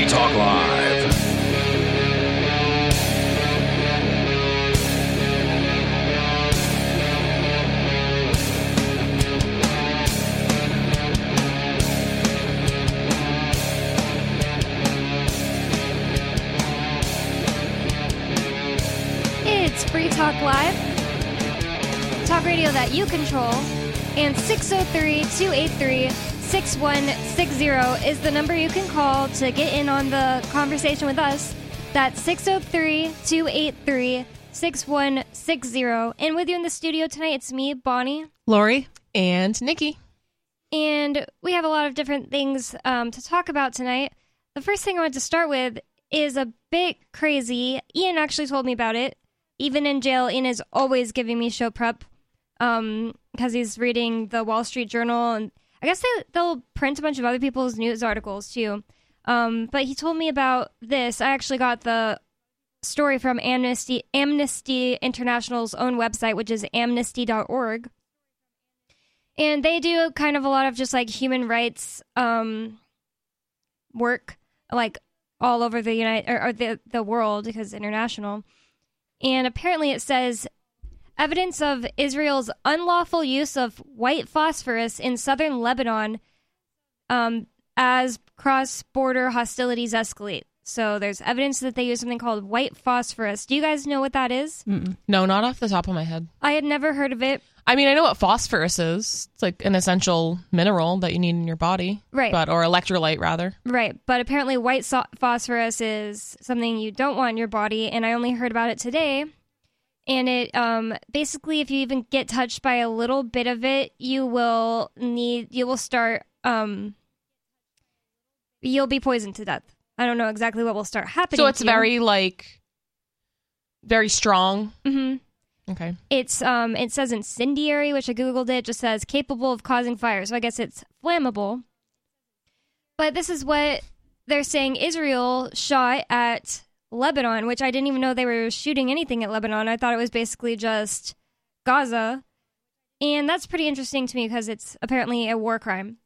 Free Talk Live. It's Free Talk Live, talk radio that you control, and 603 283 6160 is the number you can call to get in on the conversation with us. That's 603 283 6160. And with you in the studio tonight, it's me, Bonnie. Lori and Nikki. And we have a lot of different things um, to talk about tonight. The first thing I want to start with is a bit crazy. Ian actually told me about it. Even in jail, Ian is always giving me show prep because he's reading the Wall Street Journal. And I guess they, they'll print a bunch of other people's news articles too. Um, but he told me about this. I actually got the story from Amnesty Amnesty International's own website, which is amnesty.org and they do kind of a lot of just like human rights um, work, like all over the United or, or the the world because international. And apparently, it says evidence of Israel's unlawful use of white phosphorus in southern Lebanon um, as cross-border hostilities escalate. So there's evidence that they use something called white phosphorus. Do you guys know what that is? No, not off the top of my head. I had never heard of it. I mean, I know what phosphorus is. It's like an essential mineral that you need in your body. Right. But or electrolyte rather. Right, but apparently white so- phosphorus is something you don't want in your body, and I only heard about it today. And it um, basically, if you even get touched by a little bit of it, you will need, you will start, um, you'll be poisoned to death. I don't know exactly what will start happening. So it's to you. very like very strong. Mhm. Okay. It's um, it says incendiary, which I googled it. Just says capable of causing fire. So I guess it's flammable. But this is what they're saying. Israel shot at Lebanon, which I didn't even know they were shooting anything at Lebanon. I thought it was basically just Gaza, and that's pretty interesting to me because it's apparently a war crime.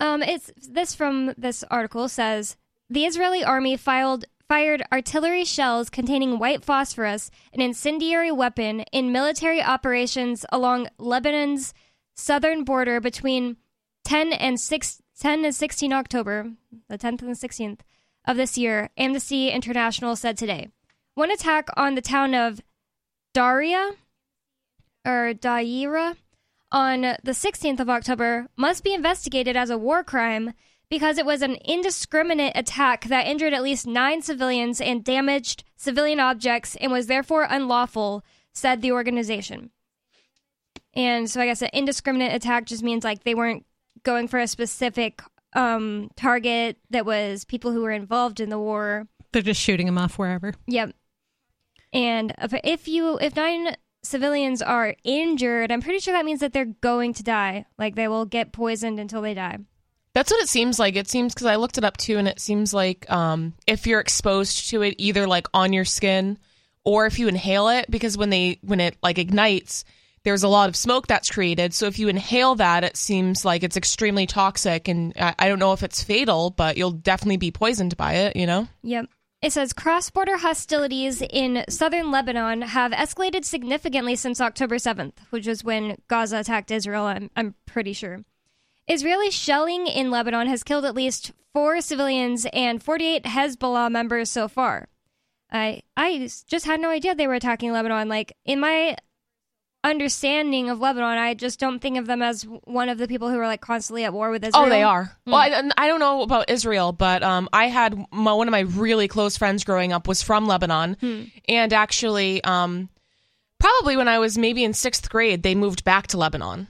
Um, it's this from this article says the Israeli army filed fired artillery shells containing white phosphorus, an incendiary weapon, in military operations along Lebanon's southern border between 10 and 6, 10 and 16 October, the 10th and the 16th of this year. Amnesty International said today. One attack on the town of Daria or Daira on the 16th of October must be investigated as a war crime because it was an indiscriminate attack that injured at least nine civilians and damaged civilian objects and was therefore unlawful, said the organization. And so I guess an indiscriminate attack just means like they weren't going for a specific um, target that was people who were involved in the war. They're just shooting them off wherever. Yep. And if, if you if nine civilians are injured, I'm pretty sure that means that they're going to die. Like they will get poisoned until they die. That's what it seems like. It seems because I looked it up too, and it seems like um, if you're exposed to it, either like on your skin or if you inhale it, because when they when it like ignites, there's a lot of smoke that's created. So if you inhale that, it seems like it's extremely toxic, and I, don't know if it's fatal, but you'll definitely be poisoned by it. You know. Yep. It says cross border hostilities in southern Lebanon have escalated significantly since October 7th, which was when Gaza attacked Israel, I'm, I'm pretty sure. Israeli shelling in Lebanon has killed at least four civilians and 48 Hezbollah members so far. I I just had no idea they were attacking Lebanon. Like in my understanding of Lebanon, I just don't think of them as one of the people who are like constantly at war with Israel. Oh, they are. Well, I, I don't know about Israel, but um, I had my, one of my really close friends growing up was from Lebanon, and actually, um, probably when I was maybe in sixth grade, they moved back to Lebanon.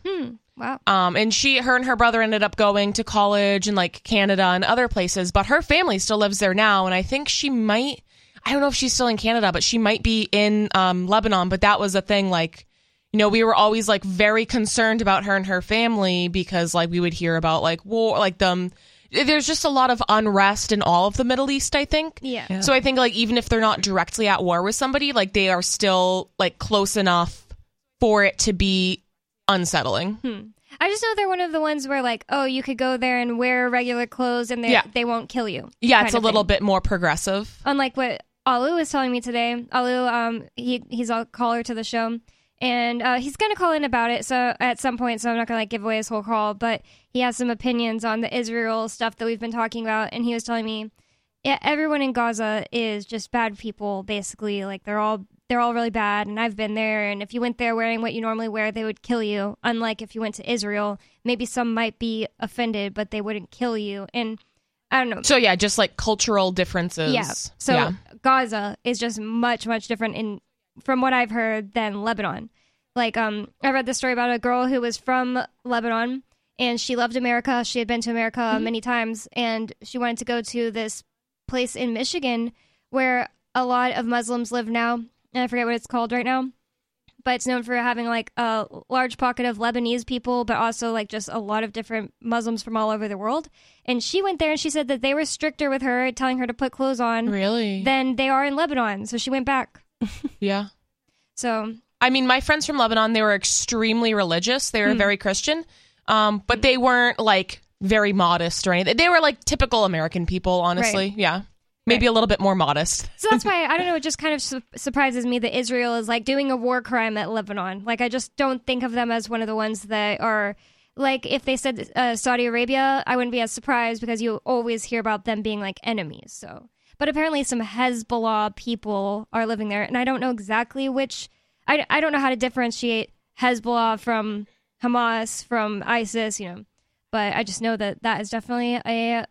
Wow. Um, and she, her, and her brother ended up going to college in like Canada and other places, but her family still lives there now, and I think she might. I don't know if she's still in Canada, but she might be in um, Lebanon. But that was a thing, like you know, we were always like very concerned about her and her family because like we would hear about like war, like them. There's just a lot of unrest in all of the Middle East, I think. Yeah. So I think like even if they're not directly at war with somebody, like they are still like close enough for it to be unsettling. I just know they're one of the ones where like, oh, you could go there and wear regular clothes and they Yeah. they won't kill you. Yeah, it's a little thing. bit more progressive. unlike what Alu was telling me today. Alu, um, he he's a caller to the show, and uh, he's gonna call in about it. So at some point, so I'm not gonna like give away his whole call, but he has some opinions on the Israel stuff that we've been talking about, and he was telling me, yeah, everyone in Gaza is just bad people, basically. Like they're all they're all really bad, and I've been there. And if you went there wearing what you normally wear, they would kill you. Unlike if you went to Israel, maybe some might be offended, but they wouldn't kill you. And I don't know. So yeah, just like cultural differences. Yeah. So yeah. Gaza is just much much different in from what I've heard than Lebanon. Like um I read the story about a girl who was from Lebanon and she loved America. She had been to America Mm-hmm. many times and she wanted to go to this place in Michigan where a lot of Muslims live now. And I forget what it's called right now. But it's known for having like a large pocket of Lebanese people, but also like just a lot of different Muslims from all over the world. And she went there and she said that they were stricter with her, telling her to put clothes on really. than they are in Lebanon. So she went back. yeah. So I mean, my friends from Lebanon, they were extremely religious. They were Hmm. very Christian, um, but they weren't like very modest or anything. They were like typical American people, honestly. Yeah, maybe a little bit more modest. so that's why I don't know. It just kind of su- surprises me that Israel is like doing a war crime at Lebanon. Like I just don't think of them as one of the ones that are like if they said uh, Saudi Arabia, I wouldn't be as surprised because you always hear about them being like enemies. So, but apparently some Hezbollah people are living there, and I don't know exactly which. I I don't know how to differentiate Hezbollah from Hamas from ISIS. You know, but I just know that that is definitely a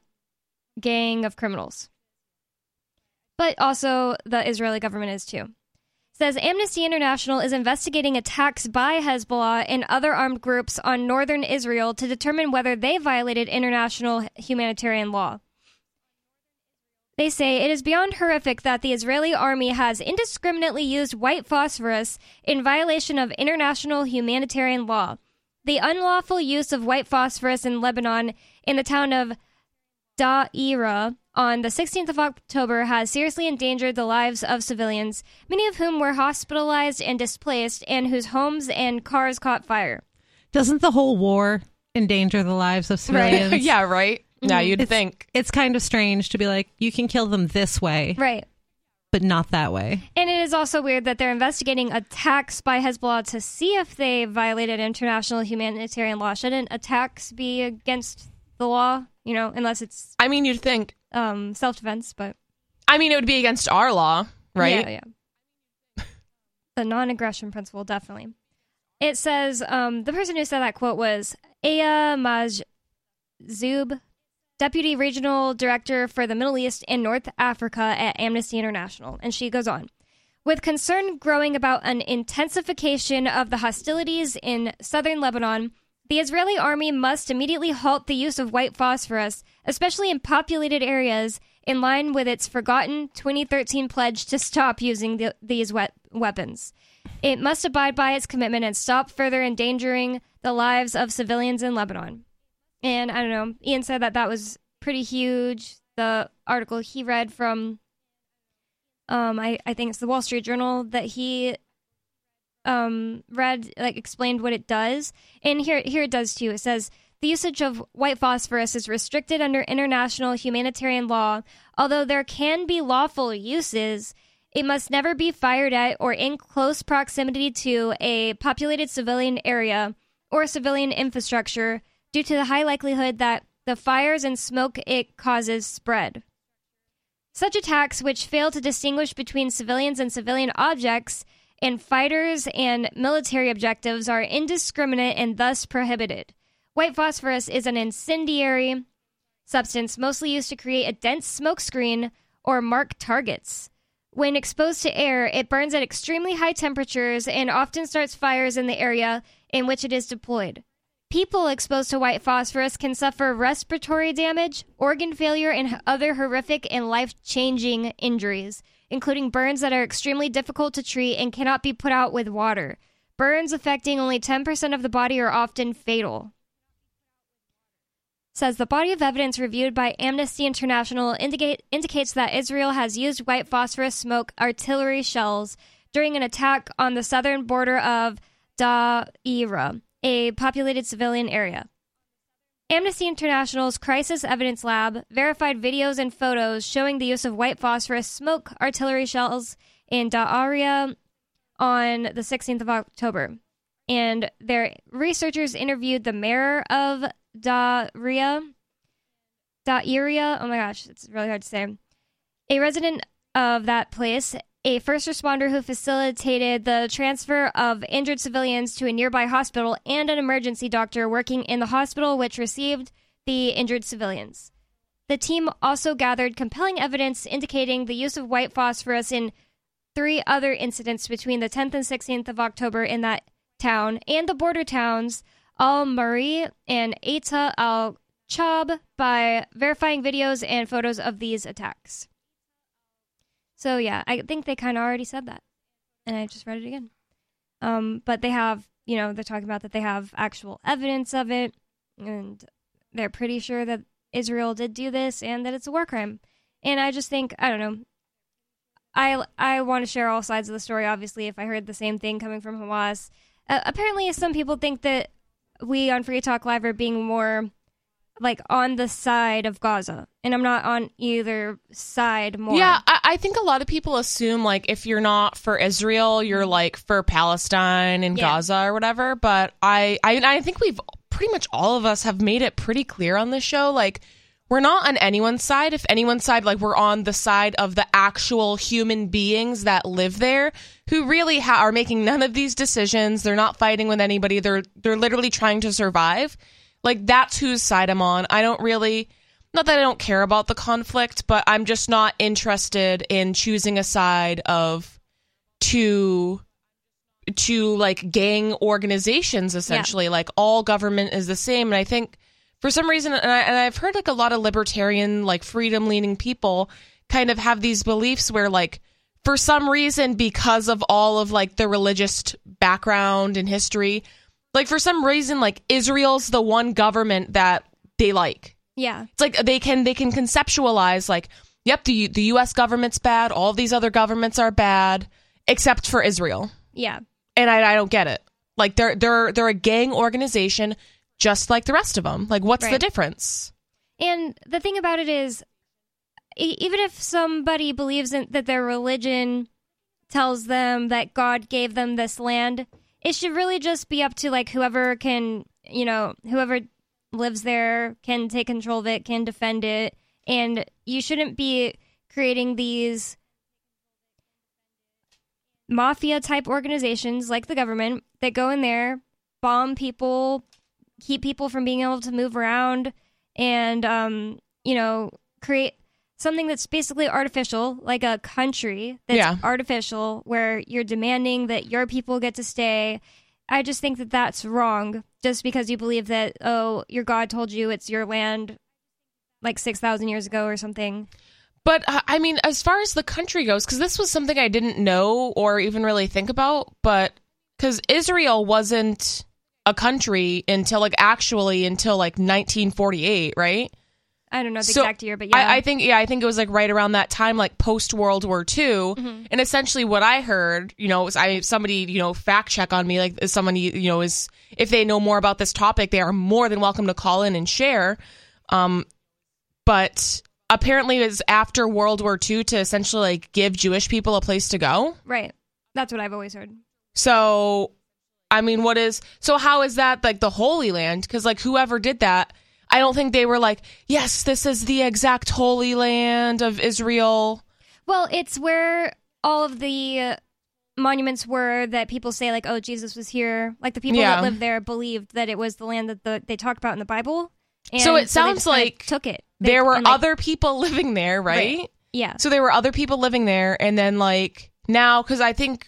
gang of criminals. But also the Israeli government is too. Says Amnesty International is investigating attacks by Hezbollah and other armed groups on northern Israel to determine whether they violated international humanitarian law. They say it is beyond horrific that the Israeli army has indiscriminately used white phosphorus in violation of international humanitarian law. The unlawful use of white phosphorus in Lebanon in the town of Da'ira on the 16th of October has seriously endangered the lives of civilians, many of whom were hospitalized and displaced, and whose homes and cars caught fire. Doesn't the whole war endanger the lives of civilians? yeah, right. Yeah, you'd It's- think. It's kind of strange to be like, you can kill them this way, Right. but not that way. And it is also weird that they're investigating attacks by Hezbollah to see if they violated international humanitarian law. Shouldn't attacks be against the law? You know, unless it's I mean, you'd think. um, self defense, but I mean, it would be against our law, right? Yeah, yeah. the non-aggression principle, definitely. It says um, the person who said that quote was Aya Majzoub, deputy regional director for the Middle East and North Africa at Amnesty International, and she goes on. With concern growing about an intensification of the hostilities in southern Lebanon, the Israeli army must immediately halt the use of white phosphorus, especially in populated areas, in line with its forgotten 2013 pledge to stop using the, these we- weapons. It must abide by its commitment and stop further endangering the lives of civilians in Lebanon. And I don't know, Ian said that that was pretty huge. The article he read from, um, I, I think it's the Wall Street Journal that he um read like explained what it does. And here here it does too. It says the usage of white phosphorus is restricted under international humanitarian law. Although there can be lawful uses it must never be fired at or in close proximity to a populated civilian area or civilian infrastructure due to the high likelihood that the fires and smoke it causes spread such attacks, which fail to distinguish between civilians and civilian objects, and fighters and military objectives, are indiscriminate and thus prohibited. White phosphorus is an incendiary substance mostly used to create a dense smoke screen or mark targets. When exposed to air, it burns at extremely high temperatures and often starts fires in the area in which it is deployed. People exposed to white phosphorus can suffer respiratory damage, organ failure, and other horrific and life changing injuries, including burns that are extremely difficult to treat and cannot be put out with water. Burns affecting only 10% of the body are often fatal. Says the body of evidence reviewed by Amnesty International indicate, indicates that Israel has used white phosphorus smoke artillery shells during an attack on the southern border of Da'ira a populated civilian area. Amnesty International's Crisis Evidence Lab verified videos and photos showing the use of white phosphorus smoke artillery shells in Da'aria on the 16th of October. And their researchers interviewed the mayor of Da'aria, Da'aria, oh my gosh, it's really hard to say, a resident of that place, a first responder who facilitated the transfer of injured civilians to a nearby hospital, and an emergency doctor working in the hospital which received the injured civilians. The team also gathered compelling evidence indicating the use of white phosphorus in three other incidents between the 10th and 16th of October in that town and the border towns Al Mari and Aita al Chaab by verifying videos and photos of these attacks. So yeah, I think they kind of already said that, and I just read it again. Um, but they have, you know, they're talking about that they have actual evidence of it, and they're pretty sure that Israel did do this and that it's a war crime. And I just think, I don't know. I I want to share all sides of the story. Obviously, if I heard the same thing coming from Hamas, uh, apparently some people think that we on Free Talk Live are being more like on the side of Gaza, and I'm not on either side more. Yeah, I, I think a lot of people assume like if you're not for Israel, you're mm-hmm. like for Palestine and Yeah. Gaza or whatever. But I, I, I think we've pretty much all of us have made it pretty clear on this show. Like we're not on anyone's side. If anyone's side, like we're on the side of the actual human beings that live there, who really ha- are making none of these decisions. They're not fighting with anybody. They're they're literally trying to survive. Like that's whose side I'm on. I don't really not that I don't care about the conflict, but I'm just not interested in choosing a side of two to like gang organizations essentially. Like all government is the same. And I think for some reason and, I, and I've heard like a lot of libertarian like freedom leaning people kind of have these beliefs where like for some reason because of all of like the religious background and history like for some reason like Israel's the one government that they like. Yeah, it's like they can they can conceptualize like yep the the US government's bad all these other governments are bad except for Israel. Yeah, and I, I don't get it. Like they're they're they're a gang organization just like the rest of them like what's the difference? And the thing about it is, even if somebody believes in, that their religion tells them that God gave them this land, it should really just be up to like whoever can, you know, whoever lives there can take control of it, can defend it, and you shouldn't be creating these mafia type organizations like the government that go in there, bomb people, keep people from being able to move around, and um, you know, create something that's basically artificial, like a country that's Yeah. artificial, where you're demanding that your people get to stay. I just think that that's wrong. Just because you believe that, oh, your God told you it's your land, like six thousand years ago or something. But uh, I mean, as far as the country goes, because this was something I didn't know or even really think about, but because Israel wasn't a country until like actually until like 1948, right? I don't know the So, exact year, but yeah, I, I think yeah, I think it was like right around that time, like post World War II. And essentially, what I heard, you know, was I somebody you know fact check on me, like you you know is if they know more about this topic, they are more than welcome to call in and share. Um, but apparently, it was after World War II to essentially like give Jewish people a place to go. right. That's what I've always heard. So, I mean, what is so? How is that like the Holy Land? Because like whoever did that, I don't think they were like, yes, this is the exact Holy Land of Israel. Well, it's where all of the monuments were that people say, like, oh, Jesus was here. Like the people Yeah. that lived there believed that it was the land that the, they talked about in the Bible. And So it they sounds like took it. They- There were like, other people living there, right? Right. Yeah. So there were other people living there, and then like now, because I think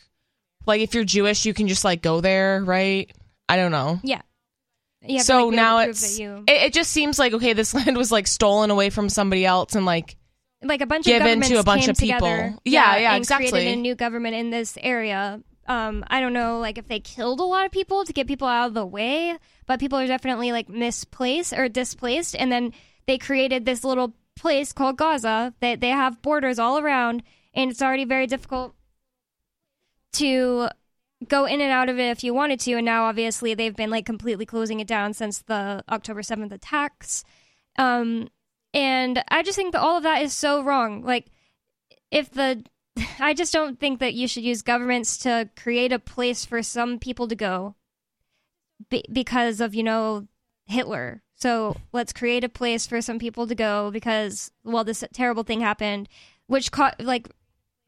like if you're Jewish, you can just like go there, right? I don't know. Yeah. To, so like, now it's that you, it, it just seems like okay, this land was like stolen away from somebody else, and like like a bunch given to a bunch of people. together, Yeah, yeah, and exactly. Created a new government in this area. Um, I don't know, like if they killed a lot of people to get people out of the way, but people are definitely like misplaced or displaced, and then they created this little place called Gaza. They they have borders all around, and it's already very difficult to go in and out of it if you wanted to. And now, obviously, they've been like completely closing it down since the October 7th attacks. Um, and I just think that all of that is so wrong. Like, if the I just don't think that you should use governments to create a place for some people to go be- because of, you know, Hitler. So let's create a place for some people to go because, well, this terrible thing happened, which caught, like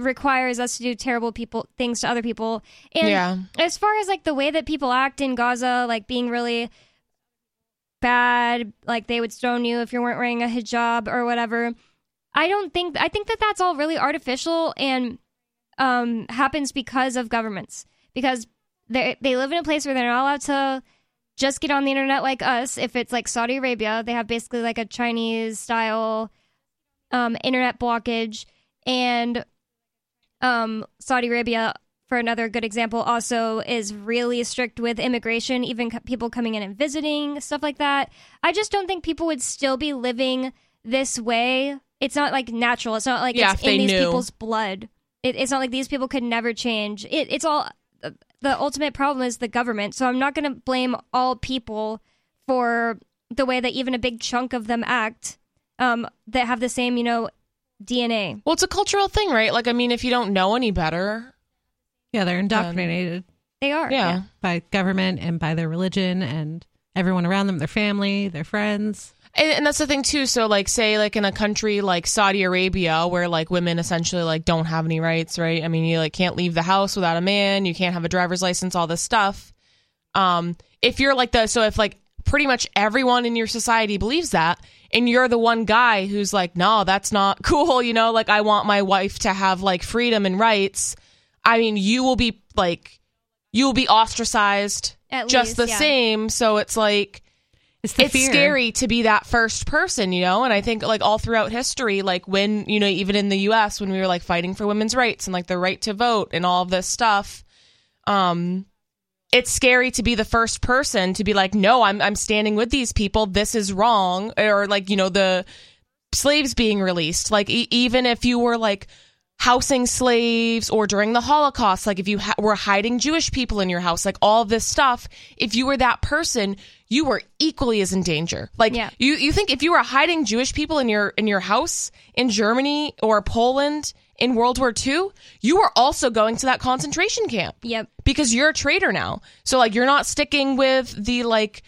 requires us to do terrible people things to other people. And Yeah. as far as like the way that people act in Gaza, like being really bad, like they would stone you if you weren't wearing a hijab or whatever. I don't think I think that that's all really artificial and um, happens because of governments because they they live in a place where they're not allowed to just get on the internet like us. If it's like Saudi Arabia, they have basically like a Chinese style um, internet blockage, and um, Saudi Arabia, for another good example, also is really strict with immigration, even co- people coming in and visiting, stuff like that. I just don't think people would still be living this way. It's not like natural. It's not like Yeah, it's in these knew. people's blood. It, it's not like these people could never change. It, it's all the ultimate problem is the government. So I'm not going to blame all people for the way that even a big chunk of them act um, that have the same, you know, DNA. Well, it's a cultural thing, right? Like, I mean, if you don't know any better, Yeah, they're indoctrinated They are. yeah. by government and by their religion and everyone around them, their family, their friends. And, and that's the thing too. So, like, say, like in a country like Saudi Arabia, where like women essentially like don't have any rights, right? I mean, you like can't leave the house without a man. You can't have a driver's license. All this stuff. Um, if you're like the so if like pretty much everyone in your society believes that, and you're the one guy who's like, no, that's not cool. You know, like I want my wife to have like freedom and rights. I mean, you will be like, you will be ostracized At just least, the yeah. same. So it's like It's the it's fear. scary to be that first person, you know? And I think like all throughout history, like when, you know, even in the US when we were like fighting for women's rights and like the right to vote and all of this stuff, um it's scary to be the first person to be like, "No, I'm I'm standing with these people. This is wrong." Or like, you know, the slaves being released. Like e- even if you were like housing slaves or during the Holocaust, like if you ha- were hiding Jewish people in your house, like all this stuff, if you were that person, you were equally as in danger. Like Yeah. you, you think if you were hiding Jewish people in your in your house in Germany or Poland in World War II, you were also going to that concentration camp Yep. because you're a traitor now. So like you're not sticking with the like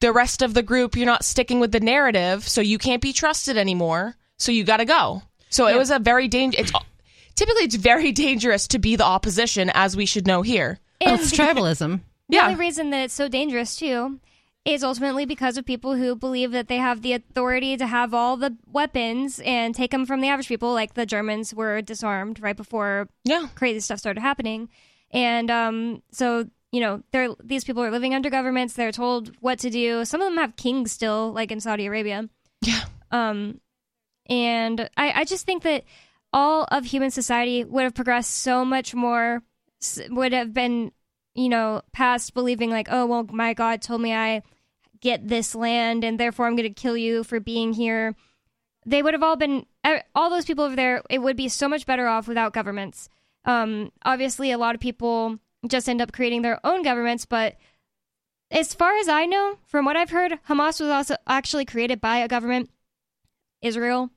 the rest of the group, you're not sticking with the narrative, so you can't be trusted anymore. So you got to go. So it was a very dangerous it's typically it's very dangerous to be the opposition as we should know here. Well, And oh, it's tribalism. the Yeah. only reason that it's so dangerous too is ultimately because of people who believe that they have the authority to have all the weapons and take them from the average people. Like the Germans were disarmed right before Yeah. crazy stuff started happening, and um, so you know, they're these people are living under governments. They're told what to do. Some of them have kings still, like in Saudi Arabia. Yeah. Um, and I, I just think that all of human society would have progressed so much more, would have been, you know, past believing like, oh, well, my God told me I get this land and therefore I'm going to kill you for being here. They would have all been, all those people over there, it would be so much better off without governments. Um, obviously, a lot of people just end up creating their own governments, but as far as I know, from what I've heard, Hamas was also actually created by a government, Israel,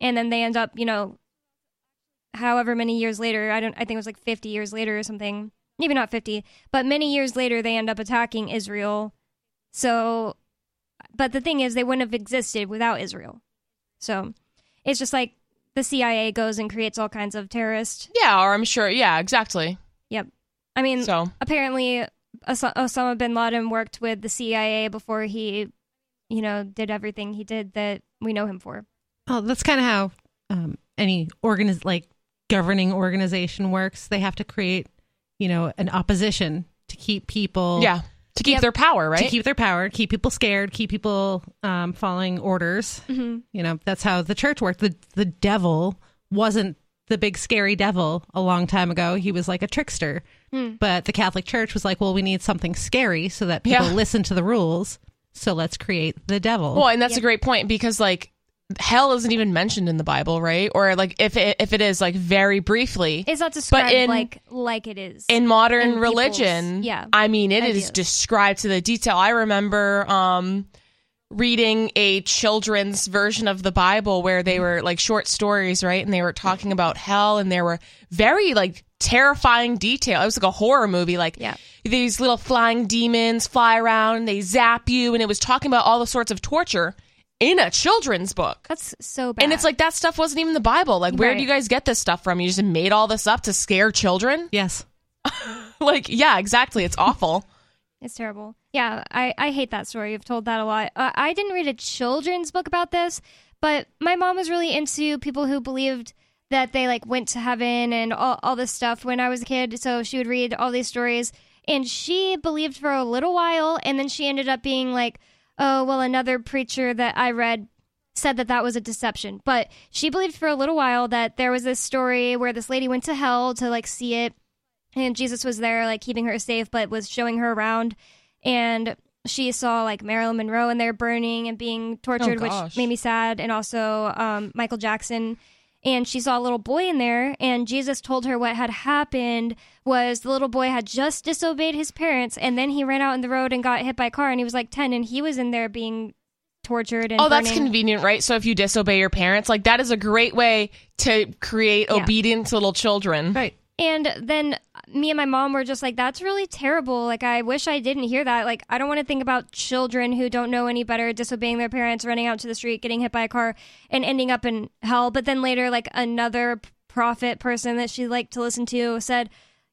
and then they end up, you know, however many years later, I don't I think it was like 50 years later or something. Maybe not 50, but many years later they end up attacking Israel. So but the thing is they wouldn't have existed without Israel. So it's just like the CIA goes and creates all kinds of terrorists. Yeah, or I'm sure. Yeah, exactly. Yep. I mean, So, apparently Os- Osama bin Laden worked with the CIA before he, you know, did everything he did that we know him for. Oh, that's kind of how um, any organiz- like governing organization works. They have to create, you know, an opposition to keep people yeah, to keep Yep. their power, right? to keep their power, keep people scared, keep people um, following orders. Mm-hmm. You know, that's how the church worked. The the devil wasn't the big scary devil a long time ago. He was like a trickster. Hmm. But the Catholic Church was like, well, we need something scary so that people Yeah. listen to the rules. So let's create the devil. Well, and that's Yep. a great point because like hell isn't even mentioned in the Bible, right? Or like if it, if it is like very briefly. It's not described in- like like it is. in modern in religion, yeah, I mean, it is ideas. described to the detail. I remember um, reading a children's version of the Bible where they were like short stories, right? And they were talking about hell, and there were very like terrifying detail. It was like a horror movie, like Yeah. these little flying demons fly around, and they zap you, and it was talking about all the sorts of torture in a children's book. That's so bad. And it's like that stuff wasn't even the Bible. Like, where Right. do you guys get this stuff from? You just made all this up to scare children? Yes. like, yeah, exactly. It's awful. It's terrible. Yeah, I, I hate that story. You've told that a lot. Uh, I didn't read a children's book about this, but my mom was really into people who believed that they like went to heaven and all, all this stuff when I was a kid. So she would read all these stories, and she believed for a little while, and then she ended up being like, "Oh, well, another preacher that I read said that that was a deception." But she believed for a little while that there was this story where this lady went to hell to like see it and Jesus was there, like keeping her safe, but was showing her around. And she saw like Marilyn Monroe in there burning and being tortured, which made me sad. And also um, Michael Jackson. And she saw a little boy in there, and Jesus told her what had happened was the little boy had just disobeyed his parents, and then he ran out in the road and got hit by a car, and he was like ten, and he was in there being tortured and Oh, that's convenient, right? So if you disobey your parents, like that is a great way to create Yeah. obedient little children. Right. And then me and my mom were just like, that's really terrible. Like, I wish I didn't hear that. Like, I don't want to think about children who don't know any better, disobeying their parents, running out to the street, getting hit by a car, and ending up in hell. But then later, like, another prophet person that she liked to listen to said,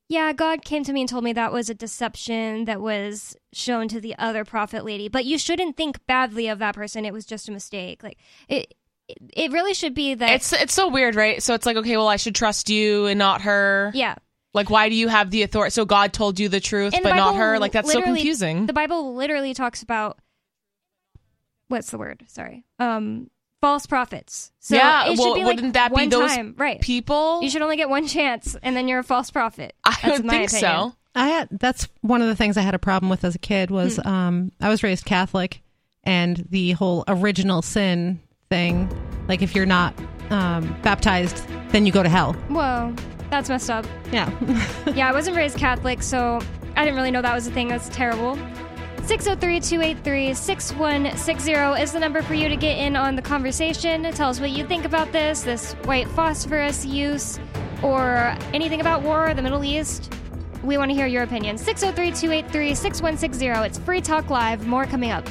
yeah, God came to me and told me that was a deception that was shown to the other prophet lady. But you shouldn't think badly of that person. It was just a mistake. Like, it. It really should be that. It's it's so weird, right? So it's like, okay, well, I should trust you and not her. yeah. Like, why do you have the authority? So God told you the truth, And the but not Bible her. Like that's so literally- confusing. The Bible literally talks about what's the word? Sorry, um, false prophets. So Yeah, it should well, be like wouldn't that be one those time, right? People, You should only get one chance, and then you're a false prophet. I That's would my think opinion. so. I had that's one of the things I had a problem with as a kid was Hmm. um I was raised Catholic and the whole original sin thing like if you're not um baptized then you go to hell. Whoa, that's messed up. Yeah. yeah, I wasn't raised Catholic, so I didn't really know that was a thing. That's terrible. 603 283 6160 is the number for you to get in on the conversation. Tell us what you think about this, this white phosphorus use, or anything about war or the Middle East. We want to hear your opinion. 603 283 6160. It's Free Talk Live. More coming up.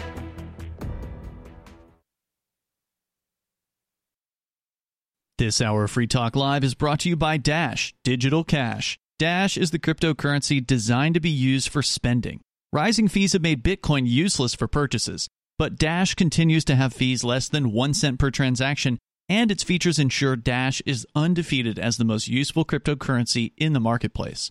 This hour of Free Talk Live is brought to you by Dash Digital Cash. Dash is the cryptocurrency designed to be used for spending. Rising fees have made Bitcoin useless for purchases, but Dash continues to have fees less than 1 cent per transaction, and its features ensure Dash is undefeated as the most useful cryptocurrency in the marketplace.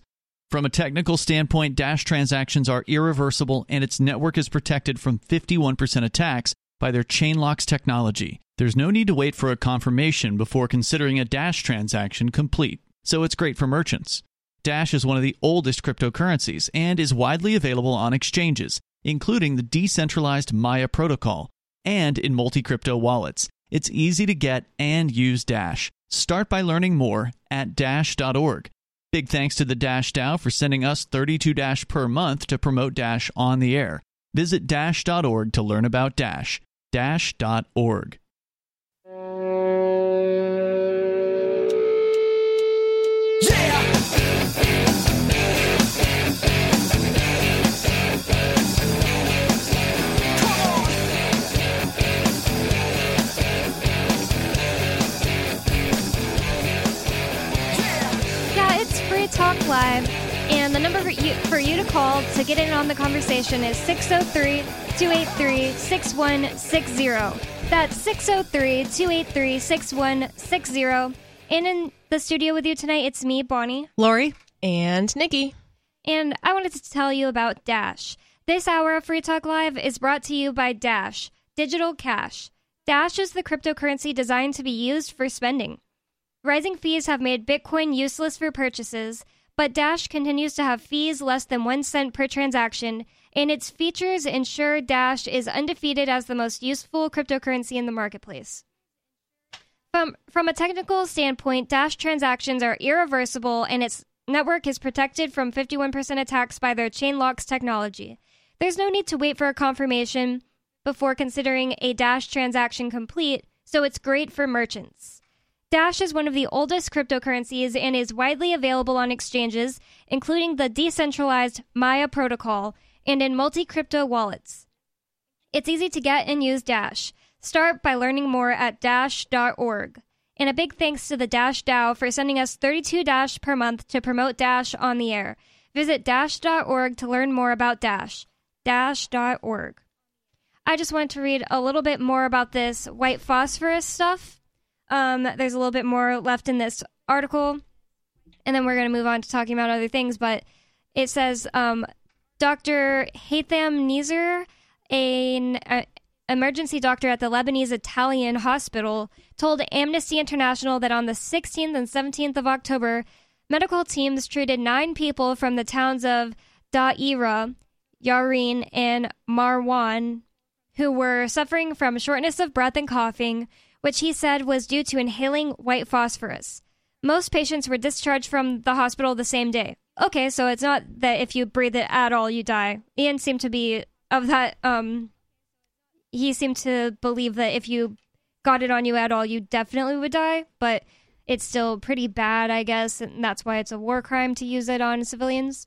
From a technical standpoint, Dash transactions are irreversible and its network is protected from 51% attacks by their Chainlocks technology. There's no need to wait for a confirmation before considering a Dash transaction complete, so it's great for merchants. Dash is one of the oldest cryptocurrencies and is widely available on exchanges, including the decentralized Maya protocol and in multi crypto wallets. It's easy to get and use Dash. Start by learning more at dash.org. Big thanks to the Dash DAO for sending us 32 Dash per month to promote Dash on the air. Visit dash.org to learn about Dash. Dash.org. Yeah, it's Free Talk Live. Number for you, for you to call to get in on the conversation is 603 283 6160. That's 603 283 6160. And in the studio with you tonight, it's me, Bonnie. Lori? And Nikki. And I wanted to tell you about Dash. This hour of Free Talk Live is brought to you by Dash, Digital Cash. Dash is the cryptocurrency designed to be used for spending. Rising fees have made Bitcoin useless for purchases, but Dash continues to have fees less than 1 cent per transaction, and its features ensure Dash is undefeated as the most useful cryptocurrency in the marketplace. From from a technical standpoint, Dash transactions are irreversible and its network is protected from 51% attacks by their ChainLocks technology. There's no need to wait for a confirmation before considering a Dash transaction complete, so it's great for merchants. Dash is one of the oldest cryptocurrencies and is widely available on exchanges, including the decentralized Maya protocol and in multi crypto wallets. It's easy to get and use Dash. Start by learning more at dash.org. And a big thanks to the Dash DAO for sending us 32 Dash per month to promote Dash on the air. Visit dash.org to learn more about Dash. Dash.org. I just wanted to read a little bit more about this white phosphorus stuff. Um, there's a little bit more left in this article, and then we're going to move on to talking about other things. But it says um, Dr. Haitham Nizer, an emergency doctor at the Lebanese Italian hospital, told Amnesty International that on the 16th and 17th of October, medical teams treated nine people from the towns of Da'ira, Yarin, and Marwan who were suffering from shortness of breath and coughing, which he said was due to inhaling white phosphorus. Most patients were discharged from the hospital the same day. Okay, so it's not that if you breathe it at all, you die. Ian seemed to be of that. Um, he seemed to believe that if you got it on you at all, you definitely would die. But it's still pretty bad, I guess, and that's why it's a war crime to use it on civilians.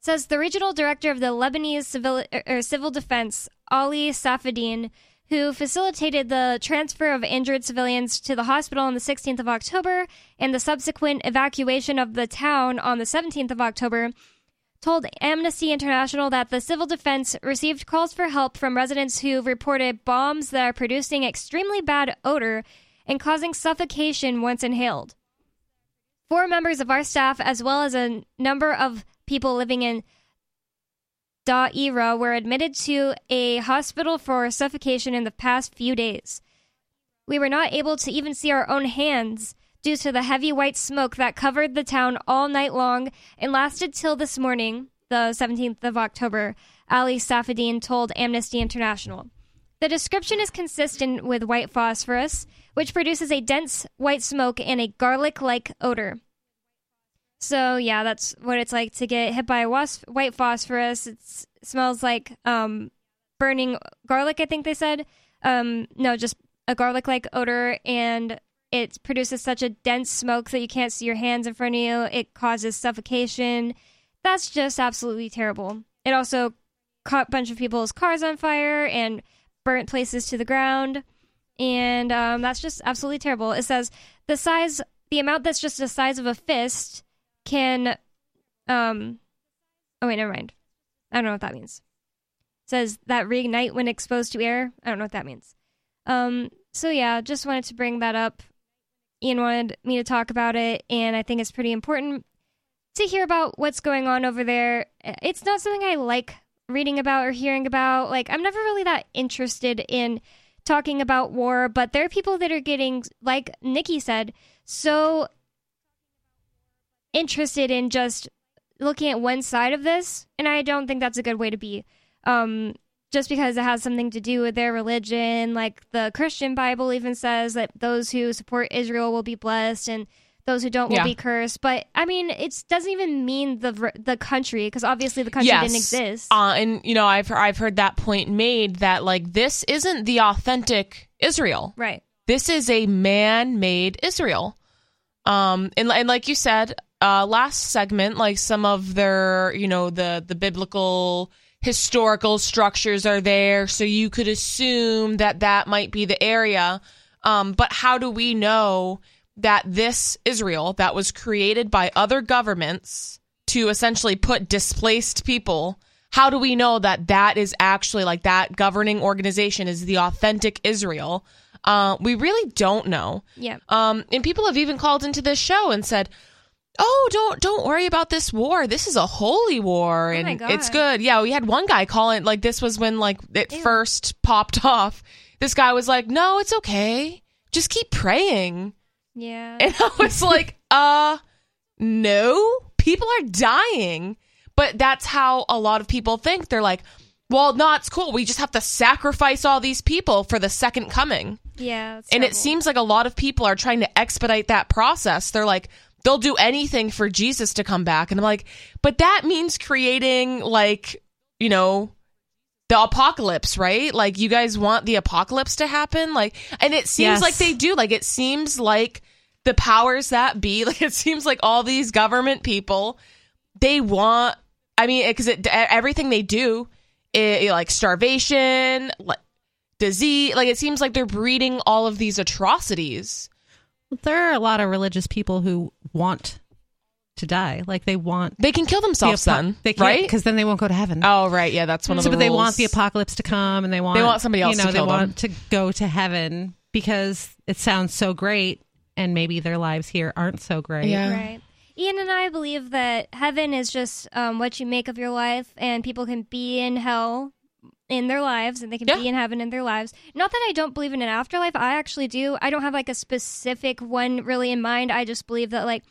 Says the regional director of the Lebanese civil, er, civil defense, Ali Safadine, who facilitated the transfer of injured civilians to the hospital on the 16th of October and the subsequent evacuation of the town on the 17th of October, told Amnesty International that the civil defense received calls for help from residents who reported bombs that are producing extremely bad odor and causing suffocation once inhaled. Four members of our staff, as well as a number of people living in Da'ira were admitted to a hospital for suffocation in the past few days. We were not able to even see our own hands due to the heavy white smoke that covered the town all night long and lasted till this morning, the 17th of October, Ali Safadine told Amnesty International. The description is consistent with white phosphorus, which produces a dense white smoke and a garlic like odor. So yeah, that's what it's like to get hit by was- white phosphorus. It smells like um, burning garlic. I think they said. Um, no, just a garlic-like odor, and it produces such a dense smoke that you can't see your hands in front of you. It causes suffocation. That's just absolutely terrible. It also caught a bunch of people's cars on fire and burnt places to the ground. And um, that's just absolutely terrible. It says the size, the amount that's just the size of a fist can um oh wait never mind. I don't know what that means. It says that reignite when exposed to air. I don't know what that means. Um so yeah just wanted to bring that up. Ian wanted me to talk about it and i think it's pretty important to hear about what's going on over there. It's not something i like reading about or hearing about. Like i'm never really that interested in talking about war but there are people that are getting like nikki said so interested in just looking at one side of this, and I don't think that's a good way to be. Um, just because it has something to do with their religion, like the Christian Bible even says that those who support Israel will be blessed, and those who don't will Yeah. be cursed. But I mean, it doesn't even mean the the country because obviously the country Yes. didn't exist. Uh, and you know, I've I've heard that point made that like this isn't the authentic Israel. right. This is a man-made Israel. Um, and and like you said, uh, last segment, like some of their, you know, the the biblical historical structures are there, so you could assume that that might be the area. Um, but how do we know that this Israel that was created by other governments to essentially put displaced people? How do we know that that is actually like that governing organization is the authentic Israel? Uh, we really don't know. Yeah. Um, and people have even called into this show and said, "Oh, don't don't worry about this war. This is a holy war, Oh and God. it's good." Yeah, we had one guy calling like this was when like it Ew. first popped off. This guy was like, "No, it's okay. Just keep praying." Yeah. And I was like, "Uh, no. People are dying." But that's how a lot of people think. They're like, "Well, no, it's cool. We just have to sacrifice all these people for the second coming." Yeah, and it seems like a lot of people are trying to expedite that process. They're like, they'll do anything for Jesus to come back. And I'm like, but that means creating, like, you know, the apocalypse, right? Like, you guys want the apocalypse to happen? Like, and it seems Yes. like they do. Like, it seems like the powers that be, like, it seems like all these government people, they want, I mean, because it, everything they do, it, like starvation, like, disease, like, it seems like they're breeding all of these atrocities. There are a lot of religious people who want to die. Like they want They can kill the themselves apo- then, they can't, right? Because then they won't go to heaven. Oh, right. Yeah, that's one of so, the but they want the apocalypse to come, and they want they want somebody else You know, to they kill them. want to go to heaven because it sounds so great, and maybe their lives here aren't so great. Yeah. Right. Ian and I believe that heaven is just um, what you make of your life, and people can be in hell in their lives, and they can Yeah. be in heaven in their lives. Not that I don't believe in an afterlife. I actually do. I don't have like a specific one really in mind. I just believe that like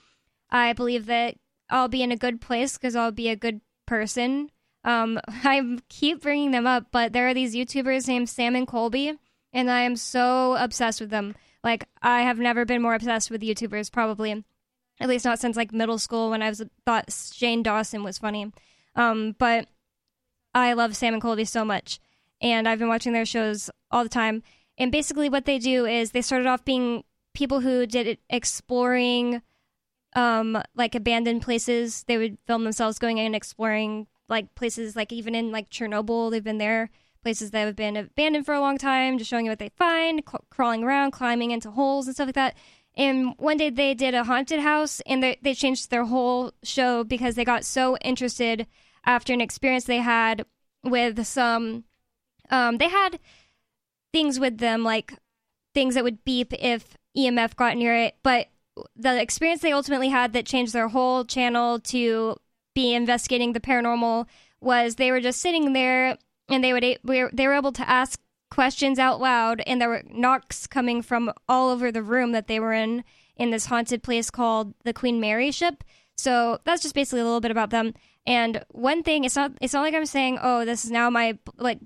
I believe that I'll be in a good place because I'll be a good person. Um, I keep bringing them up, but there are these YouTubers named Sam and Colby, and I am so obsessed with them. Like I have never been more obsessed with YouTubers, probably at least not since like middle school when I was thought Shane Dawson was funny. Um, but I love Sam and Colby so much, and I've been watching their shows all the time. And basically, what they do is they started off being people who did exploring, um, like abandoned places. They would film themselves going in and exploring like places, like even in like Chernobyl, they've been there. Places that have been abandoned for a long time, just showing you what they find, crawling around, climbing into holes and stuff like that. And one day they did a haunted house and they, they changed their whole show because they got so interested after an experience they had with some. Um, they had things with them, like things that would beep if EMF got near it. But the experience they ultimately had that changed their whole channel to be investigating the paranormal was they were just sitting there and they would they were able to ask questions out loud and there were knocks coming from all over the room that they were in in this haunted place called the Queen Mary ship. So that's just basically a little bit about them. And one thing, it's not it's not like I'm saying, oh, this is now my like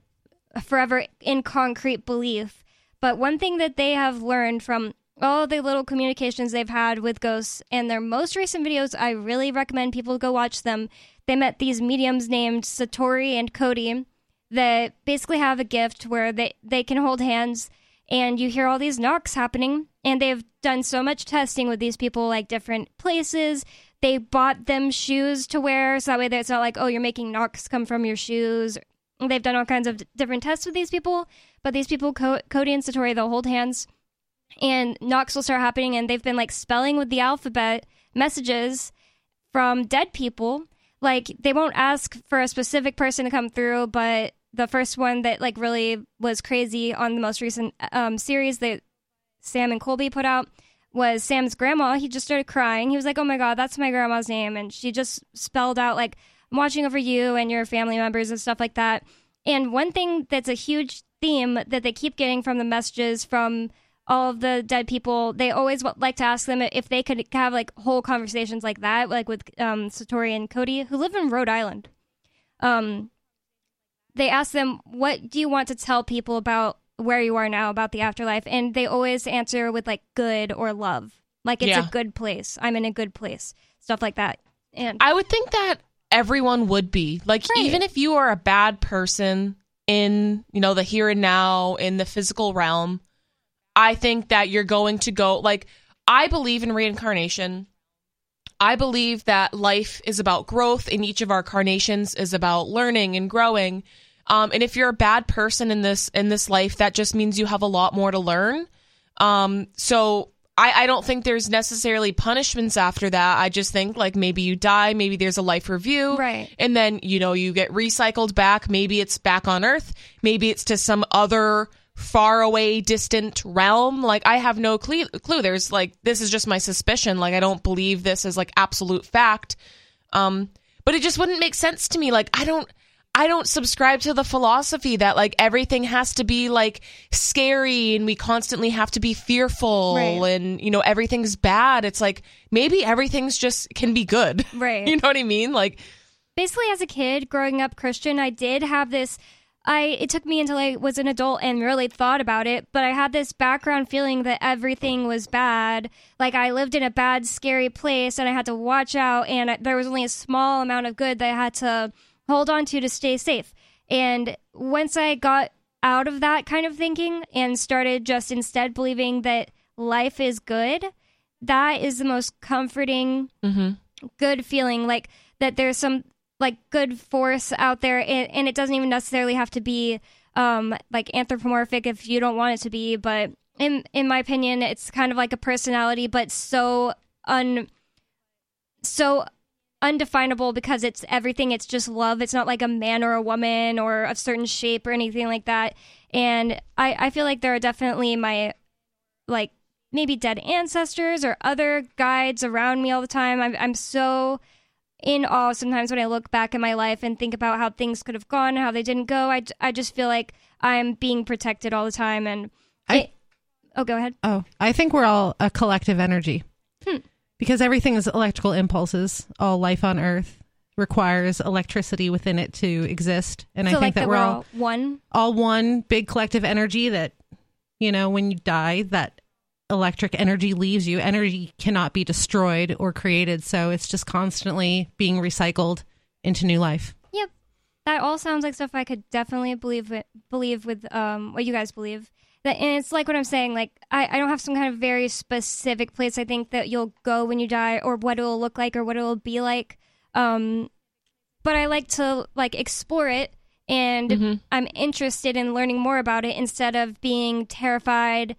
forever in concrete belief. But one thing that they have learned from all the little communications they've had with ghosts and their most recent videos, I really recommend people go watch them. They met these mediums named Satori and Cody that basically have a gift where they, they can hold hands and you hear all these knocks happening. And they've done so much testing with these people, like different places. They bought them shoes to wear so that way it's not like, oh, you're making knocks come from your shoes. They've done all kinds of different tests with these people, but these people, Co- Cody and Satori, they'll hold hands and knocks will start happening and they've been like spelling with the alphabet messages from dead people like they won't ask for a specific person to come through but the first one that like really was crazy on the most recent um, series that sam and colby put out was sam's grandma. He just started crying. He was like oh my god that's my grandma's name. And she just spelled out like i'm watching over you and your family members and stuff like that. And one thing that's a huge theme that they keep getting from the messages from all of the dead people, they always like to ask them if they could have like whole conversations like that, like with um, Satori and Cody, who live in Rhode Island. Um, they ask them, "What do you want to tell people about where you are now, about the afterlife?" And they always answer with like "good" or "love," like it's Yeah. a good place. I'm in a good place, stuff like that. And I would think that everyone would be. Like Right. even if you are a bad person in, you know, the here and now, in the physical realm, I think that you're going to go like I believe in reincarnation. I believe that life is about growth and each of our carnations is about learning and growing. Um, and if you're a bad person in this in this life, that just means you have a lot more to learn. Um, so I, I don't think there's necessarily punishments after that. I just think like maybe you die, maybe there's a life review, Right. And then you know you get recycled back. Maybe it's back on Earth, maybe it's to some other far away, distant realm. Like I have no clue. There's like this is just my suspicion. Like I don't believe this is like absolute fact. Um, but it just wouldn't make sense to me. Like I don't. I don't subscribe to the philosophy that like everything has to be like scary and we constantly have to be fearful Right. and you know everything's bad. It's like maybe everything's just can be good. Right. you know what I mean? Like basically as a kid growing up christian i did have this I it took me until I was an adult and really thought about it, but I had this background feeling that everything was bad. Like I lived in a bad, scary place, and I had to watch out, and I- there was only a small amount of good that I had to hold on to to stay safe. And once I got out of that kind of thinking and started just instead believing that life is good, that is the most comforting good feeling like that there's some like good force out there. And, and it doesn't even necessarily have to be um like anthropomorphic if you don't want it to be. But in in my opinion it's kind of like a personality but so un so undefinable because it's everything it's just love it's not like a man or a woman or a certain shape or anything like that and i i feel like there are definitely my like maybe dead ancestors or other guides around me all the time. I'm, I'm so in awe sometimes when I look back at my life and think about how things could have gone, how they didn't go. I, I just feel like I'm being protected all the time. And I- it- oh, go ahead. Oh, I think we're all a collective energy hmm. Because everything is electrical impulses. All life on Earth requires electricity within it to exist, and so I think like that that we're we're all one. all one big collective energy. That you know, when you die, that electric energy leaves you. Energy cannot be destroyed or created, so it's just constantly being recycled into new life. Yep. That all sounds like stuff I could definitely believe with, believe with um what you guys believe. That and it's like what I'm saying, like I, I don't have some kind of very specific place I think that you'll go when you die or what it'll look like or what it'll be like. Um but I like to like explore it and I'm interested in learning more about it instead of being terrified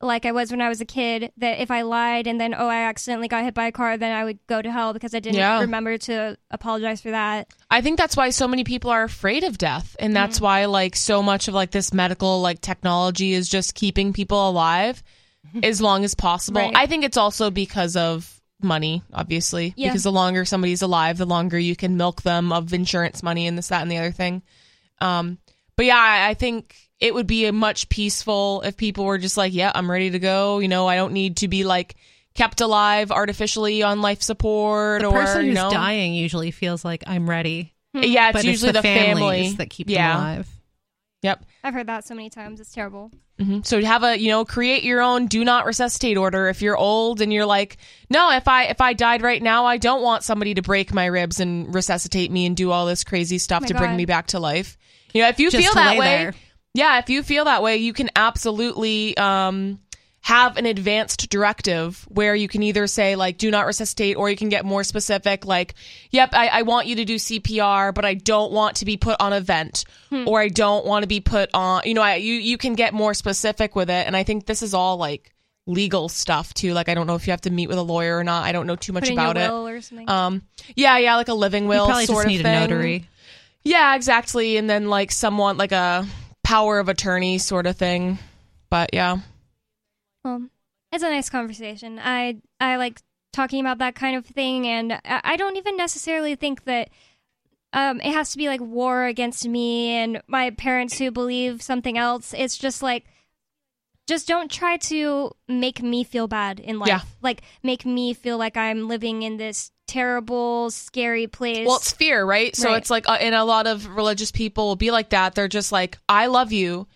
like I was when I was a kid that if I lied and then oh I accidentally got hit by a car then I would go to hell because I didn't Yeah. remember to apologize for that. I think that's why so many people are afraid of death. And that's why like so much of like this medical like technology is just keeping people alive as long as possible. Right. I think it's also because of money, obviously. Yeah. Because the longer somebody's alive, the longer you can milk them of insurance money and this, that, and the other thing. Um, but yeah, I, I think it would be a much peaceful if people were just like, yeah, I'm ready to go. You know, I don't need to be like kept alive artificially on life support The or person you who's know, dying usually feels like I'm ready, yeah, it's but usually it's the, the, families family that keep yeah. them alive. Yep. I've heard that so many times. It's terrible. hmm So have a you know create your own do not resuscitate order if you're old and you're like no if I if I died right now I don't want somebody to break my ribs and resuscitate me and do all this crazy stuff my to bring me back to life. You know if you Just feel to that lay way, there. Yeah, if you feel that way, you can absolutely um have an advanced directive where you can either say like do not resuscitate or you can get more specific like yep I, I want you to do cpr but i don't want to be put on a vent or i don't want to be put on you know I, you, you can get more specific with it and i think this is all like legal stuff too like i don't know if you have to meet with a lawyer or not i don't know too much Put in about it or something. um yeah yeah like a living will You probably sort just of need a thing. notary. Yeah, exactly. And then like someone like a power of attorney sort of thing. But yeah. well, it's a nice conversation. I I like talking about that kind of thing, and I, I don't even necessarily think that um, it has to be like war against me and my parents who believe something else. It's just like. Just don't try to make me feel bad in life. Yeah. Like make me feel like I'm living in this terrible, scary place. Well, it's fear, right? So Right. it's like, uh, and a lot of religious people will be like that. They're just like, I love you.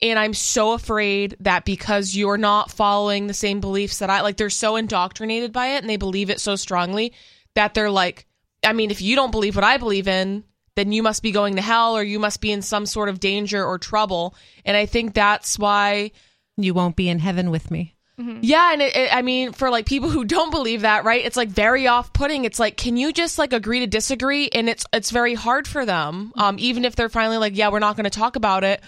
And I'm so afraid that because you're not following the same beliefs that I like, they're so indoctrinated by it and they believe it so strongly that they're like, I mean, if you don't believe what I believe in, then you must be going to hell or you must be in some sort of danger or trouble. And I think that's why You won't be in heaven with me. Yeah, and it, it, I mean, for like people who don't believe that, right? It's like very off-putting. It's like, can you just like agree to disagree? And it's it's very hard for them. Um, even if they're finally like, yeah, we're not going to talk about it.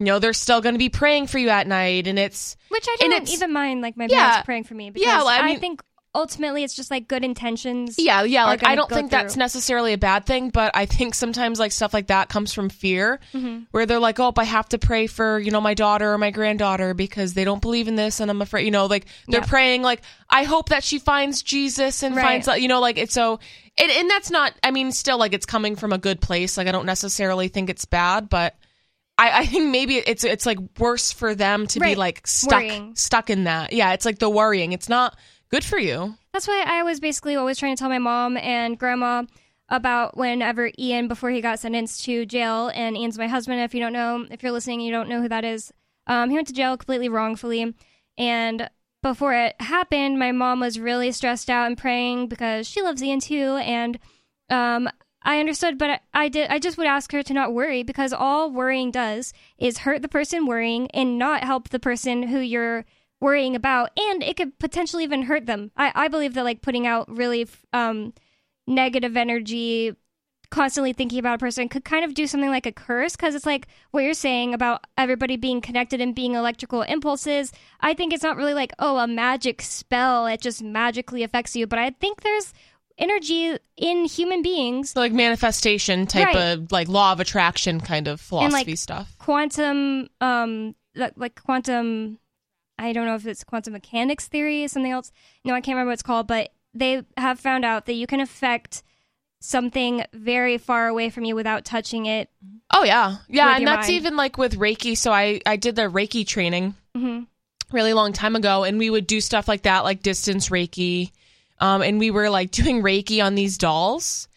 You know, they're still going to be praying for you at night, and it's Which I don't even mind, like my Yeah. parents praying for me because Yeah, well, I I, mean- think ultimately it's just like good intentions. yeah, yeah. Like I don't think that's necessarily a bad thing, but I think sometimes like stuff like that comes from fear, Mm-hmm. where they're like, oh, I have to pray for you know my daughter or my granddaughter because they don't believe in this, and I'm afraid, you know, like they're praying like I hope that she finds Jesus and Right. finds you know like it's so and, and that's not I mean still like it's coming from a good place like I don't necessarily think it's bad but I, I think maybe it's it's like worse for them to be like stuck Worrying. stuck in that yeah it's like the worrying it's not good for you That's why I was basically always trying to tell my mom and grandma, about whenever Ian, before he got sentenced to jail, and Ian's my husband. If you don't know, if you're listening, you don't know who that is. Um, he went to jail completely wrongfully, and before it happened, my mom was really stressed out and praying because she loves Ian too, and um, I understood, but I, I did. I just would ask her to not worry because all worrying does is hurt the person worrying and not help the person who you're worrying about, and it could potentially even hurt them. I, I believe that like putting out really um, negative energy, constantly thinking about a person could kind of do something like a curse because it's like what you're saying about everybody being connected and being electrical impulses. I think it's not really like, oh, a magic spell, it just magically affects you. But I think there's energy in human beings So, like manifestation type Right. of like law of attraction kind of philosophy like, stuff. quantum um like, like quantum i don't know if it's quantum mechanics theory or something else no i can't remember what it's called but they have found out that you can affect something very far away from you without touching it Oh yeah, yeah, and that's mind. even like with Reiki. So I I did the Reiki training hmm really long time ago, and we would do stuff like that, like distance Reiki, um, and we were like doing Reiki on these dolls.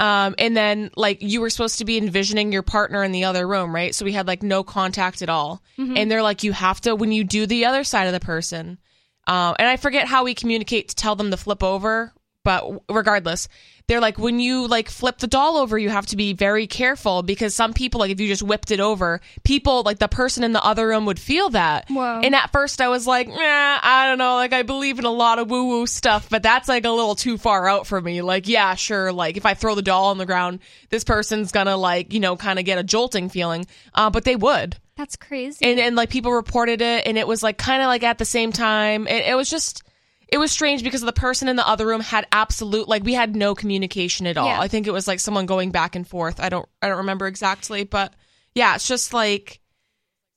Um, and then like you were supposed to be envisioning your partner in the other room, right? So we had like no contact at all. And they're like, you have to when you do the other side of the person. Um, and I forget how we communicate to tell them to flip over, but regardless, they're like when you like flip the doll over, you have to be very careful because some people like if you just whipped it over, people like the person in the other room would feel that. Whoa. And at first I was like, nah, I don't know, like I believe in a lot of woo woo stuff, but that's like a little too far out for me. Like, yeah, sure, like if I throw the doll on the ground, this person's gonna like, you know, kind of get a jolting feeling. Uh, but they would that's crazy and and like people reported it and it was like kind of like at the same time it, it was just it was strange because the person in the other room had absolute like we had no communication at all Yeah. i think it was like someone going back and forth i don't i don't remember exactly but yeah it's just like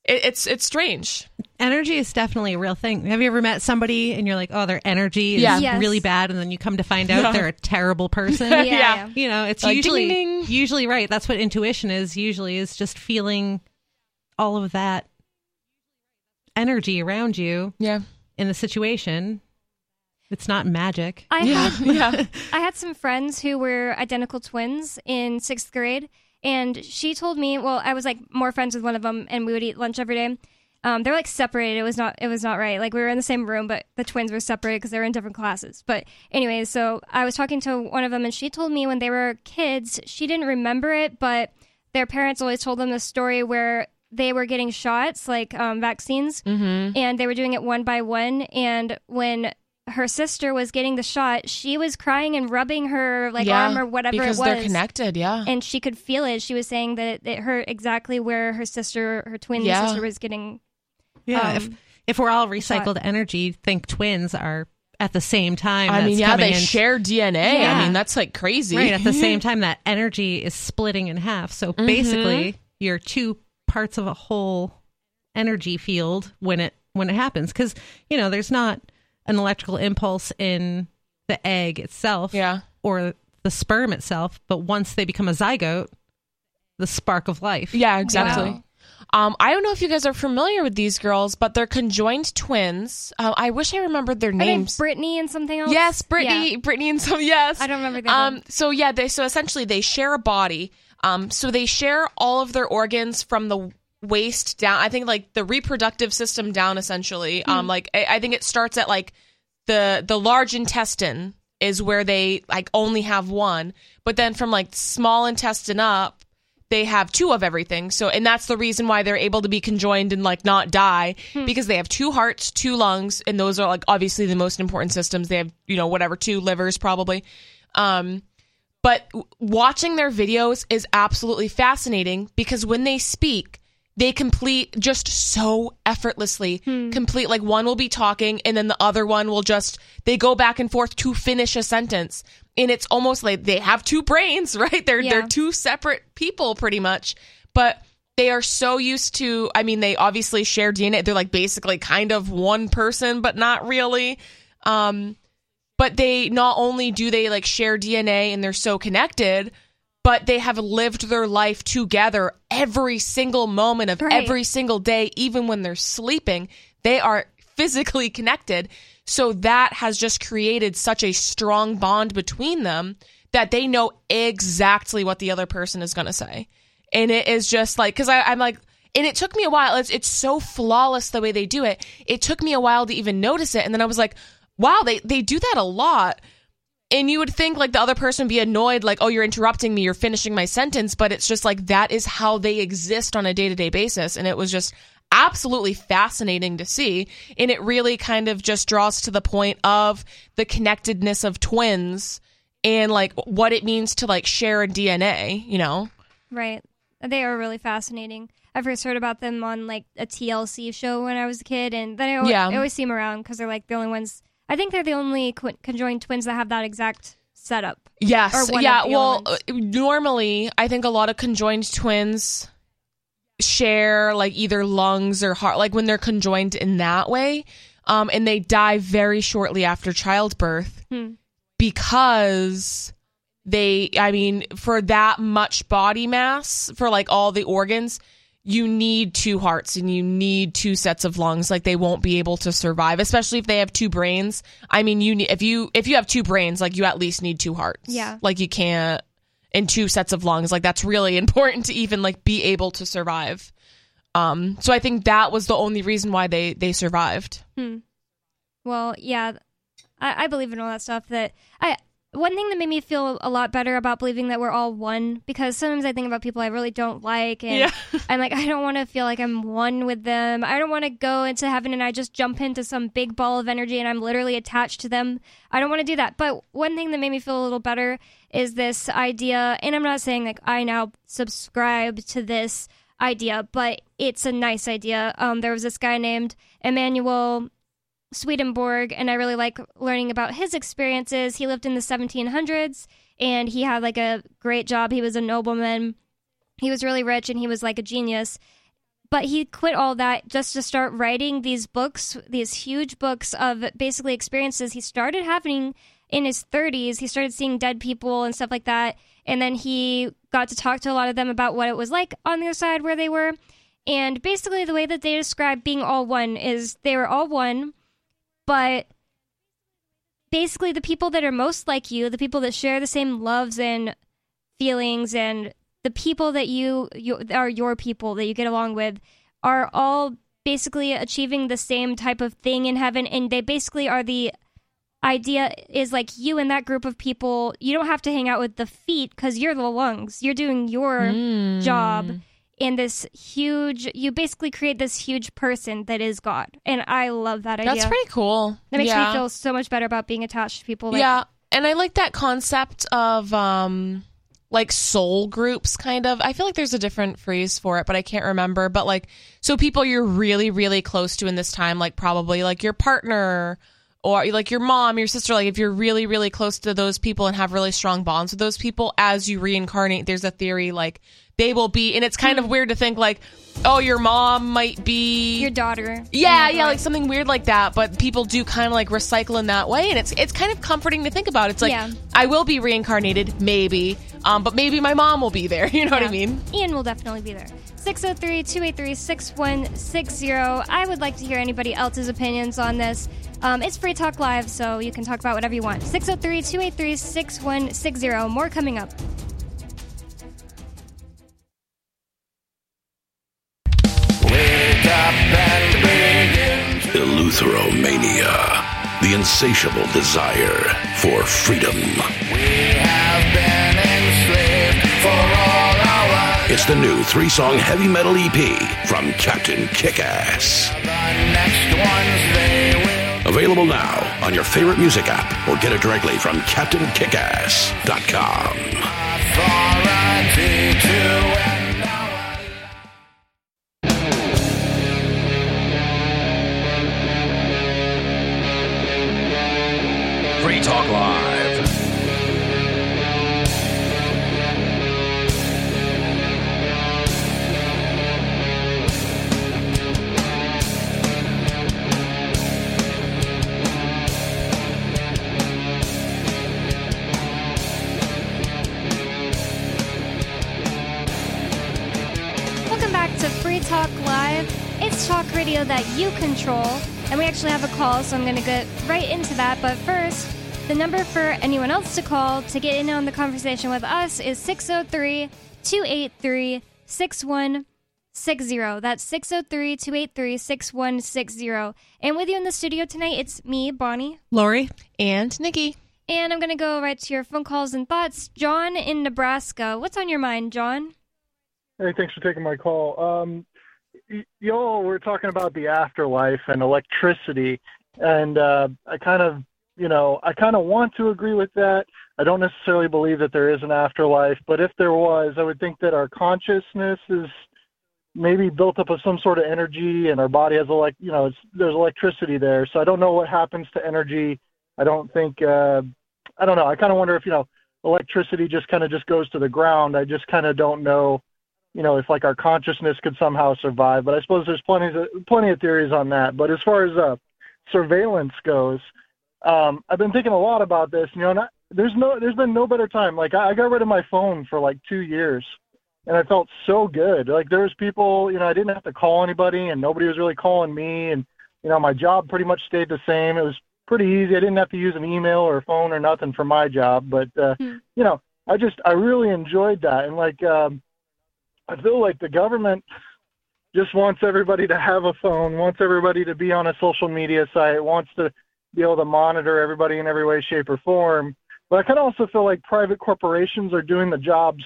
it, it's it's strange Energy is definitely a real thing. Have you ever met somebody and you're like, oh, their energy is Yeah. Yes. really bad, and then you come to find out they're a terrible person? yeah, Yeah. yeah. You know, it's Like, usually ding, ding. usually right. That's what intuition is. Usually is just feeling all of that energy around you yeah in the situation. It's not magic. I yeah had yeah I had some friends who were identical twins in sixth grade, and she told me, well, I was like more friends with one of them, and we would eat lunch every day. Um, they're like separated. It was not. It was not right. Like we were in the same room, but the twins were separated because they were in different classes. But anyways, so I was talking to one of them, and she told me when they were kids, she didn't remember it, but their parents always told them the story where they were getting shots, like um, vaccines, mm-hmm. and they were doing it one by one. And when her sister was getting the shot, she was crying and rubbing her like yeah arm or whatever because it was. they're connected yeah And she could feel it. She was saying that it, it hurt exactly where her sister, her twin Yeah. sister, was getting. Yeah. Um, if if we're all recycled energy, think twins are at the same time. i mean yeah they in- share dna Yeah. i mean that's like crazy Right. At the same time, that energy is splitting in half. So Mm-hmm. basically, you're two parts of a whole energy field when it when it happens. Because you know, there's not an electrical impulse in the egg itself, yeah or the sperm itself. But once they become a zygote, the spark of life. Yeah, exactly. Wow. Um, I don't know if you guys are familiar with these girls, but they're conjoined twins. Uh, I wish I remembered their Are they names. Brittany and something else? Yes, Brittany, Yeah. Brittany, and some yes. I don't remember the Um, other so yeah, they so essentially they share a body. Um, so they share all of their organs from the waist down. I think like the reproductive system down essentially. Um, like I, I think it starts at like the the large intestine is where they like only have one, but then from like small intestine up, they have two of everything. So, and that's the reason why they're able to be conjoined and like not die because they have two hearts, two lungs, and those are like obviously the most important systems. They have, you know, whatever, two livers probably. Um, but watching their videos is absolutely fascinating because when they speak, they complete just so effortlessly. Complete like one will be talking and then the other one will just they go back and forth to finish a sentence. And it's almost like they have two brains, right? They're Yeah. they're two separate people pretty much. But they are so used to I mean they obviously share DNA. They're like basically kind of one person but not really. Um but they not only do they like share DNA and they're so connected, but they have lived their life together every single moment of Right. every single day, even when they're sleeping. They are physically connected. So that has just created such a strong bond between them that they know exactly what the other person is going to say. And it is just like, because I'm like, and it took me a while. It's, it's so flawless the way they do it. It took me a while to even notice it. And then I was like, wow, they, they do that a lot. And you would think like the other person would be annoyed, like, oh, you're interrupting me, you're finishing my sentence. But it's just like that is how they exist on a day to day basis. And it was just absolutely fascinating to see. And it really kind of just draws to the point of the connectedness of twins and like what it means to like share a DNA, you know? Right. They are really fascinating. I first heard about them on like a TLC show when I was a kid, and then I always, Yeah. I always see them around because they're like the only ones. I think they're the only qu- conjoined twins that have that exact setup. Yes. Yeah. Well, uh, normally, I think a lot of conjoined twins share like either lungs or heart, like when they're conjoined in that way. Um, and they die very shortly after childbirth Hmm. because they, I mean, for that much body mass, for like all the organs, you need two hearts and you need two sets of lungs. Like they won't be able to survive especially if they have two brains. I mean you need if you if you have two brains like you at least need two hearts. Yeah. like you can't and two sets of lungs. Like that's really important to even like be able to survive. Um so i think that was the only reason why they they survived. Well, yeah, I, I believe in all that stuff. That I one thing that made me feel a lot better about believing that we're all one because sometimes I think about people I really don't like, and Yeah. I'm like, I don't want to feel like I'm one with them. I don't want to go into heaven and I just jump into some big ball of energy and I'm literally attached to them. I don't want to do that. But one thing that made me feel a little better is this idea, and I'm not saying like I now subscribe to this idea, but it's a nice idea. Um, there was this guy named Emanuel Swedenborg, and I really like learning about his experiences. He lived in the 1700s, and he had like a great job. He was a nobleman. He was really rich, and he was like a genius. But he quit all that just to start writing these books, these huge books of basically experiences he started having in his 30s. He started seeing dead people and stuff like that. And then he got to talk to a lot of them about what it was like on their side where they were. And basically, the way that they describe being all one is they were all one, but basically, the people that are most like you, the people that share the same loves and feelings, and the people that you, you are your people that you get along with, are all basically achieving the same type of thing in heaven, and they basically are the idea is like you and that group of people. You don't have to hang out with the feet because you're the lungs. You're doing your hmm. job in this huge you basically create this huge person that is god and i love that idea that's pretty cool that makes yeah. me feel so much better about being attached to people like, yeah, and I like that concept of um like soul groups kind of. I feel like there's a different phrase for it, but I can't remember. But like so people you're really really close to in this time like probably like your partner or like your mom, your sister like if you're really really close to those people and have really strong bonds with those people as you reincarnate there's a theory like they will be and it's kind of weird to think like oh your mom might be your daughter yeah, yeah, like something weird like that. But people do kind of like recycle in that way, and it's it's kind of comforting to think about. It's like Yeah. I will be reincarnated, maybe, um, but maybe my mom will be there. You know what I mean? Ian will definitely be there. 603 283 6160. I would like to hear anybody else's opinions on this. Um, it's Free Talk Live, so you can talk about whatever you want. 603 283 6160. More coming up. Eleutheromania, the insatiable desire for freedom. For It's the new three song heavy metal EP from Captain Kickass. Available now on your favorite music app or get it directly from CaptainKickass.com. Talk Live. Welcome back to Free Talk Live. It's talk radio that you control. And we actually have a call, so I'm going to get right into that. But first, The number for anyone else to call to get in on the conversation with us is 603 283 6160. That's 603 283 6160. And with you in the studio tonight, it's me, Bonnie. Lori? And Nikki. And I'm going to go right to your phone calls and thoughts. John in Nebraska. What's on your mind, John? Hey, thanks for taking my call. Um, y- y'all were talking about the afterlife and electricity, and uh, I kind of, you know, I kind of want to agree with that. I don't necessarily believe that there is an afterlife, but if there was, I would think that our consciousness is maybe built up of some sort of energy, and our body has like, you know, there's electricity there. So I don't know what happens to energy. I don't think, uh, I don't know. I kind of wonder if you know, electricity just kind of just goes to the ground. I just kind of don't know you know, if like our consciousness could somehow survive. But I suppose there's plenty of plenty of theories on that. But as far as uh, surveillance goes, um, I've been thinking a lot about this. You know, there's no there's been no better time. Like I, I got rid of my phone for like two years, and I felt so good. Like there's people, you know, I didn't have to call anybody, and nobody was really calling me, and you know, my job pretty much stayed the same. It was pretty easy. I didn't have to use an email or a phone or nothing for my job. But uh, Hmm. you know, I just I really enjoyed that, and like. um I feel like the government just wants everybody to have a phone, wants everybody to be on a social media site, wants to be able to monitor everybody in every way, shape, or form. But I kind of also feel like private corporations are doing the jobs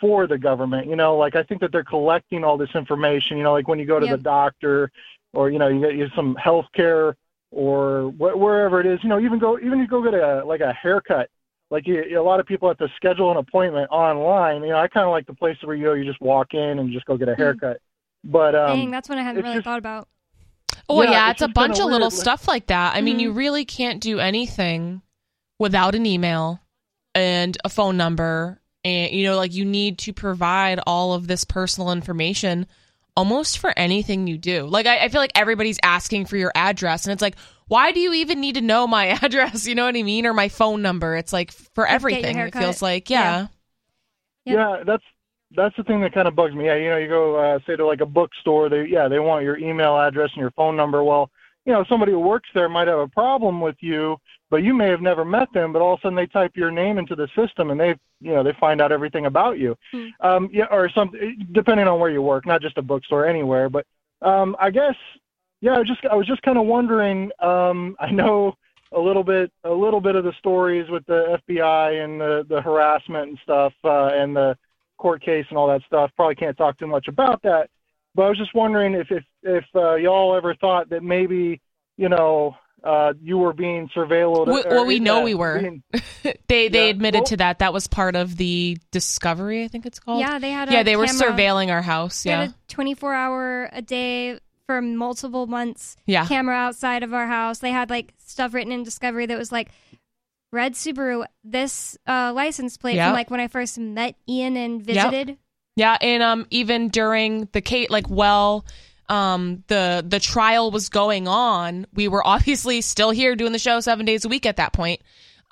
for the government. You know, like I think that they're collecting all this information. You know, like when you go to Yep. the doctor, or you know, you get you some health care, or wh- wherever it is. You know, even go even you go get a like a haircut like you, a lot of people have to schedule an appointment online. You know, I kind of like the places where you go, you just walk in and just go get a haircut. But um, Dang, that's one I hadn't really just- thought about. Oh Yeah, yeah, it's it's, a bunch of little weird, like- stuff like that. I mean, Mhm. you really can't do anything without an email and a phone number, and you know, like you need to provide all of this personal information almost for anything you do. Like I, I feel like everybody's asking for your address, and it's like, why do you even need to know my address? You know what I mean, or my phone number? It's like for everything. It feels like Yeah. yeah. Yep. yeah, that's that's the thing that kind of bugs me. Yeah, you know, you go uh, say to like a bookstore, they yeah they want your email address and your phone number. Well, you know, somebody who works there might have a problem with you, but you may have never met them. But all of a sudden they type your name into the system and they you know they find out everything about you. Hmm. Um, yeah, or something depending on where you work, not just a bookstore, anywhere. But um, I guess yeah, I just I was just kind of wondering. Um, I know a little bit a little bit of the stories with the FBI and the the harassment and stuff uh, and the court case and all that stuff. Probably can't talk too much about that. But I was just wondering if if if uh, y'all ever thought that maybe you know uh, you were being surveilled. We- or- well, we know we were. being- they they Yeah, admitted well- to that. That was part of the discovery. I think it's called. Yeah, they had a yeah, they were surveilling our house. They Yeah, 24 hour a day for multiple months yeah. camera outside of our house. They had like stuff written in Discovery that was like, Red Subaru, this uh, license plate Yeah. from like when I first met Ian and visited. Yeah, and um, even during the Kate, like, well, um, the the trial was going on. We were obviously still here doing the show seven days a week at that point.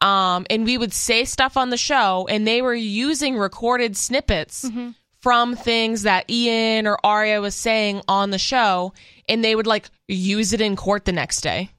Um, and we would say stuff on the show, and they were using recorded snippets Mm-hmm. from things that Ian or Aria was saying on the show, and they would like use it in court the next day.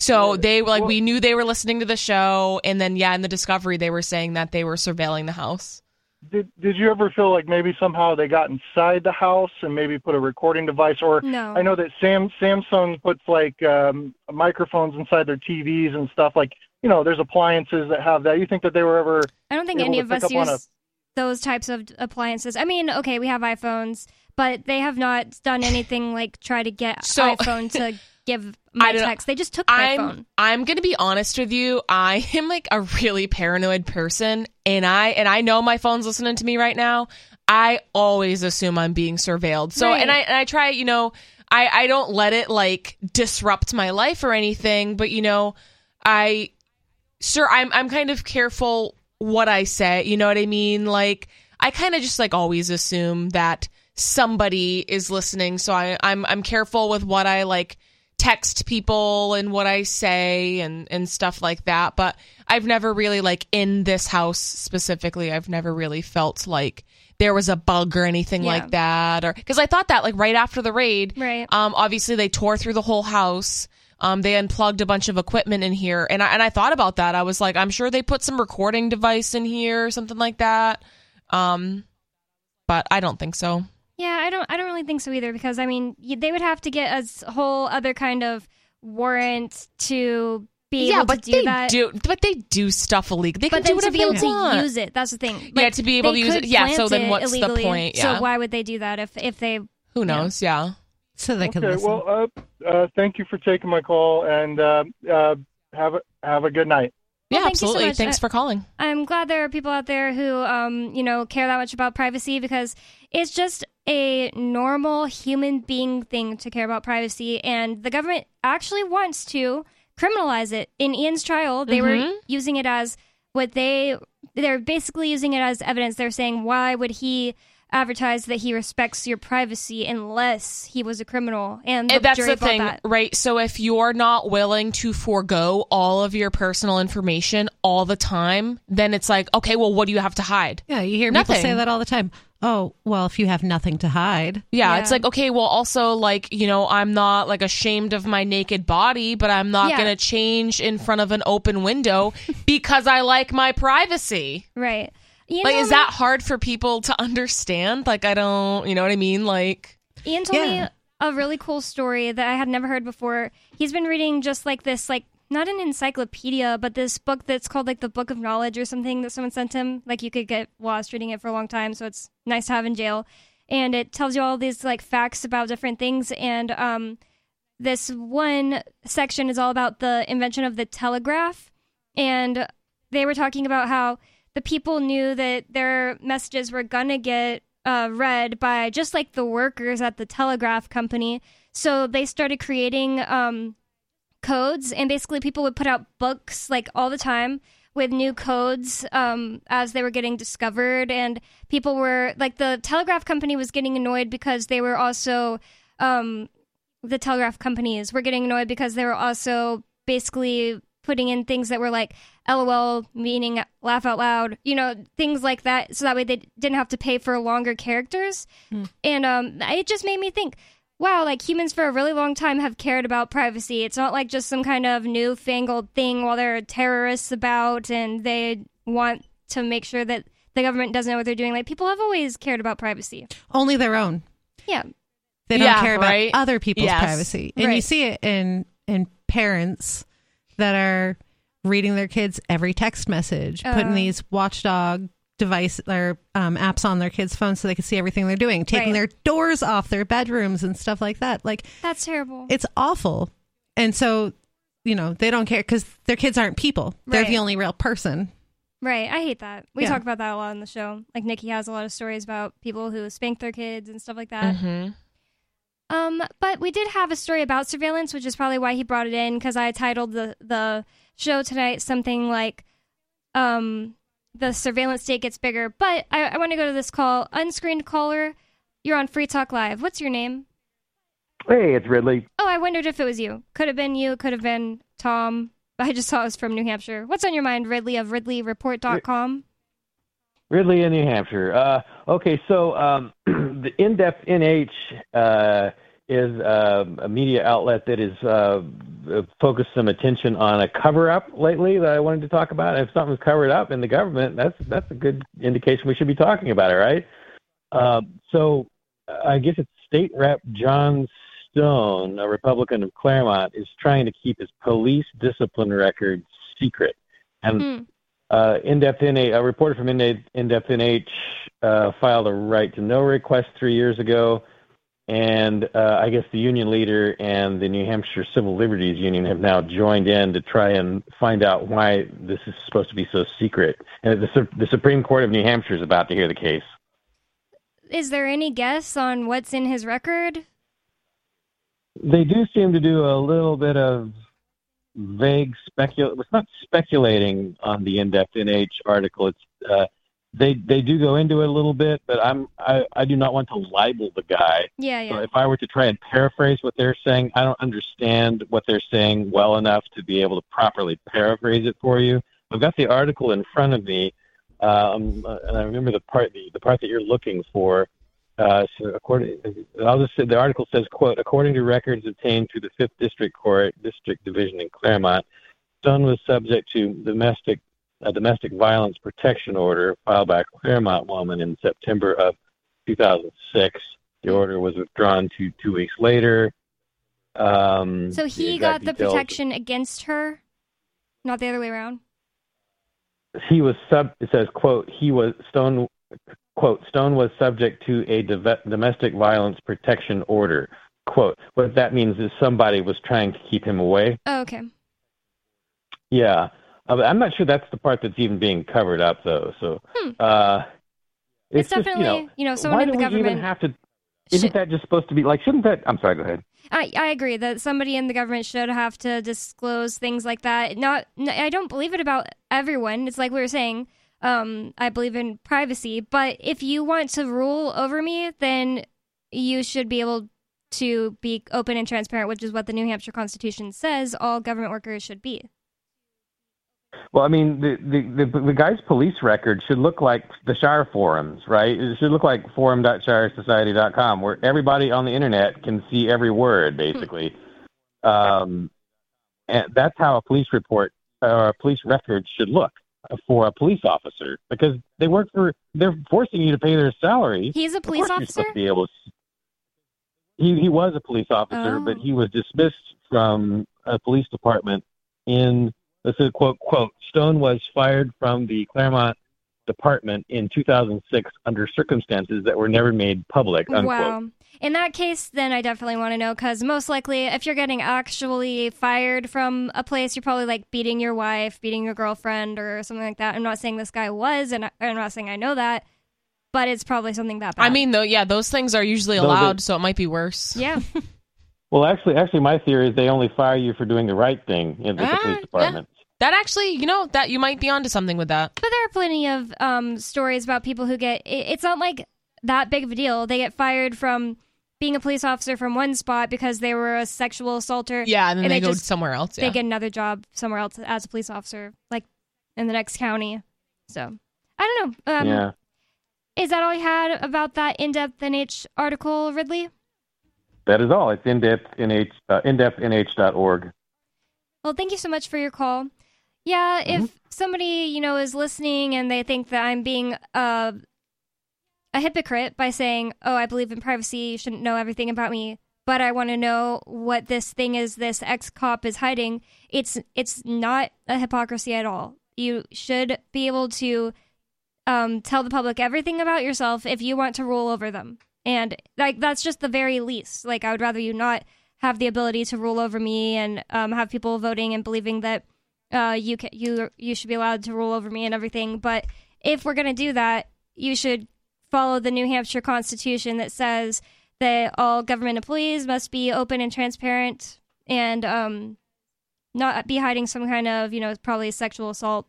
Yep. So they were like, Well- we knew they were listening to the show, and then yeah, in the discovery, they were saying that they were surveilling the house. Did Did you ever feel like maybe somehow they got inside the house and maybe put a recording device or No. I know that Sam Samsung puts like um, microphones inside their TVs and stuff. Like you know, there's appliances that have that. You think that they were ever? I don't think able any of us up on use those types of appliances. I mean, okay, we have iPhones, but they have not done anything like try to get So- iPhone to give my text. They just took my I'm phone. I'm gonna be honest with you. I am like a really paranoid person, and I and I know my phone's listening to me right now. I always assume I'm being surveilled. So Right. and I and I try, you know, I I don't let it like disrupt my life or anything, but you know, I sir, I'm I'm kind of careful what I say. You know what I mean? Like I kind of just like always assume that somebody is listening. So I I'm I'm careful with what I like text people and what I say and and stuff like that. But I've never really like in this house specifically, I've never really felt like there was a bug or anything Yeah. like that or because I thought that like right after the raid Right. um obviously they tore through the whole house Um, they unplugged a bunch of equipment in here, and I and I thought about that. I was like, I'm sure they put some recording device in here, or something like that. Um, but I don't think so. Yeah, I don't. I don't really think so either. Because I mean, they would have to get a whole other kind of warrant to be yeah, able but to do they that. do, but they do stuff illegal. They but can then do to whatever be able they to use it, that's the thing. Yeah, to be able to use it. Yeah, so then it what's the point? Yeah. So why would they do that if if they? Who knows? Yeah. So they can Okay, listen. well, uh, uh, thank you for taking my call, and uh, uh, have a have a good night. Yeah, Well, thank you so absolutely. much. Thanks I- for calling. I'm glad there are people out there who, um, you know, care that much about privacy because it's just a normal human being thing to care about privacy, and the government actually wants to criminalize it. In Ian's trial, they were Mhm. using it as what they they're basically using it as evidence. They're saying, why would he advertise that he respects your privacy unless he was a criminal? And the And that's jury the thing, that. right? So if you're not willing to forego all of your personal information all the time, then it's like, okay, well, what do you have to hide? yeah, you hear people say that all the time. Oh, well, if you have nothing to hide, Yeah, Yeah. it's like, okay, well, also, like, you know, I'm not like ashamed of my naked body, but I'm not Yeah. going to change in front of an open window because I like my privacy. Right. Ian Like, told is that hard for people to understand? Like, I don't, you know what I mean? Like, Ian told Yeah. me a really cool story that I had never heard before. He's been reading just like this, like not an encyclopedia, but this book that's called like the Book of Knowledge or something that someone sent him. Like you could get lost reading it for a long time, so it's nice to have in jail. And it tells you all these like facts about different things. And um, this one section is all about the invention of the telegraph. And they were talking about how the people knew that their messages were gonna get uh, read by just like the workers at the telegraph company. So they started creating um, codes, and basically people would put out books like all the time with new codes um, as they were getting discovered, and people were like the telegraph company was getting annoyed because they were also um, the telegraph companies were getting annoyed because they were also basically putting in things that were like LOL, meaning laugh out loud, you know, things like that. So that way they didn't have to pay for longer characters. And um, it just made me think, wow, like humans for a really long time have cared about privacy. It's not like just some kind of newfangled thing while there are terrorists about and they want to make sure that the government doesn't know what they're doing. Like people have always cared about privacy. only their own. Yeah. They don't Yeah, care about right? other people's Yes. privacy. And you see it in in parents that are reading their kids every text message, putting Uh. these watchdog device or um, apps on their kids' phones so they can see everything they're doing, taking Right. their doors off their bedrooms and stuff like that. Like That's terrible. it's awful. And so, you know, they don't care because their kids aren't people. They're Right. the only real person. Right. I hate that. We Yeah. talk about that a lot on the show. Like Nikki has a lot of stories about people who spank their kids and stuff like that. mhm. Um, but we did have a story about surveillance, which is probably why he brought it in because I titled the the show tonight something like, um, the surveillance state gets bigger. But I, I want to go to this call. Unscreened caller, you're on Free Talk Live. What's your name? Hey, it's Ridley. Oh, I wondered if it was you. Could have been you. Could have been Tom. I just saw it was from New Hampshire. What's on your mind, Ridley of RidleyReport.com? Ridley in New Hampshire. Uh, okay, so um, the In-Depth NH uh, is uh, a media outlet that has uh, focused some attention on a cover-up lately that I wanted to talk about. If something's covered up in the government, that's that's a good indication we should be talking about it, right? Uh, so I guess it's State Rep John Stone, a Republican of Claremont, is trying to keep his police discipline record secret. And Hmm. Uh, a reporter from In- In-Depth NH uh, filed a right to know request three years ago, and uh, I guess the union leader and the New Hampshire Civil Liberties Union have now joined in to try and find out why this is supposed to be so secret. And the, the Supreme Court of New Hampshire is about to hear the case. Is there any guess on what's in his record? They do seem to do a little bit of vague specul. It's not speculating on the in-depth NH article. It's uh, they they do go into it a little bit, but I'm I, I do not want to libel the guy. Yeah, yeah. So if I were to try and paraphrase what they're saying, I don't understand what they're saying well enough to be able to properly paraphrase it for you. I've got the article in front of me, um, uh, and I remember the part the, the part that you're looking for. Uh, so according, I'll just say the article says, "quote According to records obtained through the Fifth District Court District Division in Claremont, Stone was subject to domestic a domestic violence protection order filed by a Claremont woman in September of 2006. The order was withdrawn two two weeks later. Um, So he got the details- protection against her, not the other way around. he was sub it says quote he was stone quote stone was subject to a domestic violence protection order quote what that means is somebody was trying to keep him away Oh, okay. yeah uh, i'm not sure that's the part that's even being covered up though so Hmm. uh It's, it's, just, definitely, you know, you know, someone why in do the we government. even have to isn't that just supposed to be like shouldn't that i'm sorry go ahead I, I agree that somebody in the government should have to disclose things like that. Not, I don't believe it about everyone. It's like we were saying. Um, I believe in privacy, but if you want to rule over me, then you should be able to be open and transparent, which is what the New Hampshire Constitution says all government workers should be. Well, I mean, the, the the the guy's police record should look like the Shire forums, right? It should look like forum.shiresociety.com, where everybody on the internet can see every word, basically. Um, and that's how a police report or a police record should look for a police officer, because they work for they're forcing you to pay their salary. He's a police officer. to be able to. He he was a police officer, Oh. but he was dismissed from a police department in this is quote quote Stone was fired from the Claremont department in 2006 under circumstances that were never made public. Unquote. Wow. In that case, then I definitely want to know because most likely, if you're getting actually fired from a place, you're probably like beating your wife, beating your girlfriend, or something like that. I'm not saying this guy was, and I- I'm not saying I know that, but it's probably something that bad. I mean, though, yeah, those things are usually Those are- allowed, so it might be worse. yeah. Well, actually, actually, my theory is they only fire you for doing the right thing in the Ah, police yeah. Department. That actually, you know, that you might be onto something with that. But there are plenty of um, stories about people who get. It, it's not like that big of a deal. They get fired from being a police officer from one spot because they were a sexual assaulter. Yeah, and then And they they go just- somewhere else. They get another job somewhere else as a police officer, like in the next county. So I don't know. Um, yeah. Is that all you had about that in-depth NH article, Ridley? That is all. It's in depth nh uh, indepthnh.org. Well, thank you so much for your call. Yeah, if somebody you know is listening and they think that I'm being uh, a hypocrite by saying, "Oh, I believe in privacy, you shouldn't know everything about me," but I want to know what this thing is this ex cop is hiding, it's it's not a hypocrisy at all. You should be able to um, tell the public everything about yourself if you want to rule over them, and like that's just the very least. Like I would rather you not have the ability to rule over me and um, have people voting and believing that uh, you ca- you you should be allowed to rule over me and everything. But if we're gonna do that, you should follow the New Hampshire Constitution that says that all government employees must be open and transparent and um, not be hiding some kind of you know probably sexual assault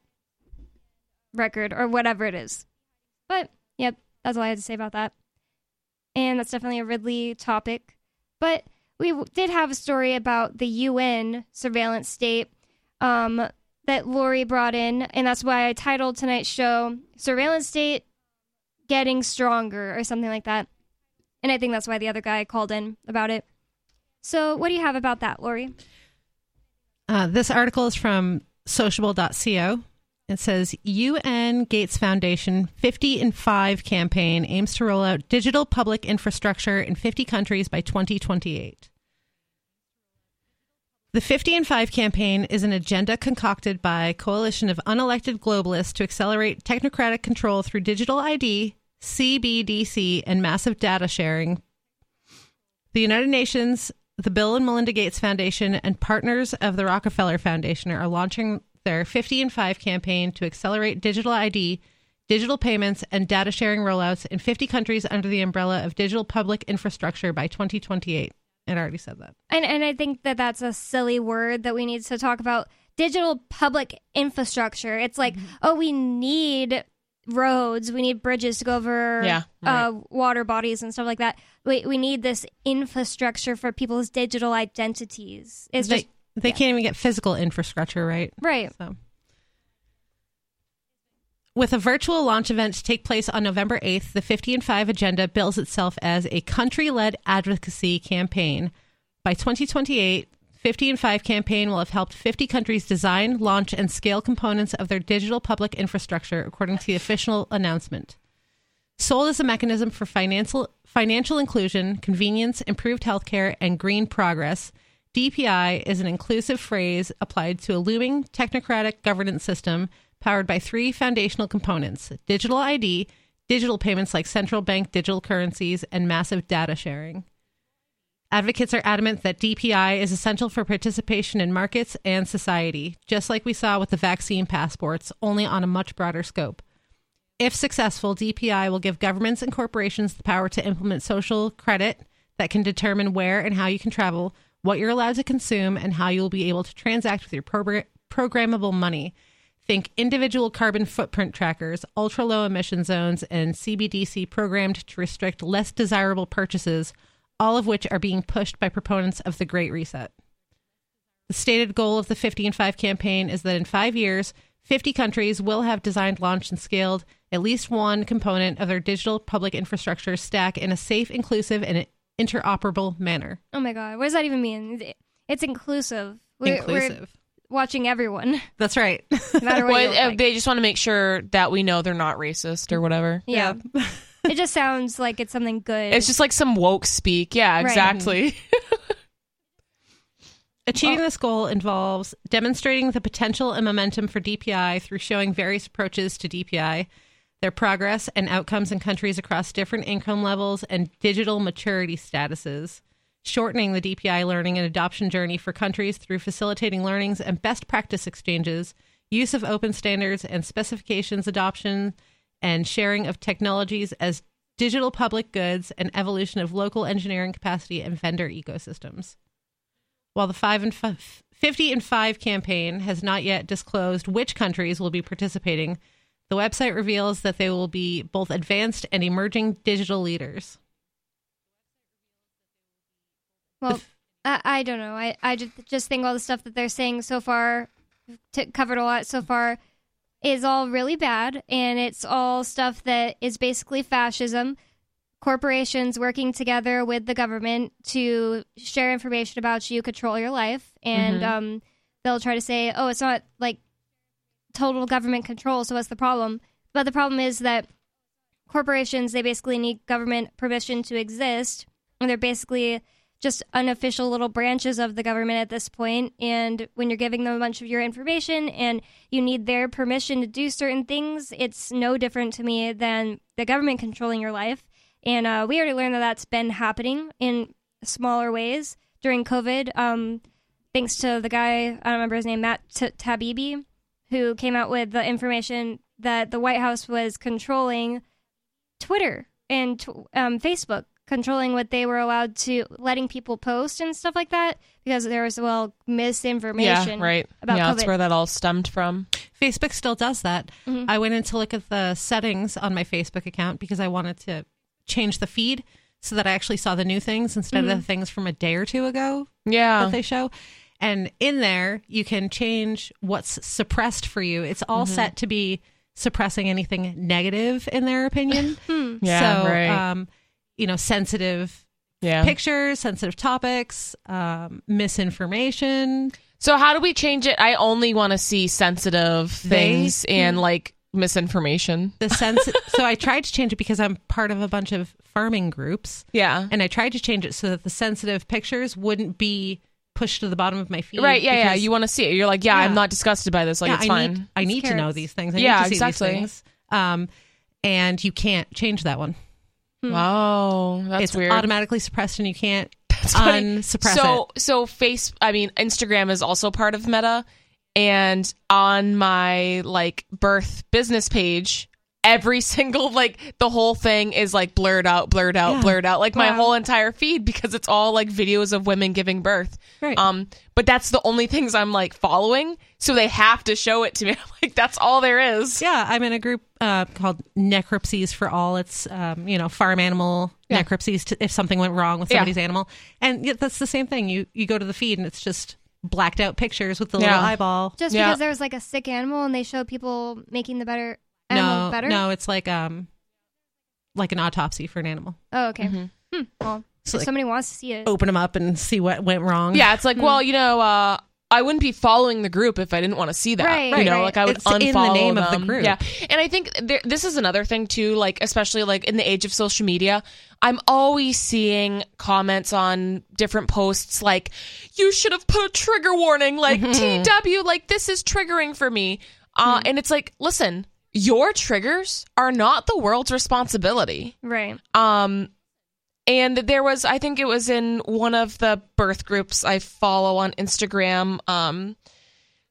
record or whatever it is. But yep, that's all I had to say about that. And that's definitely a Ridley topic. But we did have a story about the UN surveillance state um, that Lori brought in, and that's why I titled tonight's show "Surveillance State Getting Stronger" or something like that. And I think that's why the other guy called in about it. So, what do you have about that, Lori? Uh, this article is from sociable.co. It says UN Gates Foundation 50 in 5 campaign aims to roll out digital public infrastructure in 50 countries by 2028. The 50 and 5 campaign is an agenda concocted by a coalition of unelected globalists to accelerate technocratic control through digital ID, CBDC, and massive data sharing the United Nations, the Bill and Melinda Gates Foundation, and partners of the Rockefeller Foundation are launching their 50 and 5 campaign to accelerate digital ID, digital payments, and data sharing rollouts in 50 countries under the umbrella of digital public infrastructure by 2028. It already said that. And and I think that that's a silly word that we need to talk about. Digital public infrastructure. It's like, oh, we need roads, we need bridges to go over Yeah, uh, water bodies and stuff like that. We we need this infrastructure for people's digital identities. It's they just they can't even get physical infrastructure right. right. So, With a virtual launch event to take place on November 8th, the 50 and 5 agenda bills itself as a country led advocacy campaign. By 2028, 50 and 5 campaign will have helped 50 countries design, launch, and scale components of their digital public infrastructure, according to the official announcement. Sold as a mechanism for financial, financial inclusion, convenience, improved healthcare, and green progress, DPI is an inclusive phrase applied to a looming technocratic governance system powered by three foundational components digital ID, digital payments like central bank digital currencies, and massive data sharing. Advocates are adamant that DPI is essential for participation in markets and society, just like we saw with the vaccine passports, only on a much broader scope. If successful, DPI will give governments and corporations the power to implement social credit that can determine where and how you can travel, what you're allowed to consume, and how you'll be able to transact with your progr- programmable money. Think individual carbon footprint trackers, ultra low emission zones, and CBDC programmed to restrict less desirable purchases, all of which are being pushed by proponents of the Great Reset. The stated goal of the 50 and 5 campaign is that in five years, 50 countries will have designed, launched, and scaled at least one component of their digital public infrastructure stack in a safe, inclusive, and interoperable manner. Oh my god, what does that even mean? It's inclusive. We're, inclusive. We're watching everyone, That's right. no matter what. Well, you look uh, like. they just want to make sure that we know they're not racist or whatever. yeah, it just sounds like it's something good. It's just like some woke speak. Yeah, Right. exactly. Achieving this goal involves demonstrating the potential and momentum for DPI through showing various approaches to DPI, their progress and outcomes in countries across different income levels and digital maturity statuses, shortening the DPI learning and adoption journey for countries through facilitating learnings and best practice exchanges, use of open standards and specifications adoption, and sharing of technologies as digital public goods and evolution of local engineering capacity and vendor ecosystems. While the five and f- 50 and 5 campaign has not yet disclosed which countries will be participating, the website reveals that they will be both advanced and emerging digital leaders. Well, I, I don't know. I, I just, just think all the stuff that they're saying so far, t- covered a lot so far, is all really bad, and it's all stuff that is basically fascism. Corporations working together with the government to share information about you, control your life, and Mhm. um, they'll try to say, "Oh, it's not like total government control, so what's the problem?" But the problem is that corporations they basically need government permission to exist, and they're basically just unofficial little branches of the government at this point. And when you're giving them a bunch of your information and you need their permission to do certain things it's no different to me than the government controlling your life. And uh, we already learned that that's been happening in smaller ways during covid. Um, thanks to the guy i don't remember his name matt T- Taibbi who came out with the information that the white house was controlling twitter and um, facebook controlling what they were allowed to letting people post and stuff like that because there was well misinformation yeah, misinformation right. about yeah, that's where that all stemmed from. Facebook still does that. Mhm. I went in to look at the settings on my Facebook account because I wanted to change the feed so that I actually saw the new things instead of the things from a day or two ago Yeah. that they show. And in there, you can change what's suppressed for you. It's all set to be suppressing anything negative in their opinion. Yeah, so, right. um, you know, sensitive yeah. pictures, sensitive topics, um, misinformation. So how do we change it? I only want to see sensitive They- things and like misinformation. The sense. so I tried to change it because I'm part of a bunch of farming groups, Yeah. and I tried to change it so that the sensitive pictures wouldn't be pushed to the bottom of my feed. Right, yeah, yeah. You want to see it. You're like, yeah, I'm not disgusted by this. Like, yeah, it's I fine. Need, I need to know these things. I Yeah, need to see exactly. these things. Um, and you can't change that one. Hmm. Wow, that's it's weird. automatically suppressed, and you can't unsuppress so it. so face i mean instagram is also part of meta and on my like birth business page every single like the whole thing is like blurred out blurred out Yeah. blurred out like my whole entire feed because it's all like videos of women giving birth Right. um but that's the only things i'm like following so they have to show it to me I'm like that's all there is Yeah, I'm in a group uh, called Necropsies for All. It's um, you know farm animal Yeah. necropsies to, if something went wrong with Yeah. somebody's animal, and yet that's the same thing. You you go to the feed and it's just blacked out pictures with the Yeah. little eyeball. just Yeah. because there was like a sick animal and they show people making the better Animal no, better? no, it's like um, like an autopsy for an animal. Oh, okay. Mhm. Hmm. Well, So, if like, somebody wants to see it. open them up and see what went wrong. Yeah, it's like, Hmm. well, you know, uh, I wouldn't be following the group if I didn't want to see that. Right, you right, know, right. like I would It's in the unfollow name of the them. group. Yeah, and I think there, this is another thing too. Like, especially like in the age of social media, I'm always seeing comments on different posts like, "You should have put a trigger warning." Like, Mm-hmm. TW, like this is triggering for me. Uh, And it's like, listen, your triggers are not the world's responsibility. Right. Um, and there was, I think it was in one of the birth groups I follow on Instagram. Um,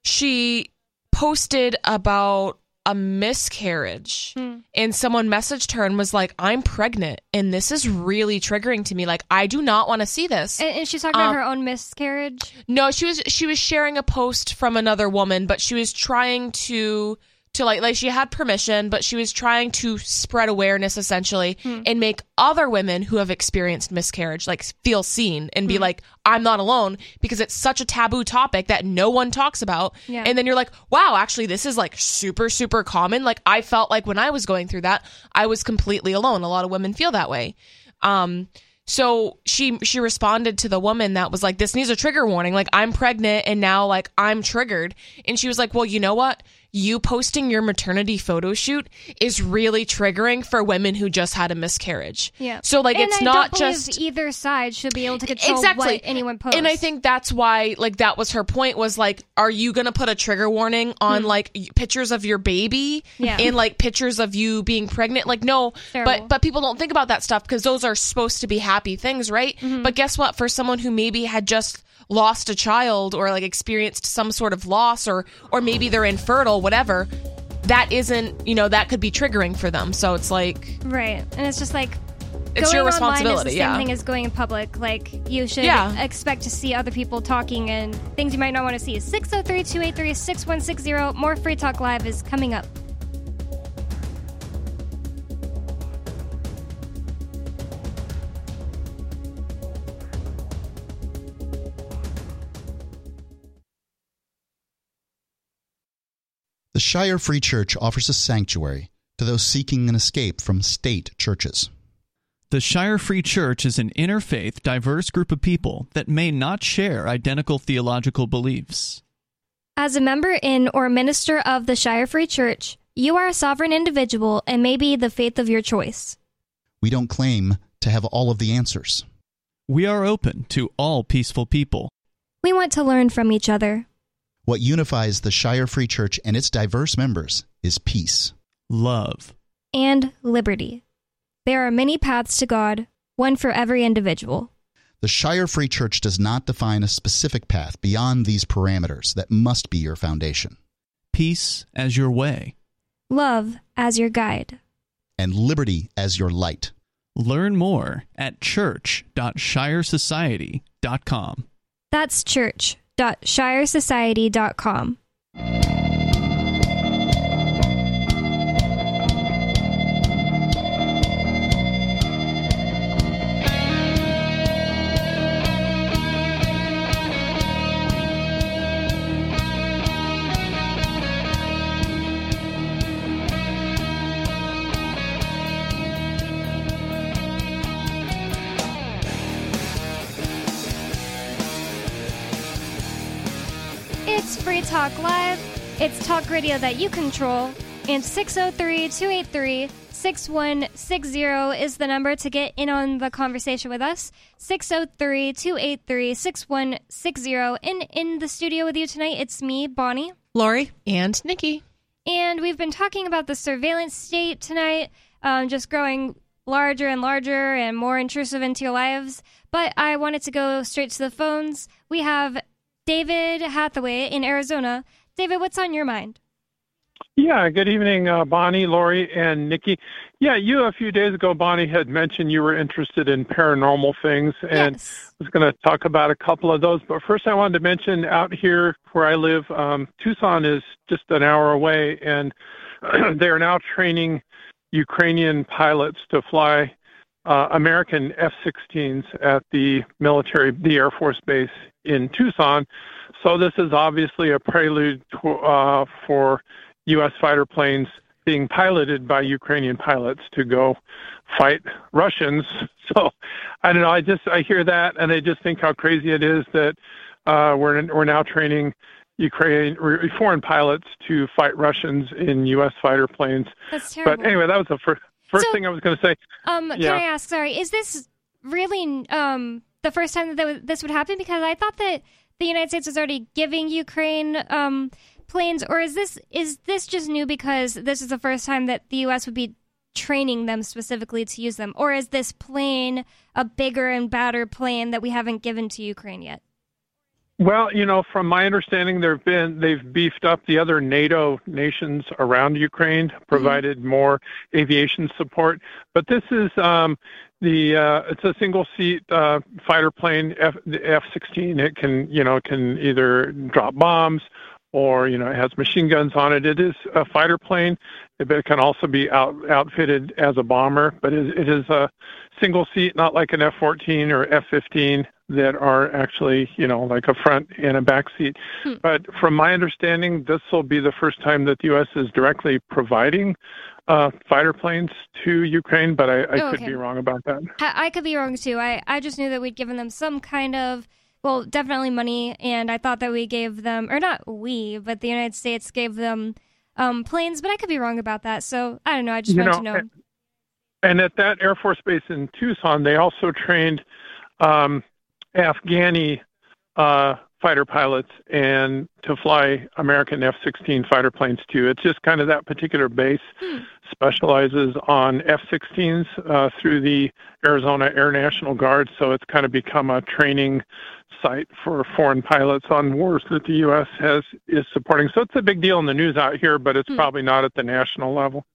she posted about a miscarriage, Hmm. and someone messaged her and was like, "I'm pregnant, and this is really triggering to me. Like, I do not want to see this." And, and she's talking about Um, her own miscarriage. No, she was she was sharing a post from another woman, but she was trying to to like like she had permission, but she was trying to spread awareness essentially and make other women who have experienced miscarriage like feel seen and be like I'm not alone because it's such a taboo topic that no one talks about. Yeah. And then you're like, "Wow, actually this is like super super common." Like I felt like when I was going through that, I was completely alone. A lot of women feel that way. Um so she she responded to the woman that was like this needs a trigger warning like i'm pregnant and now like i'm triggered and she was like well you know what you posting your maternity photo shoot is really triggering for women who just had a miscarriage Yeah. so like and it's I not just either side should be able to control exactly what anyone posts. and i think that's why like that was her point was like are you gonna put a trigger warning on like pictures of your baby Hmm. Yeah. and like pictures of you being pregnant like no Terrible. but but people don't think about that stuff because those are supposed to be happy things right Mm-hmm. but guess what for someone who maybe had just lost a child or like experienced some sort of loss or or maybe they're infertile whatever that isn't you know that could be triggering for them so it's like right, and it's just like it's your online is responsibility the same yeah thing as going in public. Like you should Yeah. expect to see other people talking and things you might not want to see. 603-283-6160. More Free Talk Live is coming up. The Shire Free Church offers a sanctuary to those seeking an escape from state churches. The Shire Free Church is an interfaith, diverse group of people that may not share identical theological beliefs. As a member in or minister of the Shire Free Church, you are a sovereign individual and may be the faith of your choice. We don't claim to have all of the answers. We are open to all peaceful people. We want to learn from each other. What unifies the Shire Free Church and its diverse members is peace. Love. and liberty. There are many paths to God, one for every individual. The Shire Free Church does not define a specific path beyond these parameters that must be your foundation, Peace as your way. Love as your guide. and liberty as your light. Learn more at church.shiresociety.com. That's church.shiresociety.com. It's Talk Live. It's talk radio that you control. And 603 283 6160 is the number to get in on the conversation with us. 603 283 6160. And in the studio with you tonight, it's me, Bonnie. Lori? and nikki And we've been talking about the surveillance state tonight, um, just growing larger and larger and more intrusive into your lives. But I wanted to go straight to the phones. We have David Hathaway in Arizona. David, what's on your mind? Yeah, good evening, uh, Bonnie, Lori, and Nikki. Yeah, you a few days ago, Bonnie, had mentioned you were interested in paranormal things, and yes. I was going to talk about a couple of those. But first, I wanted to mention out here where I live, um, Tucson is just an hour away, and they are now training Ukrainian pilots to fly American F-16s at the military, the Air Force base in Tucson. So this is obviously a prelude to, uh, for U.S. fighter planes being piloted by Ukrainian pilots to go fight Russians. So I don't know. I just I hear that and I just think how crazy it is that uh, we're we're now training Ukraine foreign pilots to fight Russians in U.S. fighter planes. That's terrible. But anyway, that was the first first So- thing I was going to say. Um, Yeah. can I ask? Sorry, is this really um the first time that this would happen? Because I thought that the United States was already giving Ukraine um planes, or is this is this just new because this is the first time that the U.S. would be training them specifically to use them, or is this plane a bigger and badder plane that we haven't given to Ukraine yet? Well, you know, from my understanding, there've been they've beefed up the other NATO nations around Ukraine, provided more aviation support. But this is um, the uh, it's a single seat uh, fighter plane, F, the F-16. It can you know can either drop bombs or you know it has machine guns on it. It is a fighter plane, but it can also be out, outfitted as a bomber. But it, it is a single seat, not like an F-14 or F-15 that are actually, you know, like a front and a back seat. Hmm. But from my understanding, this will be the first time that the U.S. is directly providing uh, fighter planes to Ukraine, but I, I Oh, could okay. be wrong about that. I, I could be wrong too. I, I just knew that we'd given them some kind of, well, definitely money, and I thought that we gave them, or not we, but the United States gave them um, planes, but I could be wrong about that. So I don't know. I just You wanted know, to know. And at that Air Force base in Tucson, they also trained um, Afghani uh, fighter pilots and to fly American F-16 fighter planes too. It's just kind of that particular base specializes on F-16s uh, through the Arizona Air National Guard, so it's kind of become a training site for foreign pilots on wars that the U.S. has is supporting. So it's a big deal in the news out here, but it's Hmm. probably not at the national level.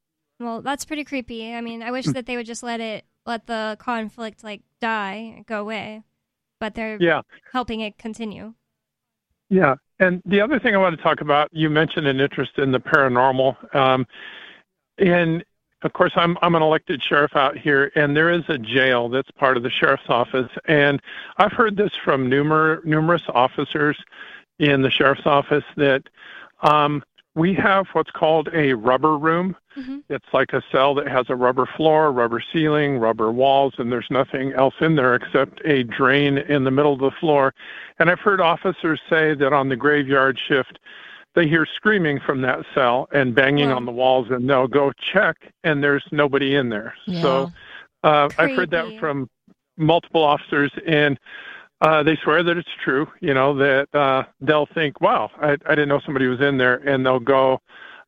Well, that's pretty creepy. I mean, I Hmm. wish that they would just let it, let the conflict like die, go away, but they're Yeah. helping it continue. Yeah, and the other thing I want to talk about, you mentioned an interest in the paranormal, um, and of course, I'm I'm an elected sheriff out here, and there is a jail that's part of the sheriff's office, and I've heard this from numer- numerous officers in the sheriff's office that um, we have what's called a rubber room. hmm It's like a cell that has a rubber floor, rubber ceiling, rubber walls, and there's nothing else in there except a drain in the middle of the floor. And I've heard officers say that on the graveyard shift, they hear screaming from that cell and banging Wow. on the walls, and they'll go check, and there's nobody in there. So uh, I've heard that from multiple officers, and uh, they swear that it's true. You know that uh, they'll think, "Wow, I, I didn't know somebody was in there," and they'll go.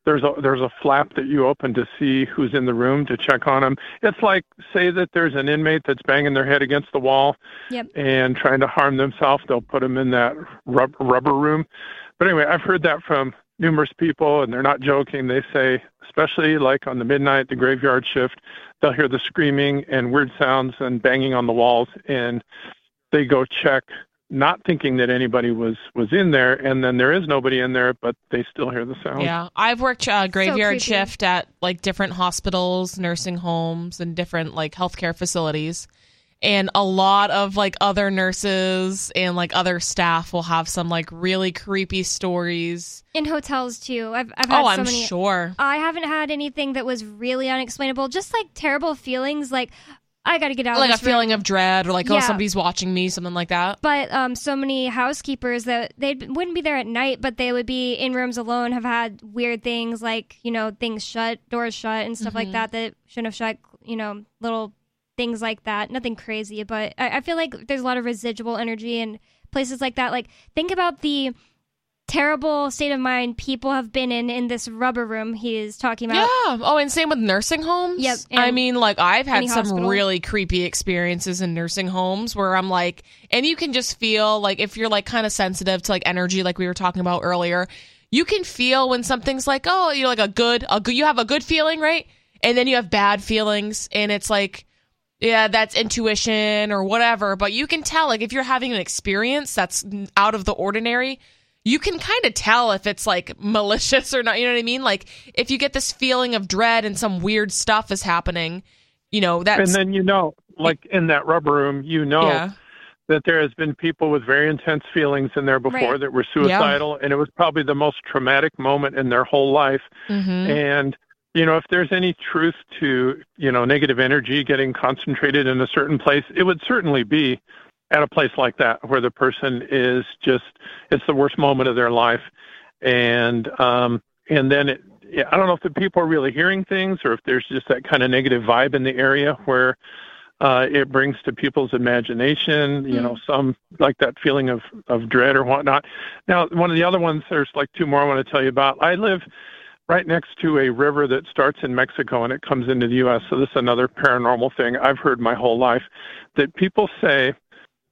There's a there's a flap that you open to see who's in the room to check on them. It's like say that there's an inmate that's banging their head against the wall Yep. and trying to harm themselves. They'll put them in that rub, rubber room. But anyway, I've heard that from numerous people, and they're not joking. They say, especially like on the midnight, the graveyard shift, they'll hear the screaming and weird sounds and banging on the walls, and they go check, not thinking that anybody was was in there, and then there is nobody in there, but they still hear the sound. Yeah, I've worked uh, graveyard creepy. shift at like different hospitals, nursing homes, and different like healthcare facilities. And a lot of like other nurses and like other staff will have some like really creepy stories. In hotels too. I've I've had Oh, so I'm many. sure. I haven't had anything that was really unexplainable. Just like terrible feelings, like I got to get out. Of here. Like a room. feeling of dread or like, oh, Yeah. somebody's watching me, something like that. But um, so many housekeepers that they wouldn't be there at night, but they would be in rooms alone. Have had weird things like you know things shut, doors shut, and stuff like Mhm. that that shouldn't have shut. You know, little things like that. Nothing crazy, but I, I feel like there's a lot of residual energy in places like that. Like think about the terrible state of mind people have been in in this rubber room he is talking about. Yeah. Oh, and same with nursing homes. Yep, I mean, like I've had some hospital. really creepy experiences in nursing homes where I'm like, and you can just feel like if you're like kind of sensitive to like energy, like we were talking about earlier, you can feel when something's like, oh, you're like a good, a good, you have a good feeling, right? And then you have bad feelings, and it's like, yeah, that's intuition or whatever. But you can tell, like, if you're having an experience that's out of the ordinary, you can kind of tell if it's like malicious or not. You know what I mean? Like, if you get this feeling of dread and some weird stuff is happening, you know, that. And then you know, like in that rubber room, you know yeah. that there has been people with very intense feelings in there before Right. that were suicidal, and it was probably the most traumatic moment in their whole life. hmm And you know, if there's any truth to, you know, negative energy getting concentrated in a certain place, it would certainly be at a place like that where the person is just it's the worst moment of their life and um and then it yeah, I don't know if the people are really hearing things or if there's just that kind of negative vibe in the area where uh, it brings to people's imagination, you mm. know, some like that feeling of, of dread or whatnot. Now, one of the other ones, there's like two more I want to tell you about. I live right next to a river that starts in Mexico and it comes into the U.S. So this is another paranormal thing I've heard my whole life that people say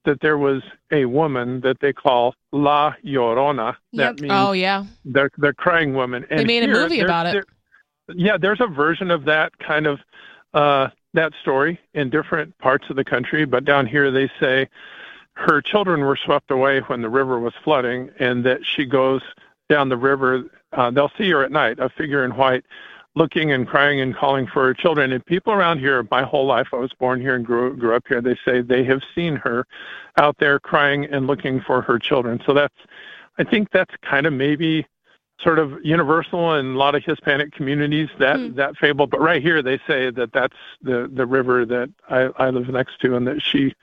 that there was a woman that they call La Llorona. That means oh yeah, the the crying woman. And they made here, a movie about it. yeah, there's a version of that kind of uh, that story in different parts of the country, but down here they say her children were swept away when the river was flooding, and that she goes down the river. Uh, they'll see her at night, a figure in white, looking and crying and calling for her children. And people around here, my whole life, I was born here and grew grew up here. They say they have seen her out there crying and looking for her children. So that's, I think that's kind of maybe sort of universal in a lot of Hispanic communities that mm. that fable. But right here, they say that that's the the river that I, I live next to, and that she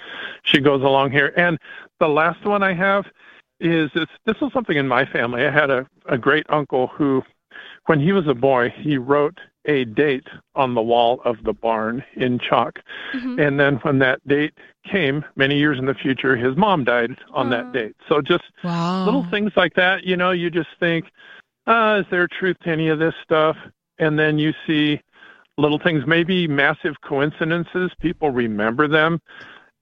she goes along here. And the last one I have is this. This was something in my family. I had a a great uncle who when he was a boy, he wrote a date on the wall of the barn in chalk. Mm-hmm. And then when that date came, many years in the future, his mom died on that date. So just wow. little things like that, you know, you just think, uh, is there truth to any of this stuff? And then you see little things, maybe massive coincidences. People remember them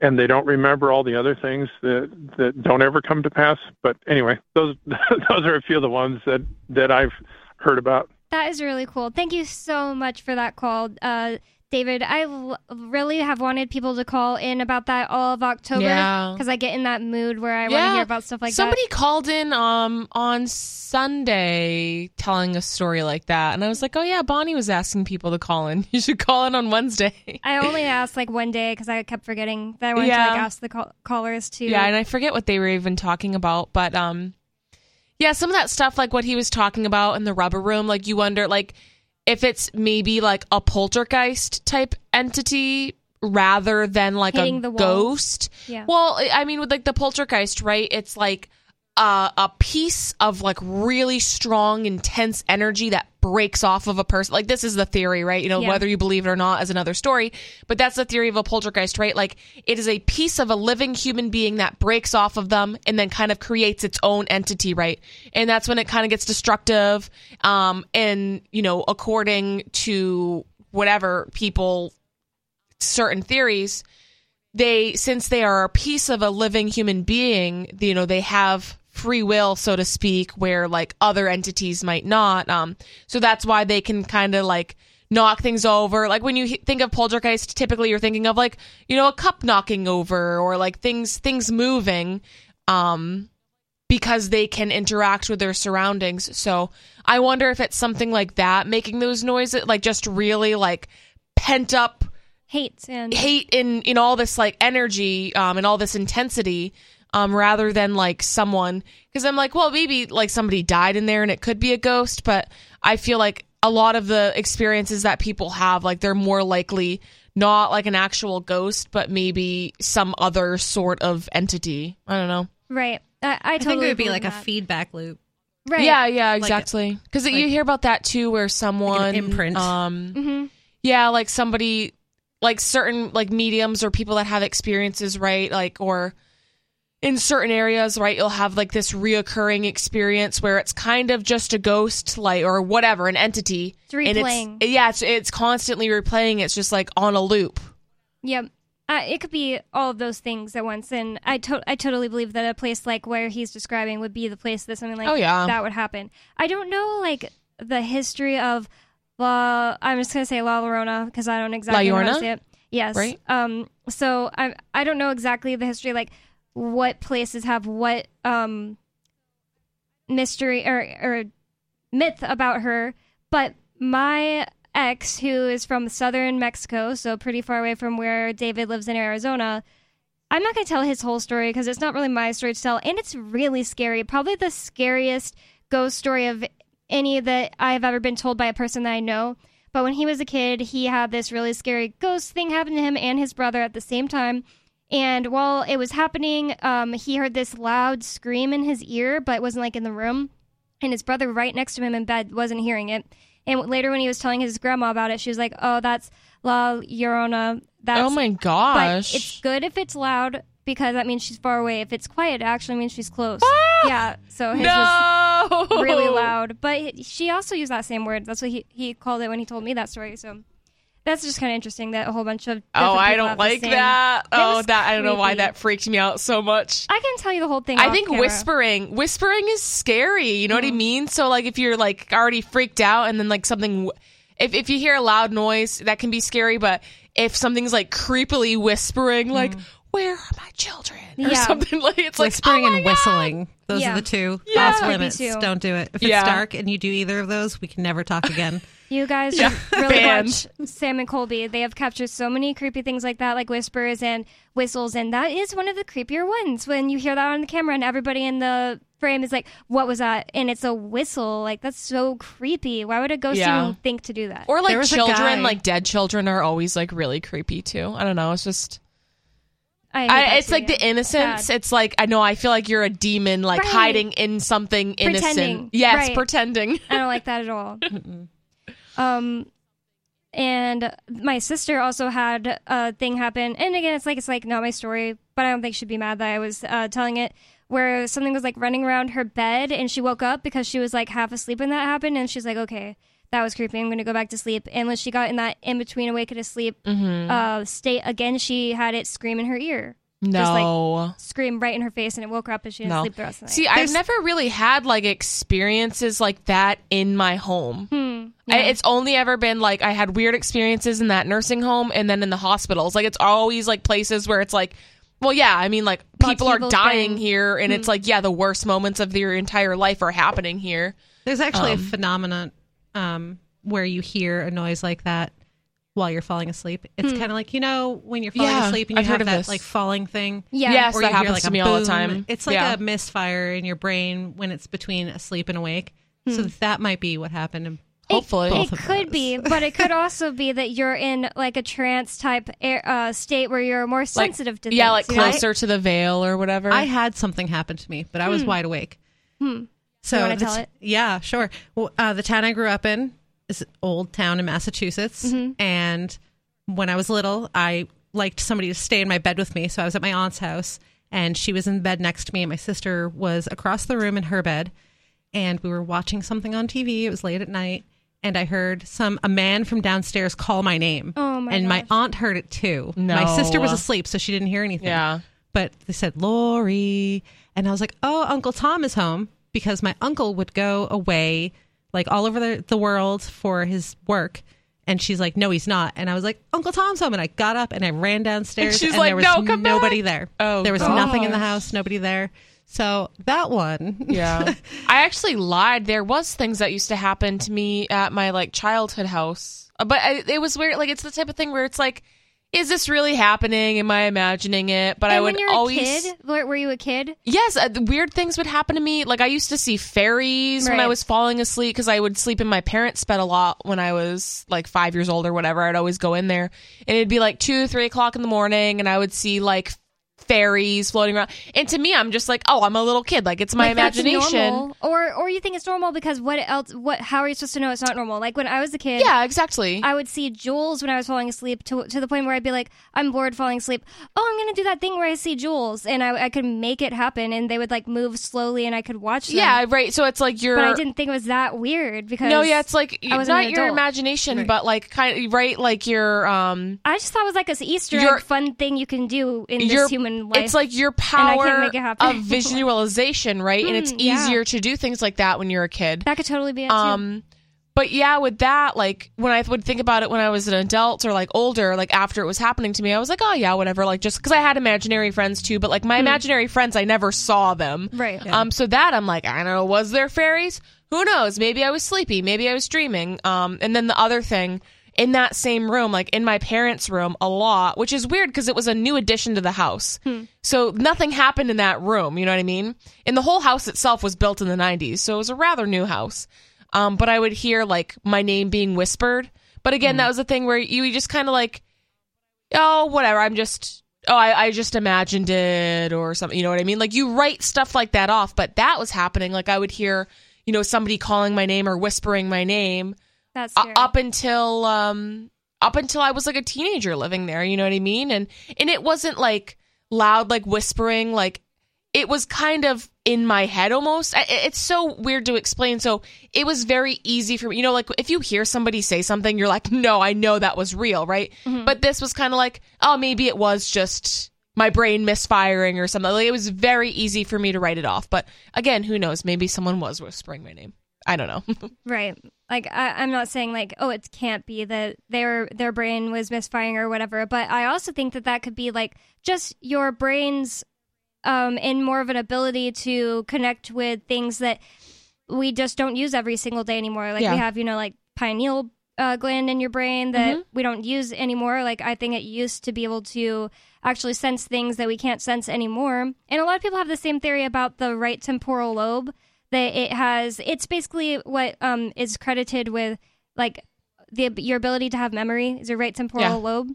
and they don't remember all the other things that that don't ever come to pass. But anyway, those those are a few of the ones that that I've heard about. That is really cool. Thank you so much for that call, uh, David. I l- really have wanted people to call in about that all of October because yeah. I get in that mood where I yeah. want to hear about stuff like Somebody that. Somebody called in um, on Sunday telling a story like that, and I was like, "Oh yeah, Bonnie was asking people to call in. You should call in on Wednesday." I only asked like one day because I kept forgetting that I wanted yeah. to like ask the call- callers to. Yeah, and I forget what they were even talking about, but um, yeah, some of that stuff, like what he was talking about in the rubber room, like you wonder, like if it's maybe like a poltergeist type entity rather than like Hitting a ghost. Yeah. Well, I mean, with like the poltergeist, right? It's like uh, a piece of like really strong, intense energy that breaks off of a person. Like this is the theory, right? You know, yeah. whether you believe it or not is another story. But that's the theory of a poltergeist, right? Like it is a piece of a living human being that breaks off of them and then kind of creates its own entity, right? And that's when it kind of gets destructive. Um, and you know, according to whatever people, certain theories, they since they are a piece of a living human being, you know, they have free will, so to speak, where like other entities might not. Um, so that's why they can kind of like knock things over. Like when you think of poltergeist, typically you're thinking of like you know a cup knocking over or like things things moving. Um, because they can interact with their surroundings. So I wonder if it's something like that making those noises, like just really like pent up hate and hate in in all this like energy um and all this intensity um, rather than like someone because I'm like, well, maybe like somebody died in there and it could be a ghost, but I feel like a lot of the experiences that people have, like they're more likely not like an actual ghost, but maybe some other sort of entity. I don't know. Right. I, I, totally think it would be like that. a feedback loop. Right. Yeah. Yeah. Exactly. Because like, you hear about that too, where someone like imprint. Um. Mm-hmm. Yeah, like somebody, like certain like mediums or people that have experiences, right? Like or in certain areas, right, you'll have like this reoccurring experience where it's kind of just a ghost, like or whatever, an entity. It's replaying. It's, yeah, it's it's constantly replaying. It's just like on a loop. Yep. Uh, it could be all of those things at once, and I to- I totally believe that a place like where he's describing would be the place that something like oh, yeah. that would happen. I don't know like the history of La. I'm just gonna say La Llorona because I don't exactly La know how to say it. Yes. Right. Um. So I I don't know exactly the history like what places have what um mystery or or myth about her but my ex who is from southern mexico so pretty far away from where david lives in arizona i'm not going to tell his whole story because it's not really my story to tell and it's really scary probably the scariest ghost story of any that i have ever been told by a person that i know But when he was a kid, he had this really scary ghost thing happen to him and his brother at the same time. And while it was happening, um, he heard this loud scream in his ear, but it wasn't like in the room. And his brother, right next to him in bed, wasn't hearing it. And later, when he was telling his grandma about it, she was like, "Oh, that's La Llorona." That's oh my but gosh. it's good if it's loud because that means she's far away. If it's quiet, it actually means she's close. Ah! yeah. So his was really loud. But he- she also used that same word. That's what he, he called it when he told me that story. So that's just kind of interesting that a whole bunch of Oh, different I don't like that. Oh, was that I don't know why that freaked me out so much. I can tell you the whole thing. I think camera. whispering, whispering is scary. You know Mm-hmm. what I mean? So like if you're like already freaked out and then like something, if if you hear a loud noise, that can be scary. But if something's like creepily whispering, like "Where are my children?" or. Yeah. something like it's like Whispering oh and God. whistling. Those Yeah. are the two Yeah. off limits. Don't do it. If it's dark and you do either of those, we can never talk again. You guys Yeah. really Banned. watch Sam and Colby. They have captured so many creepy things like that, like whispers and whistles, and that is one of the creepier ones. When you hear that on the camera and everybody in the frame is like, "What was that?" and it's a whistle. Like that's so creepy. Why would a ghost Yeah. even think to do that? Or like children, like dead children, are always like really creepy too. I don't know. It's just. I I, it's too, like yeah. the innocence. Sad. It's like I know. I feel like you're a demon, like Right. hiding in something innocent. Pretending. Yes, Right. pretending. I don't like that at all. Um, and my sister also had a thing happen, and again, it's like it's like not my story, but I don't think she'd be mad that I was uh, telling it. Where something was like running around her bed, and she woke up because she was like half asleep when that happened, and she's like, "Okay, that was creepy. I'm going to go back to sleep." And when she got in that in between awake and asleep Mm-hmm. uh, state again, she had it scream in her ear, No. Just, like, scream right in her face, and it woke her up, and she didn't no. sleep the rest of the night. See, I've never really had like experiences like that in my home. Hmm, I, it's only ever been like I had weird experiences in that nursing home and then in the hospitals. Like it's always like places where it's like, well, yeah, I mean, like Lots people are dying dying. here, and it's like, yeah, the worst moments of their entire life are happening here. There's actually Um, a phenomenon um, where you hear a noise like that while you're falling asleep. It's kind of like you know when you're falling Yeah, asleep and you I've have that this. like falling thing. yeah, Yes, Or that happens like to a me all the boom. time. It's like Yeah. a misfire in your brain when it's between asleep and awake. So that might be what happened. Hopefully. It, it could be, but it could also be that you're in like a trance type air, uh, state where you're more Like, sensitive to yeah, like closer to the veil or whatever. I had something happen to me, but I was wide awake. So t- it? Yeah, sure. Well, uh, the town I grew up in is an old town in Massachusetts, mm-hmm. and when I was little, I liked somebody to stay in my bed with me. So I was at my aunt's house, and she was in bed next to me, and my sister was across the room in her bed, and we were watching something on TV. It was late at night. And I heard some a man from downstairs call my name. Oh, my And my aunt heard it too. No. My sister was asleep, so she didn't hear anything yeah. but they said Lori, and I was like, "Oh, Uncle Tom is home," because my uncle would go away like all over the, the world for his work. And she's like, "No, he's not." And I was like, "Uncle Tom's home." And I got up and I ran downstairs, And she's and like, there was "No, come nobody back." there. Oh, there was nothing in the house, nobody there. So that one, Yeah. I actually lied. There was things that used to happen to me at my like childhood house. But I, it was weird. Like it's the type of thing where it's like is this really happening? Am I imagining it? But and I would when you're always a kid, were, you a kid? Yes, uh, weird things would happen to me. Like I used to see fairies when I was falling asleep because I would sleep in my parents' bed a lot when I was like five years old or whatever. I'd always go in there, and it'd be like two, three o'clock in the morning, and I would see like fairies floating around. And to me, I'm just like, oh, I'm a little kid. Like it's my Like, imagination. or or you think it's normal because what else? What? How are you supposed to know it's not normal? Like when I was a kid, Yeah, exactly. I would see jewels when I was falling asleep to to the point where I'd be like, I'm bored falling asleep. Oh, I'm gonna do that thing where I see jewels, and I, I could make it happen, and they would like move slowly, and I could watch them. yeah, right. So it's like you're. but I didn't think it was that weird because No, yeah, it's like I wasn't your imagination, but like kind of right, like your um, I just thought it was like this Easter egg fun thing you can do in this human life. It's like your I can't power make it of visualization, right? and it's yeah. easier to do things like that when you're a kid. that could totally be it too. Um, but yeah, with that, like when I would think about it when I was an adult or like older, like after it was happening to me, I was like, oh yeah, whatever. Like just because I had imaginary friends too, but like my imaginary friends, I never saw them. Right. Um. So that I'm like, I don't know. Was there fairies? Who knows? Maybe I was sleepy. Maybe I was dreaming. Um. And then the other thing. In that same room, like in my parents' room, a lot, which is weird because it was a new addition to the house. So nothing happened in that room. You know what I mean? And the whole house itself was built in the 90s. So it was a rather new house. Um, but I would hear like my name being whispered, But again, that was a thing where you just kind of like, oh, whatever. I'm just, oh, I, I just imagined it or something. You know what I mean? Like you write stuff like that off, but that was happening. Like I would hear, you know, somebody calling my name or whispering my name That's scary. up until um up until I was like a teenager living there, you know what I mean? And and it wasn't like loud like whispering like it was kind of in my head almost. It's so weird to explain. So it was very easy for me. You know, like if you hear somebody say something, you're like, no, I know that was real, right? But this was kind of like, oh, maybe it was just my brain misfiring or something. Like, it was very easy for me to write it off. But again, who knows? Maybe someone was whispering my name. I don't know. Right. Like I, I'm not saying like oh it can't be that their their brain was misfiring or whatever, but I also think that that could be like just your brain's um in more of an ability to connect with things that we just don't use every single day anymore. Like Yeah. we have you know like pineal uh, gland in your brain that Mm-hmm. we don't use anymore. Like I think it used to be able to actually sense things that we can't sense anymore. And a lot of people have the same theory about the right temporal lobe that it has. It's basically what um is credited with like the your ability to have memory is your right temporal Yeah. lobe,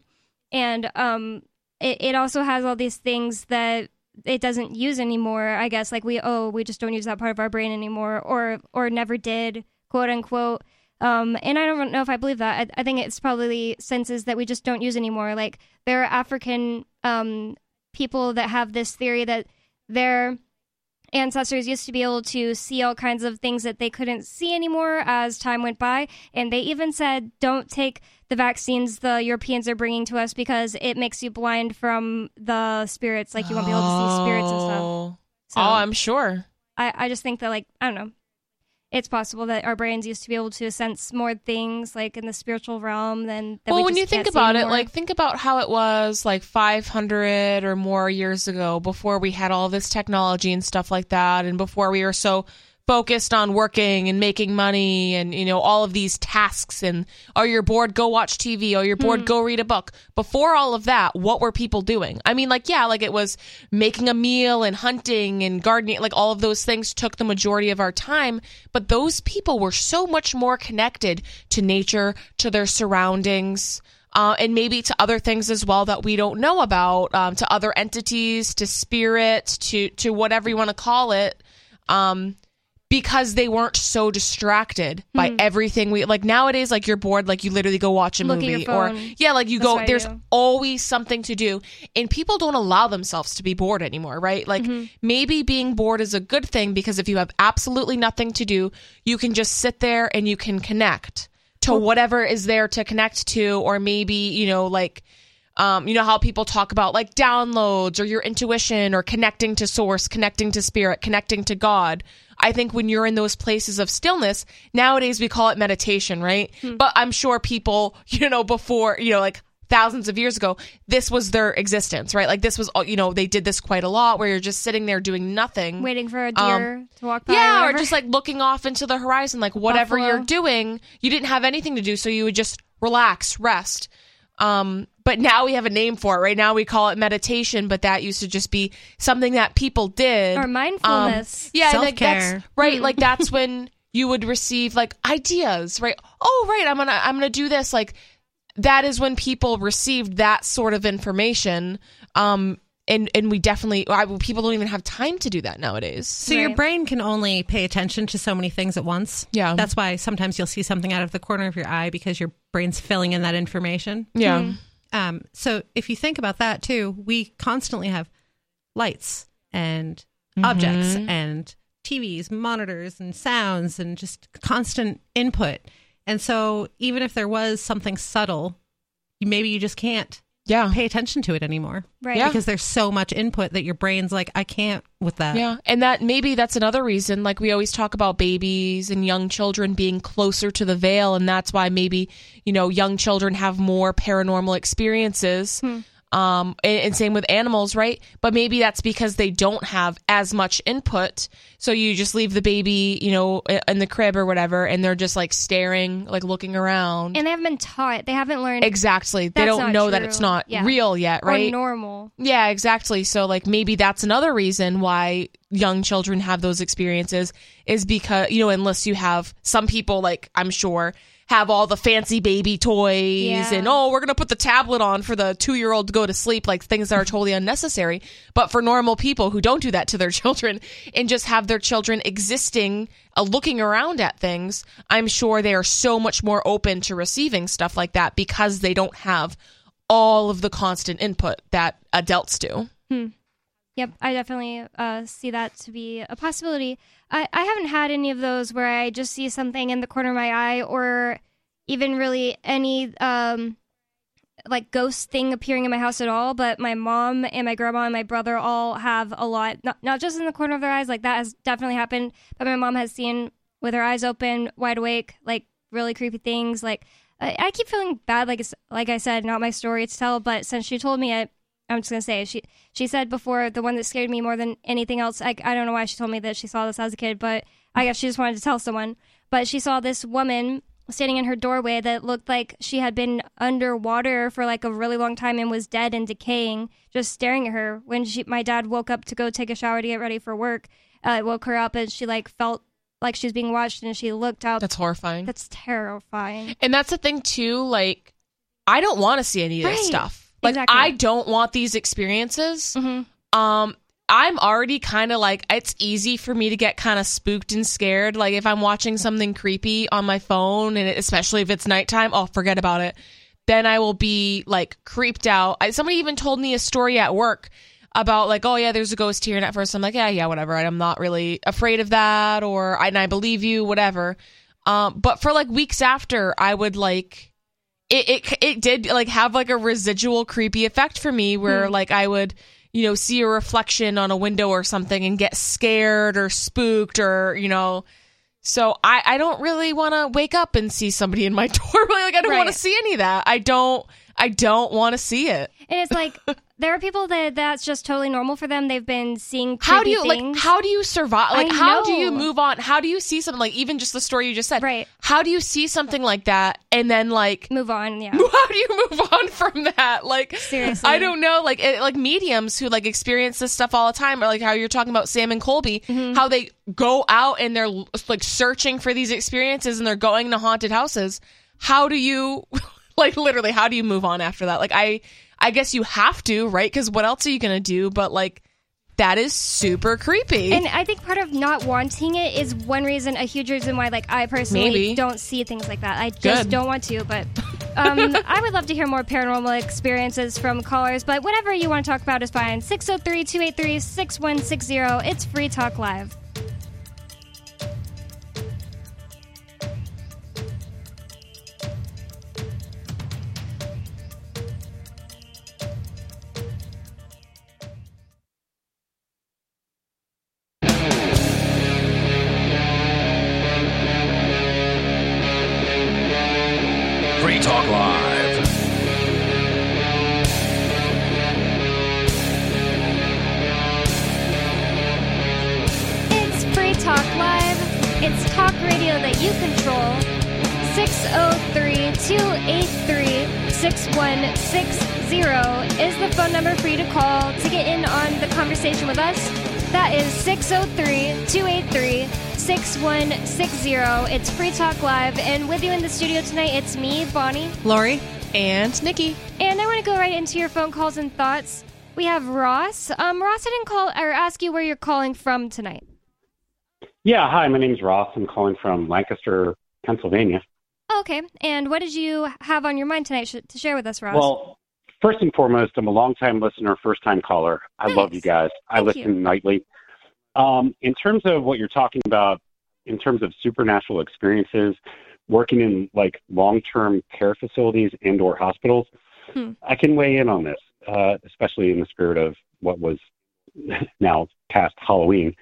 and um it it also has all these things that it doesn't use anymore. I guess like we oh we just don't use that part of our brain anymore, or or never did quote unquote. Um, and I don't know if I believe that. I, I think it's probably senses that we just don't use anymore. Like there are African um, people that have this theory that their ancestors used to be able to see all kinds of things that they couldn't see anymore as time went by. And they even said, don't take the vaccines the Europeans are bringing to us because it makes you blind from the spirits. Like you won't be able to see spirits and stuff. Oh, oh So oh I'm sure. I, I just think that, like, I don't know. It's possible that our brains used to be able to sense more things, like in the spiritual realm, than that well, we when you think about it, like think about how it was like 500 or more years ago before we had all this technology and stuff like that and before we were so focused on working and making money and you know all of these tasks and oh you're bored go watch TV oh you're bored go read a book. Before all of that what were people doing? I mean like yeah like it was making a meal and hunting and gardening like all of those things took the majority of our time but those people were so much more connected to nature to their surroundings uh, and maybe to other things as well that we don't know about, um, to other entities, to spirit, to to whatever you want to call it, um, because they weren't so distracted by everything we like nowadays. Like you're bored, like you literally go watch a Look movie, or yeah, like you That's go. There's always something to do, and people don't allow themselves to be bored anymore, right? Like Mm-hmm. maybe being bored is a good thing because if you have absolutely nothing to do, you can just sit there and you can connect to whatever is there to connect to or maybe you know like um, you know how people talk about like downloads or your intuition or connecting to source connecting to spirit connecting to god i think when you're in those places of stillness nowadays we call it meditation right but i'm sure people you know before you know like thousands of years ago this was their existence right like this was all you know they did this quite a lot where you're just sitting there doing nothing waiting for a deer to walk by. Um, yeah, or whatever. just like looking off into the horizon, like whatever Buffalo. you're doing, you didn't have anything to do, so you would just relax, rest. Um, but now we have a name for it. Right now we call it meditation, but that used to just be something that people did. or Um, mindfulness. yeah, Self-care. that's right. Like that's when you would receive like ideas, right? Oh, right, I'm gonna I'm gonna do this. Like that is when people received that sort of information. Um, and and we definitely I, people don't even have time to do that nowadays. So your brain can only pay attention to so many things at once. Yeah. That's why sometimes you'll see something out of the corner of your eye because your brain's filling in that information. Yeah. Um, so if you think about that too, we constantly have lights and objects and TVs, monitors and sounds and just constant input. And so even if there was something subtle, maybe you just can't Yeah. pay attention to it anymore. Right. Yeah. Because there's so much input that your brain's like, I can't with that. Yeah, and that maybe that's another reason. Like we always talk about babies and young children being closer to the veil, and that's why maybe you know young children have more paranormal experiences. Hmm. Um, and, and same with animals, right? But maybe that's because they don't have as much input. So you just leave the baby, you know, in the crib or whatever, and they're just like staring, like looking around. and they haven't been taught. They haven't learned exactly. They don't know that it's not Yeah. real yet, or right? normal. Yeah, exactly. So like maybe that's another reason why young children have those experiences is because, you know, unless you have some people like I'm sure have all the fancy baby toys Yeah. and oh we're gonna put the tablet on for the two year old to go to sleep. Like things that are totally unnecessary. But for normal people who don't do that to their children and just have their children existing uh, looking around at things i'm sure they are so much more open to receiving stuff like that because they don't have all of the constant input that adults do Yep, I definitely uh, see that to be a possibility. I, I haven't had any of those where I just see something in the corner of my eye or even really any um, like ghost thing appearing in my house at all. But my mom and my grandma and my brother all have a lot, not, not just in the corner of their eyes, like that has definitely happened. But my mom has seen with her eyes open, wide awake, like really creepy things. Like I, I keep feeling bad, like it's, like I said, not my story to tell. But since she told me it, I'm just gonna say she she said before the one that scared me more than anything else. I I don't know why she told me that she saw this as a kid, but I guess she just wanted to tell someone. But she saw this woman standing in her doorway that looked like she had been underwater for like a really long time and was dead and decaying, just staring at her. When she my dad woke up to go take a shower to get ready for work, uh, it woke her up and she like felt like she was being watched and she looked out. that's horrifying That's terrifying. And that's the thing too, like I don't want to see any of this Right. stuff. Like Exactly. I don't want these experiences. Mhm. Um I'm already kind of like it's easy for me to get kind of spooked and scared. Like if I'm watching something creepy on my phone and it, especially if it's nighttime, I'll forget about it. Then I will be like creeped out. I, somebody even told me a story at work about like, oh yeah, there's a ghost here. And at first I'm like, yeah, yeah, whatever. I'm not really afraid of that, or and I believe you, whatever. Um, but for like weeks after, I would like it, it it did like have like a residual creepy effect for me where hmm. like I would you know see a reflection on a window or something and get scared or spooked or you know. So I I don't really want to wake up and see somebody in my doorway like I don't want to see any of that. I don't I don't want to see it And it's like there are people that that's just totally normal for them. They've been seeing how do you things. like how do you survive like I how do you move on how do you see something like even just the story you just said Right. how do you see something like that and then like move on? Yeah, how do you move on from that? Like, Seriously. I don't know. Like, it, like mediums who like experience this stuff all the time, or like how you're talking about Sam and Colby, Mm-hmm. how they go out and they're like searching for these experiences and they're going to haunted houses. How do you, like, literally, how do you move on after that? Like, I, I guess you have to, right? Because what else are you gonna do? But like, that is super creepy. And I think part of not wanting it is one reason, a huge reason why, like, I personally Maybe. don't see things like that. I just Good. don't want to, but um, I would love to hear more paranormal experiences from callers. But whatever you want to talk about is fine. 603 283 6160. It's Free Talk Live. 6160. It's Free Talk Live. And with you in the studio tonight, it's me, Bonnie. Lori? and Nikki, And I want to go right into your phone calls and thoughts. We have Ross. Um, Ross, I didn't call or ask you where you're calling from tonight. Yeah, hi, my name's Ross. I'm calling from Lancaster, Pennsylvania. Okay. And what did you have on your mind tonight sh- to share with us, Ross? Well, first and foremost, I'm a longtime listener, first time caller. I love you guys. I Thank listen you. nightly. Um, in terms of what you're talking about, in terms of supernatural experiences, working in like long-term care facilities and or hospitals, Hmm. I can weigh in on this, uh, especially in the spirit of what was now past Halloween.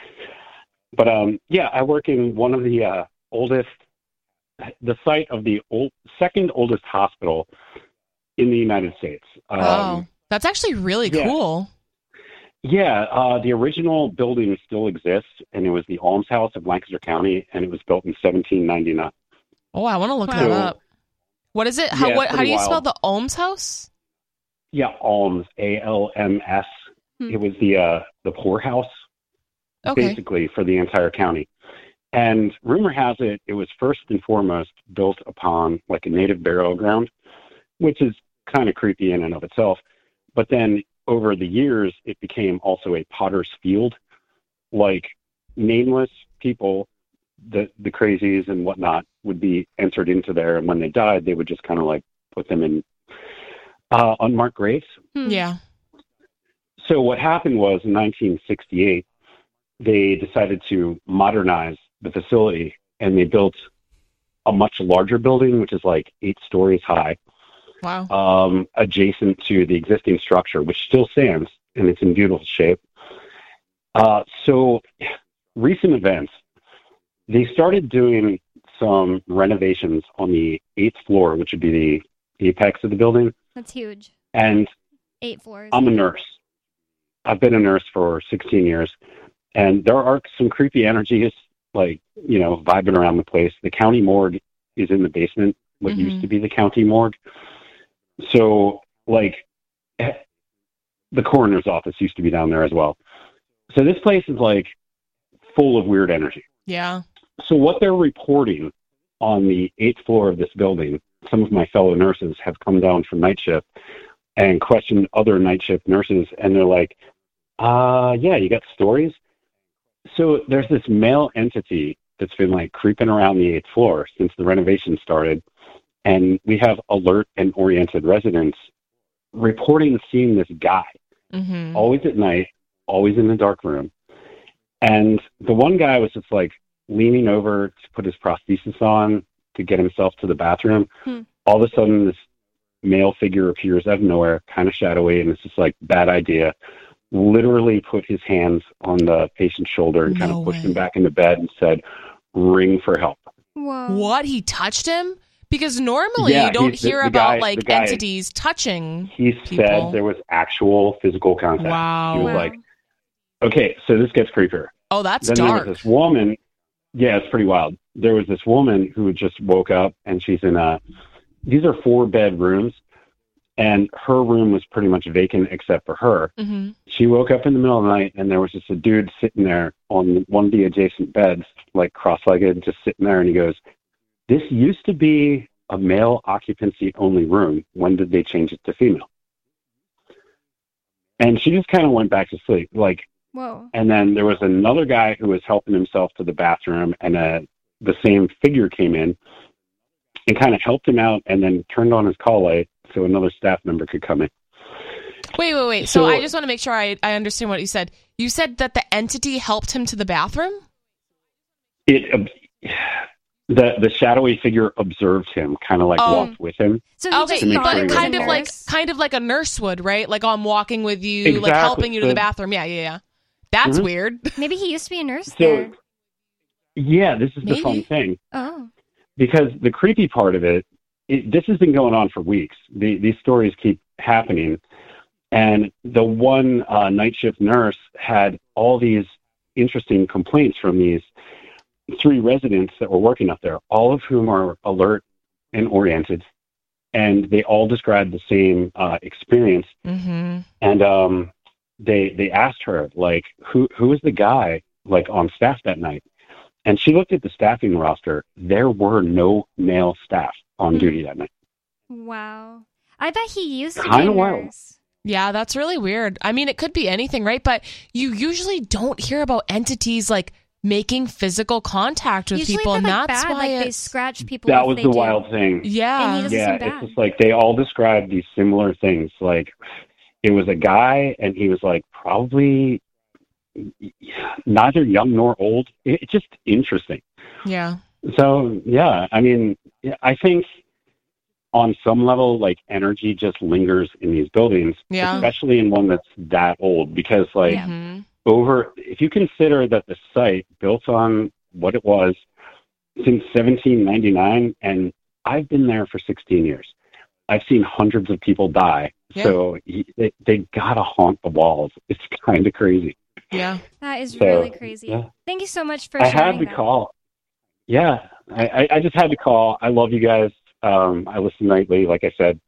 But um, yeah, I work in one of the uh, oldest, the site of the old, second oldest hospital in the United States. Um, wow, that's actually really yeah. cool. Yeah, uh, the original building still exists, and it was the almshouse of Lancaster County, and it was built in 1799. Oh, I want to look Wow. that up. What is it? How Yeah, what? How do you spell the almshouse? Yeah, Alms, A L M S. Hmm. It was the uh, the poorhouse, Okay. basically, for the entire county. And rumor has it, it was first and foremost built upon like a native burial ground, which is kind of creepy in and of itself. But then over the years, it became also a potter's field. Like nameless people, the the crazies and whatnot, would be entered into there, and when they died, they would just kind of like put them in uh, unmarked graves. Yeah. So what happened was in 1968, they decided to modernize the facility, and they built a much larger building, which is like eight stories high, Wow. um, adjacent to the existing structure, which still stands and it's in beautiful shape. Uh, so, recent events, they started doing some renovations on the eighth floor, which would be the apex of the building. That's huge. And Eight floors. I'm a nurse. I've been a nurse for 16 years, and there are some creepy energies, like you know, vibing around the place. The county morgue is in the basement, what used Mhm. to be the county morgue. So, like, the coroner's office used to be down there as well. So this place is like full of weird energy. Yeah. So what they're reporting on the eighth floor of this building, some of my fellow nurses have come down from night shift and questioned other night shift nurses, and they're like, "Uh, yeah, you got stories." So there's this male entity that's been like creeping around the eighth floor since the renovation started, and we have alert and oriented residents reporting seeing this guy Mm-hmm. always at night, always in the dark room. And the one guy was just like leaning over to put his prosthesis on to get himself to the bathroom. Hmm. All of a sudden, this male figure appears out of nowhere, kind of shadowy, and it's just like bad idea. Literally put his hands on the patient's shoulder and kind of pushed way. him back into bed and said, "Ring for help." Whoa. What? He touched him? Because normally Yeah, you don't he's the- hear the about guy- like guy- entities touching. He People. said there was actual physical contact. Wow. He was Wow. like, "Okay, so this gets creepier." Oh, that's then dark. there was this woman. Yeah, it's pretty wild. There was this woman who just woke up, and she's in a. These are four bed rooms, and her room was pretty much vacant except for her. hmm She woke up in the middle of the night, and there was just a dude sitting there on one of the adjacent beds, like cross-legged, just sitting there, and he goes, "This used to be a male occupancy only room. When did they change it to female?" And she just kind of went back to sleep, like Whoa. and then there was another guy who was helping himself to the bathroom, and uh, the same figure came in and kind of helped him out, and then turned on his call light so another staff member could come in. Wait, wait, wait. So, So- I just want to make sure I, I understand what you said. You said that the entity helped him to the bathroom? It ob- the the shadowy figure observed him, kind of like Oh. walked with him. So he Okay, just To make thought but sure he kind a of like nurse? kind of like a nurse would, right? Like I'm walking with you, like helping you to the bathroom. Yeah, yeah, yeah. That's Mhm. weird. Maybe he used to be a nurse So there. yeah, this is the fun thing Oh. because the creepy part of it, it this has been going on for weeks. The, these stories keep happening, and the one uh, night shift nurse had all these interesting complaints from these three residents that were working up there, all of whom are alert and oriented, and they all described the same uh, experience. Mm-hmm. And um, they they asked her like, who who was the guy like on staff that night? And she looked at the staffing roster. There were no male staff on Hmm. duty that night. Wow. I bet he used to Kinda wild. nurse. Yeah, that's really weird. I mean, it could be anything, right? But you usually don't hear about entities like making physical contact with Usually people, they're and like that's bad, why like they it's scratch people. That was they the do. wild thing. Yeah. doesn't Yeah, it's just like they all described these similar things. Like it was a guy, and he was like probably neither young nor old. It, it's just interesting. Yeah. So yeah, I mean, I think on some level, like energy just lingers in these buildings, Yeah. especially in one that's that old. Because like Yeah. Over, if you consider that the site built on what it was since 1799, and I've been there for 16 years, I've seen hundreds of people die. Yeah. So y- they, they gotta haunt the walls. It's kind of crazy. Yeah. That is So, really crazy. yeah. Thank you so much for I sharing had to that. call. Yeah, I, I, I just had to call. I love you guys. Um, I listen nightly, like I said.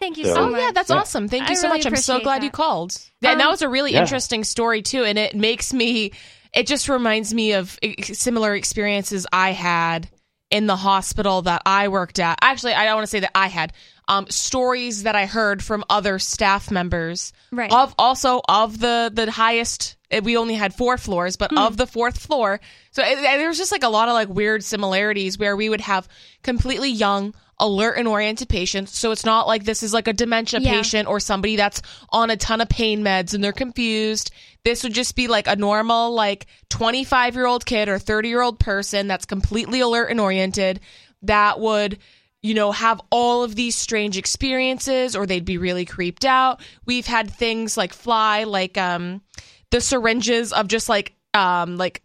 Thank you So- so Oh much. yeah, that's Yeah. awesome. Thank you I so really much. I'm so appreciate glad you called. Yeah, and that Um, was a really Yeah. interesting story too, and it makes me it just reminds me of similar experiences I had in the hospital that I worked at. Actually, I don't want to say that I had um, stories that I heard from other staff members Right. of also of the the highest. eh, We only had four floors, but of the fourth floor, so it, it- there was just like a lot of like weird similarities where we would have completely young. Alert and oriented patients. So it's not like this is like a dementia Yeah. patient or somebody that's on a ton of pain meds and they're confused. This would just be like a normal, like 25 year old kid or 30 year old person that's completely alert and oriented that would, you know, have all of these strange experiences or they'd be really creeped out. We've had things like fly, like, um, the syringes of just like, um, like,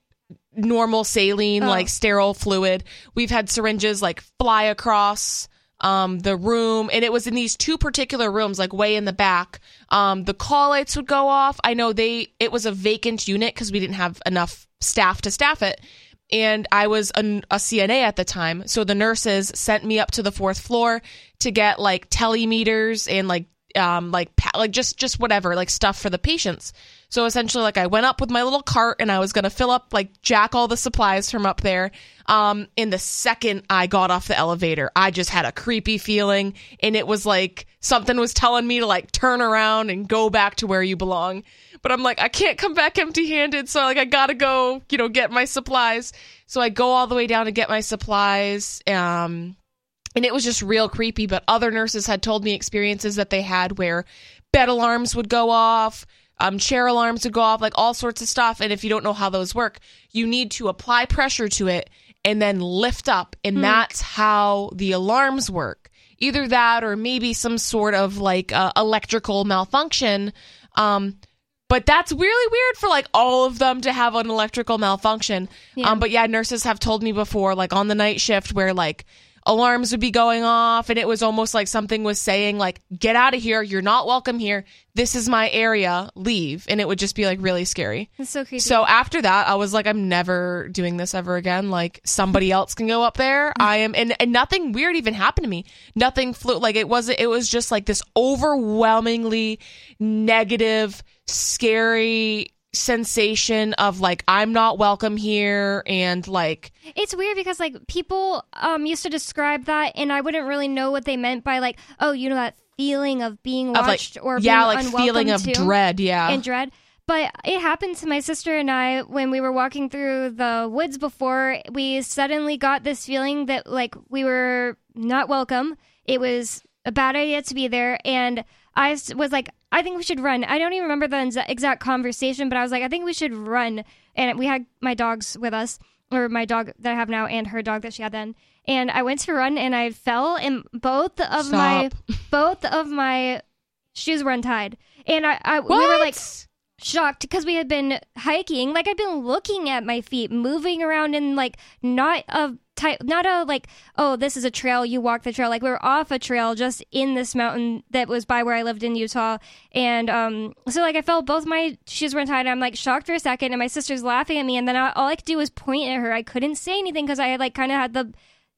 normal saline Oh. like sterile fluid. We've had syringes like fly across um the room and it was in these two particular rooms like way in the back. Um the call lights would go off. I know they it was a vacant unit because we didn't have enough staff to staff it. And i was a, a cna at the time so the nurses sent me up to the fourth floor to get like telemeters and like um like pa- like just just whatever like stuff for the patients so essentially like i went up with my little cart and i was gonna fill up like jack all the supplies from up there. Um in the second i got off the elevator i just had a creepy feeling and it was like something was telling me to like turn around and go back to where you belong. But i'm like i can't come back empty handed so like i gotta go you know get my supplies. So i go all the way down to get my supplies um and it was just real creepy but other nurses had told me experiences that they had where bed alarms would go off um, chair alarms would go off like all sorts of stuff. And if you don't know how those work you need to apply pressure to it and then lift up. And that's how the alarms work. Either that or maybe some sort of like uh, electrical malfunction. Um, but that's really weird for like all of them to have an electrical malfunction. Yeah. Um, but yeah, nurses have told me before, like on the night shift, where like alarms would be going off, and it was almost like something was saying, like, "Get out of here! You're not welcome here. This is my area. Leave!" And it would just be like really scary. It's so creepy. So after that, I was like, I'm never doing this ever again. Like somebody else can go up there. I am, and, and nothing weird even happened to me. Nothing flew. Like it wasn't. It was just like this overwhelmingly negative, scary sensation of like I'm not welcome here, and like It's weird because like people um used to describe that, and I wouldn't really know what they meant by like, oh, you know that feeling of being of like watched or yeah, like feeling of to dread. Yeah, and dread. But it happened to my sister and I when we were walking through the woods before. We suddenly got this feeling that like we were not welcome. It was a bad idea to be there, and I was like, I think we should run. I don't even remember the exact conversation, but I was like, I think we should run. And we had my dogs with us, or my dog that I have now, and her dog that she had then. And I went to run, and I fell, and both of my both of my shoes were untied, and I, I we were like shocked because we had been hiking like i'd been looking at my feet moving around in like not a type not a like oh this is a trail you walk the trail. Like we were off a trail just in this mountain that was by where i lived in utah. And um so like i felt both my shoes were untied. And i'm like shocked for a second and my sister's laughing at me. And then I, all i could do was point at her. I couldn't say anything because i had like kind of had the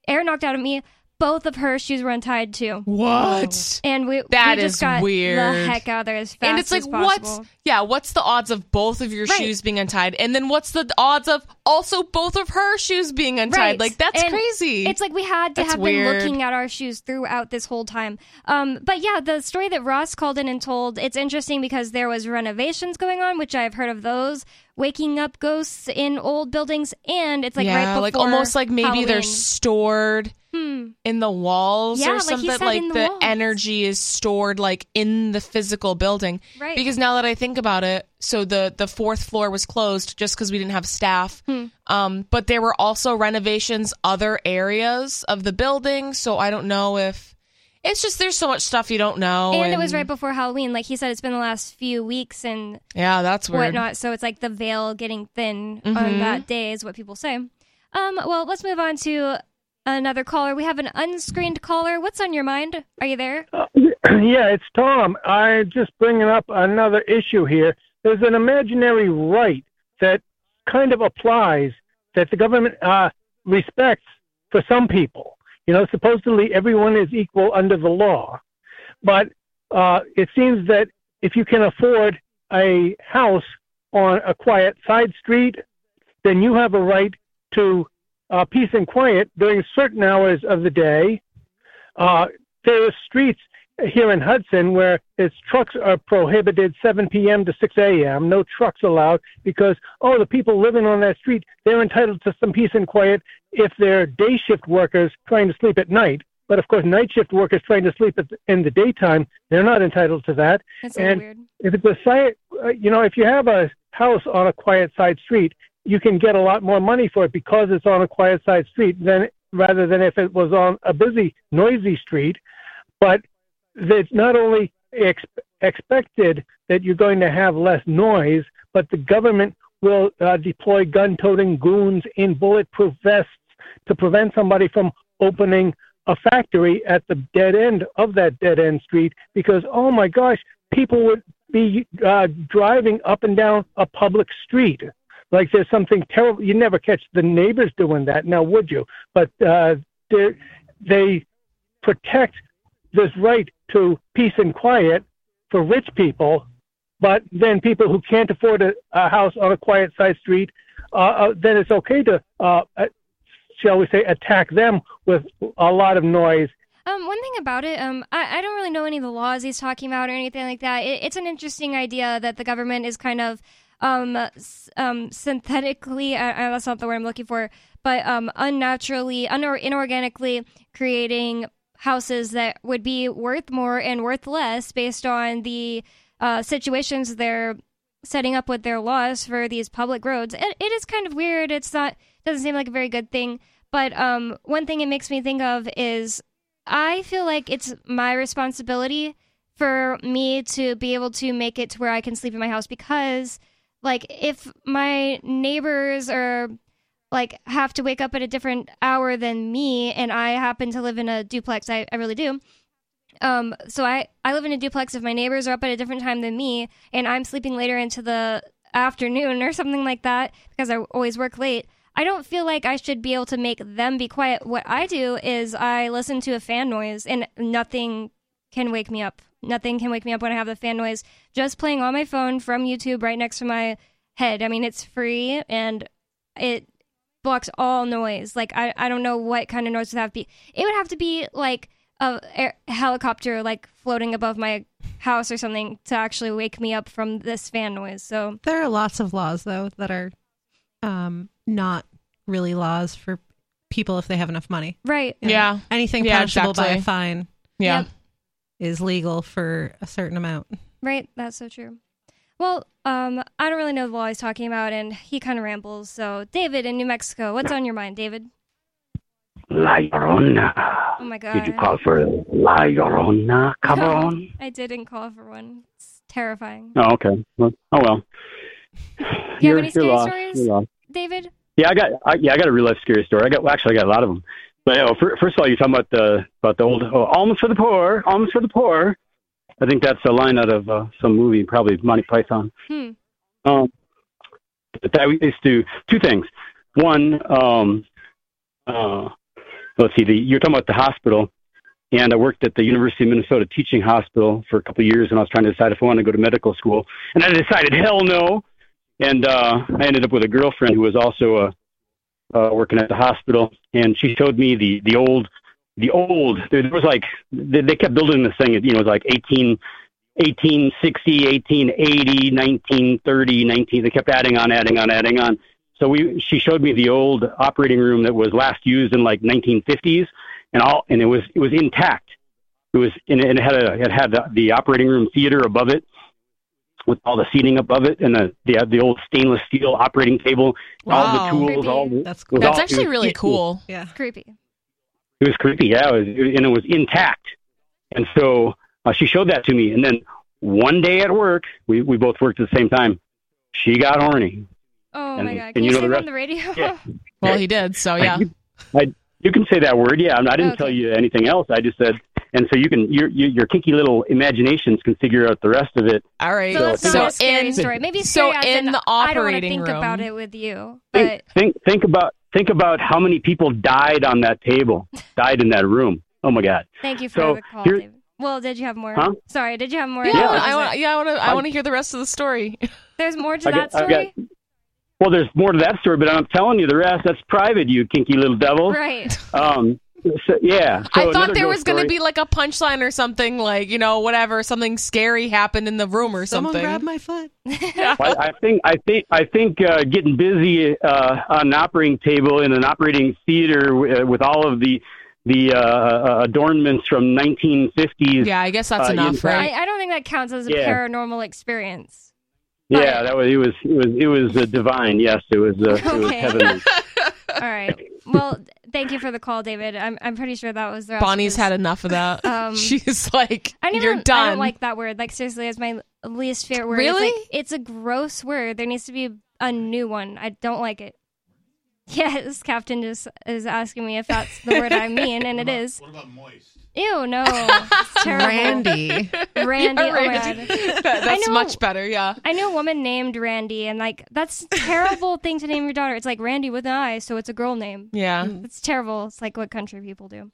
air knocked out of me both of her shoes were untied too what? and we That we just is got weird. the heck out of there as fast and it's like what's yeah what's the odds of both of your Right. shoes being untied and then what's the odds of also both of her shoes being untied Right. like that's And crazy It's like we had to That's have weird. been looking at our shoes throughout this whole time. Um, but yeah, the story that Ross called in and told, it's interesting because there was renovations going on, which I've heard of those, waking up ghosts in old buildings, and it's like yeah right before like almost like maybe they're stored Hmm. in the walls Yeah, or like something like the the, energy is stored like in the physical building Right. because now that i think about it so the the fourth floor was closed just because we didn't have staff Hmm. um but there were also renovations other areas of the building so i don't know if it's just there's so much stuff you don't know and it was right before Halloween. Like he said, it's been the last few weeks and yeah that's weird whatnot. So it's like the veil getting thin Mhm. on that day, is what people say. Um, well, let's move on to another caller. We have an unscreened caller. What's on your mind? Are you there? yeah, it's Tom. I'm just bringing up another issue here. There's an imaginary right that kind of applies that the government uh, respects for some people. You know, supposedly everyone is equal under the law, but uh, it seems that if you can afford a house on a quiet side street then you have a right to uh, peace and quiet during certain hours of the day. Uh, there are streets here in Hudson where its trucks are prohibited 7 p.m. to 6 a.m. No trucks allowed because oh the people living on that street they're entitled to some peace and quiet if they're day shift workers trying to sleep at night. But of course, night shift workers trying to sleep in the daytime, they're not entitled to that. That's and weird. if it's a site, uh, you know, if you have a house on a quiet side street, you can get a lot more money for it because it's on a quiet side street than rather than if it was on a busy, noisy street. But it's not only ex- expected that you're going to have less noise, but the government will uh, deploy gun-toting goons in bulletproof vests to prevent somebody from opening a factory at the dead end of that dead end street because oh my gosh people would be uh, driving up and down a public street like there's something terrible you never catch the neighbors doing that now would you but uh, they protect this right to peace and quiet for rich people but then people who can't afford a, a house on a quiet side street uh, uh, then it's okay to uh, shall we say, attack them with a lot of noise. Um, one thing about it, um, I, I don't really know any of the laws he's talking about or anything like that. It, it's an interesting idea that the government is kind of um, um, synthetically, uh, that's not the word I'm looking for, but um, unnaturally, un- inorganically creating houses that would be worth more and worth less based on the uh, situations they're setting up with their laws for these public roads. It, it is kind of weird. It's not doesn't seem like a very good thing. But um, one thing it makes me think of is I feel like it's my responsibility for me to be able to make it to where I can sleep in my house because, like, if my neighbors are like have to wake up at a different hour than me and I happen to live in a duplex, I, I really do. Um, so I, I live in a duplex if my neighbors are up at a different time than me and I'm sleeping later into the afternoon or something like that because I always work late. I don't feel like I should be able to make them be quiet. What I do is I listen to a fan noise and nothing can wake me up. Nothing can wake me up when I have the fan noise just playing on my phone from YouTube right next to my head. I mean, it's free and it blocks all noise. Like I, I don't know what kind of noise would have to be. It would have to be like a air, helicopter like floating above my house or something to actually wake me up from this fan noise. So there are lots of laws though that are um not really laws for people if they have enough money. Right. You know, yeah. Anything yeah, punishable exactly. by a fine. Yeah. Yep. Is legal for a certain amount. Right. That's so true. Well, um, I don't really know the law he's talking about, and he kind of rambles. So, David in New Mexico, what's on your mind, David? La Llorona. Oh my God. Did you call for La Llorona, cabron? I didn't call for one. It's terrifying. Oh, okay. Well, oh well. Do you have You're- any scary lost. stories, David? Yeah, I got. I, yeah, I got a real life scary story. I got. Well, actually, I got a lot of them. But you know, fir- first of all, you're talking about the about the old oh, alms for the poor, alms for the poor. I think that's a line out of uh, some movie, probably Monty Python. Hmm. Um, but that we used to two things. One, um, uh, let's see, the, you're talking about the hospital, and I worked at the University of Minnesota Teaching Hospital for a couple of years, and I was trying to decide if I wanted to go to medical school, and I decided hell no, and uh, I ended up with a girlfriend who was also uh, uh, working at the hospital, and she showed me the the old the old there was like they, they kept building this thing you know it was like 18 1860 1880 1930 19 they kept adding on adding on adding on. So we she showed me the old operating room that was last used in like 1950s and all and it was it was intact. It was and it had a it had the, the operating room theater above it with all the seating above it and the the, the old stainless steel operating table all the Wow. tools all the, That's it was That's all- actually really it- cool. Yeah. It's creepy. it was creepy, yeah, it was, and it was intact. And so uh, she showed that to me. And then one day at work, we, we both worked at the same time. She got horny. Oh And- my God. and Can you you, know say the rest- on the radio? Yeah. Well, he did. So yeah. I, I, you can say that word, yeah. I didn't Okay. tell you anything else. I just said, and so you can your your, your kinky little imaginations can figure out the rest of it. All right. So that's So not a scary in story. Maybe so as in in, the I don't want to think room. about it with you. But Think, think think about think about how many people died on that table, died in that room. Oh my God. thank you for So, the call, here- David. Well, did you have more? Huh? Sorry, did you have more? yeah, Yeah. I want. Yeah, I want to. I I- want to hear the rest of the story. There's more to I that got, I story. got, well, there's more to that story, but I'm telling you the rest. That's private, you kinky little devil. Right. Um. So, yeah. So I thought there was going to be like a punchline or something, like you know, whatever, something scary happened in the room or something. Someone something. grab my foot. I, I think I think I think uh, getting busy uh, on an operating table in an operating theater w- uh, with all of the the uh, adornments from 1950s. Yeah, I guess that's uh, enough, right? I, I don't think that counts as a Yeah. paranormal experience. Yeah, that was it was it was it was uh, divine. Yes, it was uh, it was Okay. heavenly. All right. Well, thank you for the call, David. I'm I'm pretty sure that was the Bonnie's had enough of that. Um, She's like, I never, you're I done. don't like that word. Like seriously, it's my least favorite word. Really? It's, like, it's a gross word. There needs to be a new one. I don't like it. Yes, Captain just is asking me if that's the word I mean, and it is. What about moist? Ew, no. It's terrible. Randy. Randy. Yeah, Oh my Randy. god. That- that's know- much better. Yeah. I knew a woman named Randy, and like that's a terrible thing to name your daughter. It's like Randy with an I, so it's a girl name. Yeah. It's terrible. It's like what country people do.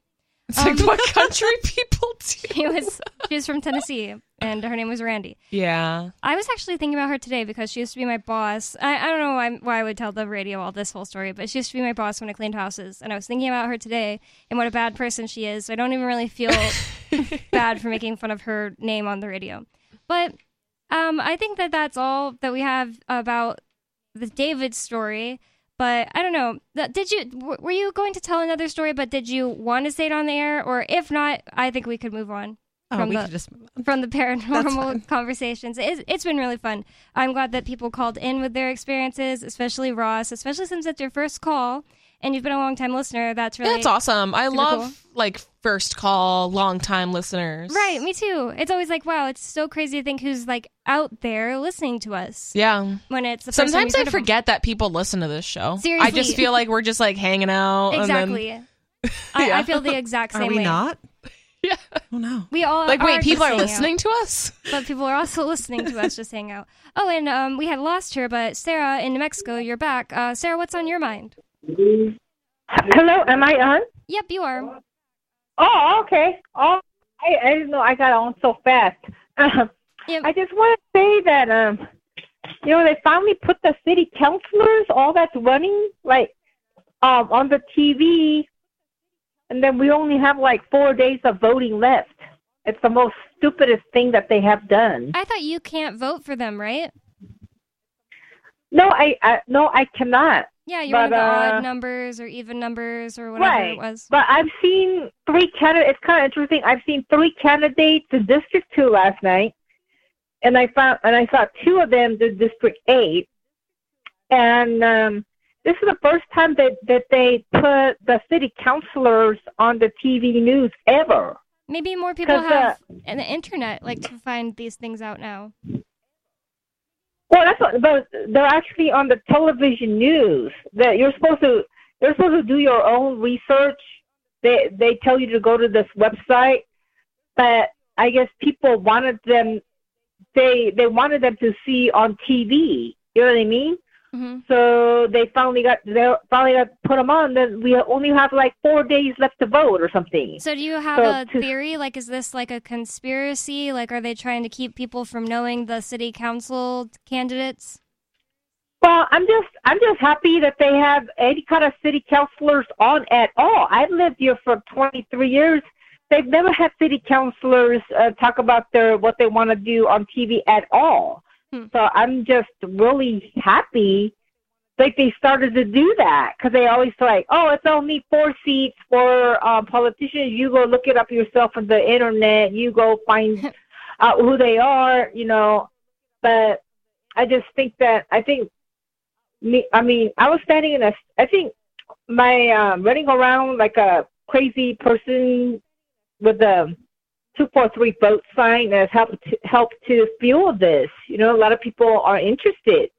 It's like what country people do. She was she was from Tennessee, and her name was Randy. Yeah. I was actually thinking about her today because she used to be my boss. I, I don't know why, why I would tell the radio all this whole story, but she used to be my boss when I cleaned houses. And I was thinking about her today and what a bad person she is. So I don't even really feel bad for making fun of her name on the radio. But um, I think that that's all that we have about the David story. But I don't know. Did you were you going to tell another story? But did you want to say it on the air, or if not, I think we could move on Oh, from we the could just from the paranormal conversations. It's, it's been really fun. I'm glad that people called in with their experiences, especially Ross, especially since it's your first call and you've been a long time listener. That's really That's awesome. I love cool. like first call, long time listeners. Right, me too. It's always like, wow, it's so crazy to think who's like out there listening to us. Yeah. When it's the first Sometimes you've I heard of 'em. forget that people listen to this show. Seriously, I just feel like we're just like hanging out. and then- Exactly. I, I feel the exact same. Are we way. not? Yeah. Oh no. We all like, wait, are people are hanging out. listening to us? but people are also listening to us just hang out. Oh, and um, we had lost her, but Sarah in New Mexico, you're back. Uh, Sarah, what's on your mind? Hello, am I on? Yep, you are. Oh, okay. Oh, I, I didn't know I got on so fast. Um, I just want to say that um, you know, they finally put the city councilors, all that's running, like um, on the TV, and then we only have like four days of voting left. It's the most stupidest thing that they have done. I thought you can't vote for them, right? No, I, I no, I cannot. Yeah, of But, the uh, odd numbers or even numbers or whatever right. it was. But I've seen three candidates. It's kind of interesting. I've seen three candidates in District Two last night, and I found and I saw two of them did District Eight, and um, this is the first time that that they put the city councilors on the TV news ever. Maybe more people have uh, an internet like to find these things out now. Well, that's what, but they're actually on the television news. That you're supposed to, you're supposed to do your own research. They they tell you to go to this website, but I guess people wanted them, they they wanted them to see on TV. You know what I mean? Mm-hmm. So they finally got they finally got put them on. Then we only have like four days left to vote or something. So do you have So a to- theory? Like, is this like a conspiracy? Like, are they trying to keep people from knowing the city council candidates? Well, I'm just I'm just happy that they have any kind of city councilors on at all. I've lived here for 23 years. They've never had city councilors uh, talk about their what they want to do on TV at all. So I'm just really happy like they started to do that because they always like, oh, it's only four seats for um, politicians. You go look it up yourself on the internet. You go find out who they are, you know. But I just think that I think me. I mean, I was standing in a. I think my um, running around like a crazy person with a two four three vote sign has helped to, helped to fuel this. You know, a lot of people are interested.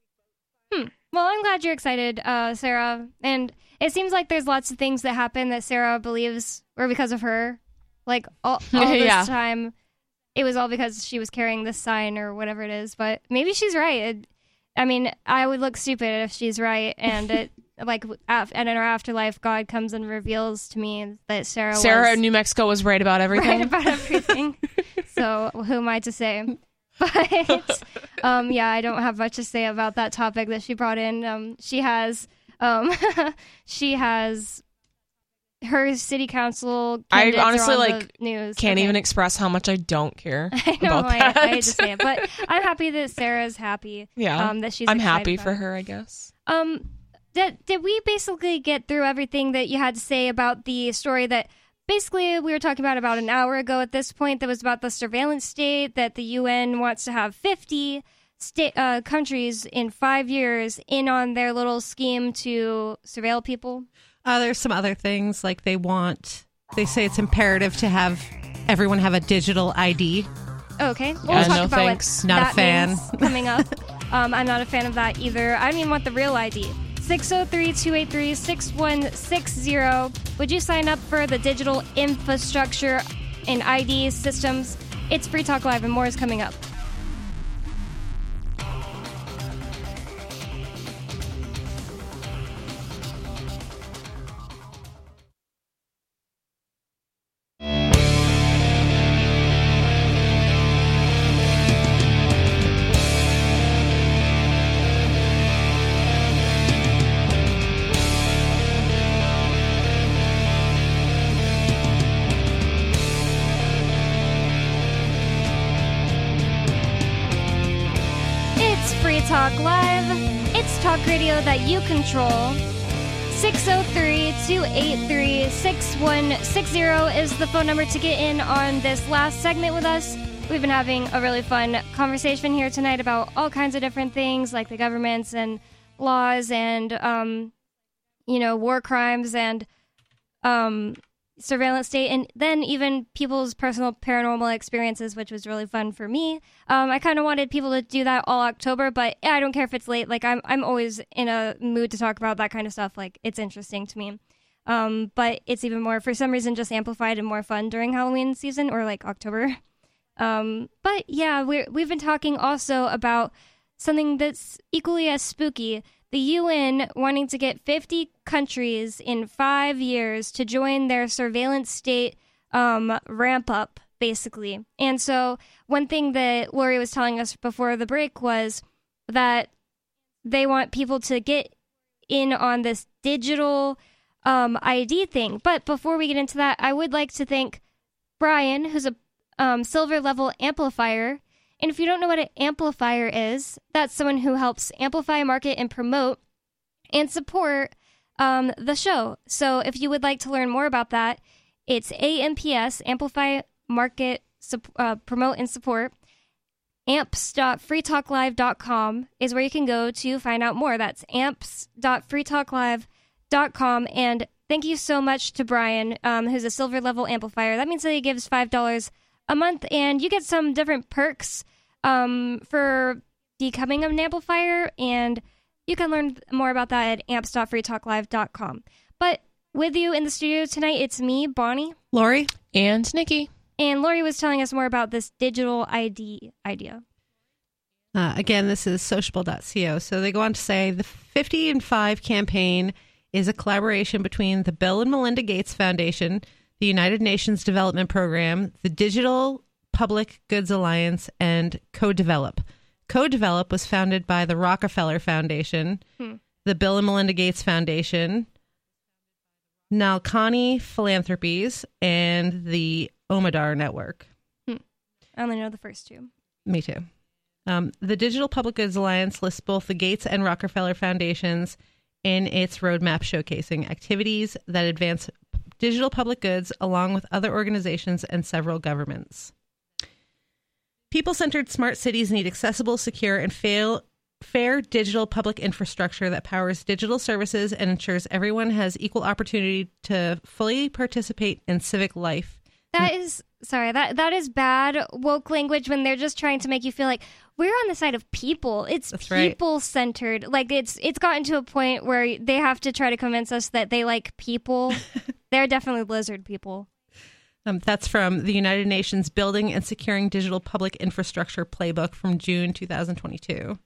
Hmm. Well, I'm glad you're excited, uh, Sarah. And it seems like there's lots of things that happen that Sarah believes were because of her. Like all, all this Yeah. time, it was all because she was carrying this sign or whatever it is. But maybe she's right. It, I mean, I would look stupid if she's right. And it, like, af- and in our afterlife, God comes and reveals to me that Sarah, Sarah was in New Mexico was right about everything. right about everything. so who am I to say? But um, yeah, I don't have much to say about that topic that she brought in. Um, she has um, she has her city council. I candidates are honestly on the like news. can't Okay. even express how much I don't care I know. about I, that. I hate to say it, but I'm happy that Sarah's happy. yeah, Um, that she's. I'm excited happy about for it. her. I guess. Um, did did we basically get through everything that you had to say about the story that basically we were talking about about an hour ago at this point? That was about the surveillance state that the UN wants to have 50 state uh, countries in five years in on their little scheme to surveil people. Uh, there's some other things like they want. They say it's imperative to have everyone have a digital ID. Okay, we'll Yeah, talk no about thanks. what Not a that fan. means coming up. um, I'm not a fan of that either. I don't even want the real ID. 603-283-6160. Would you sign up for the digital infrastructure and ID systems? It's Free Talk Live and more is coming up. That you control. 603 283 6160 is the phone number to get in on this last segment with us. We've been having a really fun conversation here tonight about all kinds of different things like the governments and laws and, um, you know, war crimes and um, surveillance state, and then even people's personal paranormal experiences, which was really fun for me. Um, I kind of wanted people to do that all October, but I don't care if it's late. Like I'm, I'm always in a mood to talk about that kind of stuff. Like it's interesting to me. Um, but it's even more for some reason just amplified and more fun during Halloween season or like October. Um, but yeah, we're, we've been talking also about something that's equally as spooky. The UN wanting to get 50 countries in five years to join their surveillance state um, ramp up, basically. And so, one thing that Lori was telling us before the break was that they want people to get in on this digital um, ID thing. But before we get into that, I would like to thank Brian, who's a um, silver level amplifier. And if you don't know what an amplifier is, that's someone who helps amplify, market, and promote and support um, the show. So if you would like to learn more about that, it's AMPS, Amplify, Market, sup- uh, Promote, and Support. amps.freetalklive.com is where you can go to find out more. That's amps.freetalklive.com. And thank you so much to Brian, um, who's a silver level amplifier. That means that he gives $5 a month, and you get some different perks um, for becoming an amplifier, and you can learn more about that at amps.freetalklive.com. But with you in the studio tonight, it's me, Bonnie, Lori, and Nikki. and Lori was telling us more about this digital ID idea. Uh, again, this is sociable.co. So they go on to say the 50 and 5 campaign is a collaboration between the Bill and Melinda Gates Foundation, the United Nations Development Program, the Digital Public Goods Alliance, and Co-Develop. Co-Develop was founded by the Rockefeller Foundation, Hmm. the Bill and Melinda Gates Foundation, Nilekani Philanthropies, and the Omidyar Network. I only know the first two. Me too. Um, the Digital Public Goods Alliance lists both the Gates and Rockefeller Foundations in its roadmap showcasing activities that advance digital public goods along with other organizations and several governments. People centered smart cities need accessible, secure, and fail, fair digital public infrastructure that powers digital services and ensures everyone has equal opportunity to fully participate in civic life. That is sorry. That that is bad woke language when they're just trying to make you feel like we're on the side of people. It's That's right. people centered. Like it's it's gotten to a point where they have to try to convince us that they like people. they're definitely lizard people. Um, that's from the United Nations Building and Securing Digital Public Infrastructure Playbook from June 2022.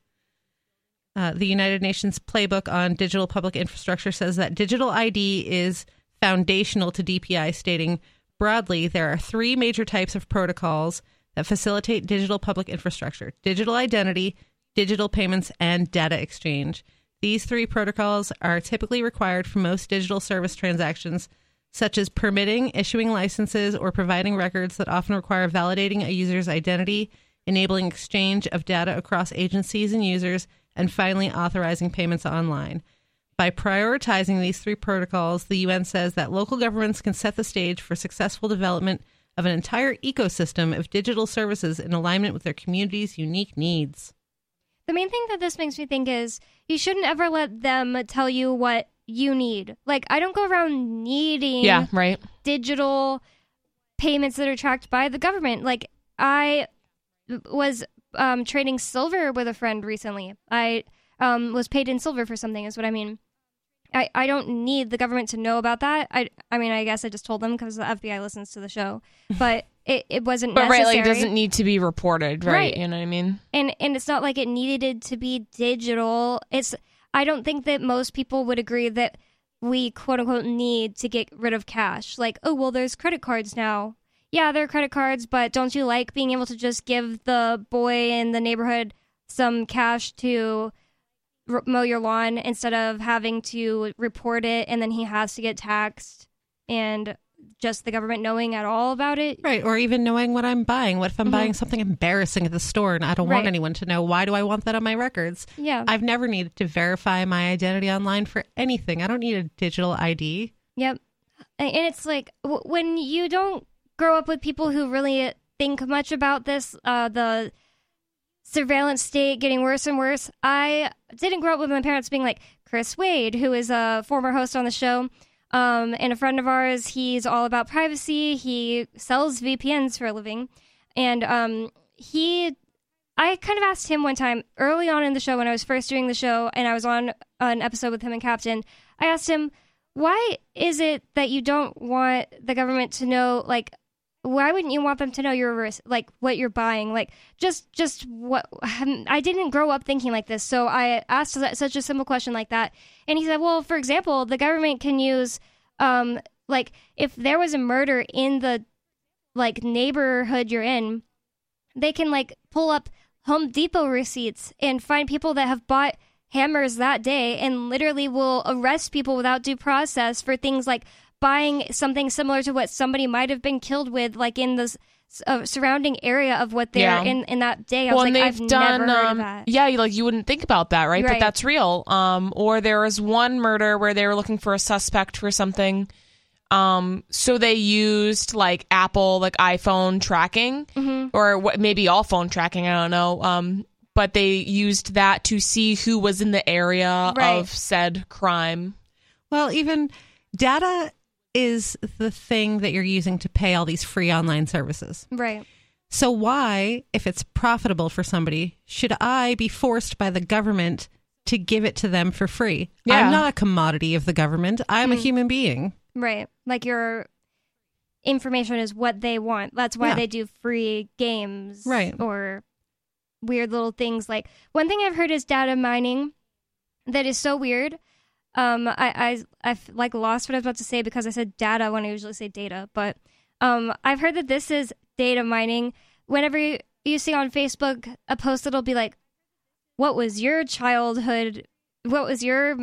Uh, the United Nations Playbook on Digital Public Infrastructure says that digital ID is foundational to DPI, stating broadly there are three major types of protocols that facilitate digital public infrastructure, digital identity, digital payments, and data exchange. These three protocols are typically required for most digital service transactions, such as permitting, issuing licenses, or providing records that often require validating a user's identity, enabling exchange of data across agencies and users, and finally authorizing payments online. By prioritizing these three protocols, the UN says that local governments can set the stage for successful development of an entire ecosystem of digital services in alignment with their community's unique needs. The main thing that this makes me think is you shouldn't ever let them tell you what you need. Like, I don't go around needing Yeah, right. digital payments that are tracked by the government. Like, I was um, trading silver with a friend recently. I um, was paid in silver for something, is what I mean. I, I don't need the government to know about that. I I mean I guess I just told them because the FBI listens to the show, but it, it wasn't But right, like it doesn't need to be reported, right? Right. You know what I mean? and and it's not like it needed to be digital. It's I don't think that most people would agree that we quote unquote need to get rid of cash. Like oh well, there's credit cards now. Yeah, there are credit cards, but don't you like being able to just give the boy in the neighborhood some cash to mow your lawn instead of having to report it and then he has to get taxed and just the government knowing at all about it? Right, or even knowing what I'm buying. What if I'm Mhm. buying something embarrassing at the store and I don't want anyone to know? Why do I want that on my records? Yeah. I've never needed to verify my identity online for anything. I don't need a digital ID. Yep. And and it's like w- when you don't grow up with people who really think much about this, uh, the surveillance state getting worse and worse. I didn't grow up with my parents being like Chris Waid, who is a former host on the show. Um, and a friend of ours, he's all about privacy. He sells VPNs for a living. And um, he I kind of asked him one time early on in the show when I was first doing the show and I was on an episode with him and Captain. I asked him, why is it that you don't want the government to know, like, why wouldn't you want them to know your like what you're buying, like just just what? I didn't grow up thinking like this, so I asked such a simple question like that, and he said, well, for example, the government can use, um, like if there was a murder in the like neighborhood you're in, they can like pull up Home Depot receipts and find people that have bought hammers that day and literally will arrest people without due process for things like buying something similar to what somebody might have been killed with like in the uh, surrounding area of what they're Yeah. in in that day. I well, was like, they've I've done, never heard um, of that. yeah, like you wouldn't think about that, right? But that's real. Um, or there was one murder where they were looking for a suspect for something. Um, so they used like Apple, like iPhone tracking, Mm-hmm. or what, maybe all phone tracking. I don't know. Um, but they used that to see who was in the area Right. of said crime. Well, even data is the thing that you're using to pay all these free online services. Right. So why, if it's profitable for somebody, should I be forced by the government to give it to them for free? Yeah. I'm not a commodity of the government. I'm a Mm. human being. Right. Like your information is what they want. That's why Yeah. they do free games. Right. Or weird little things like one thing I've heard is data mining that is so weird. Um I I I've like lost what I was about to say because I said data when I usually say data, but um I've heard that this is data mining. Whenever you, you see on Facebook a post that'll be like what was your childhood what was your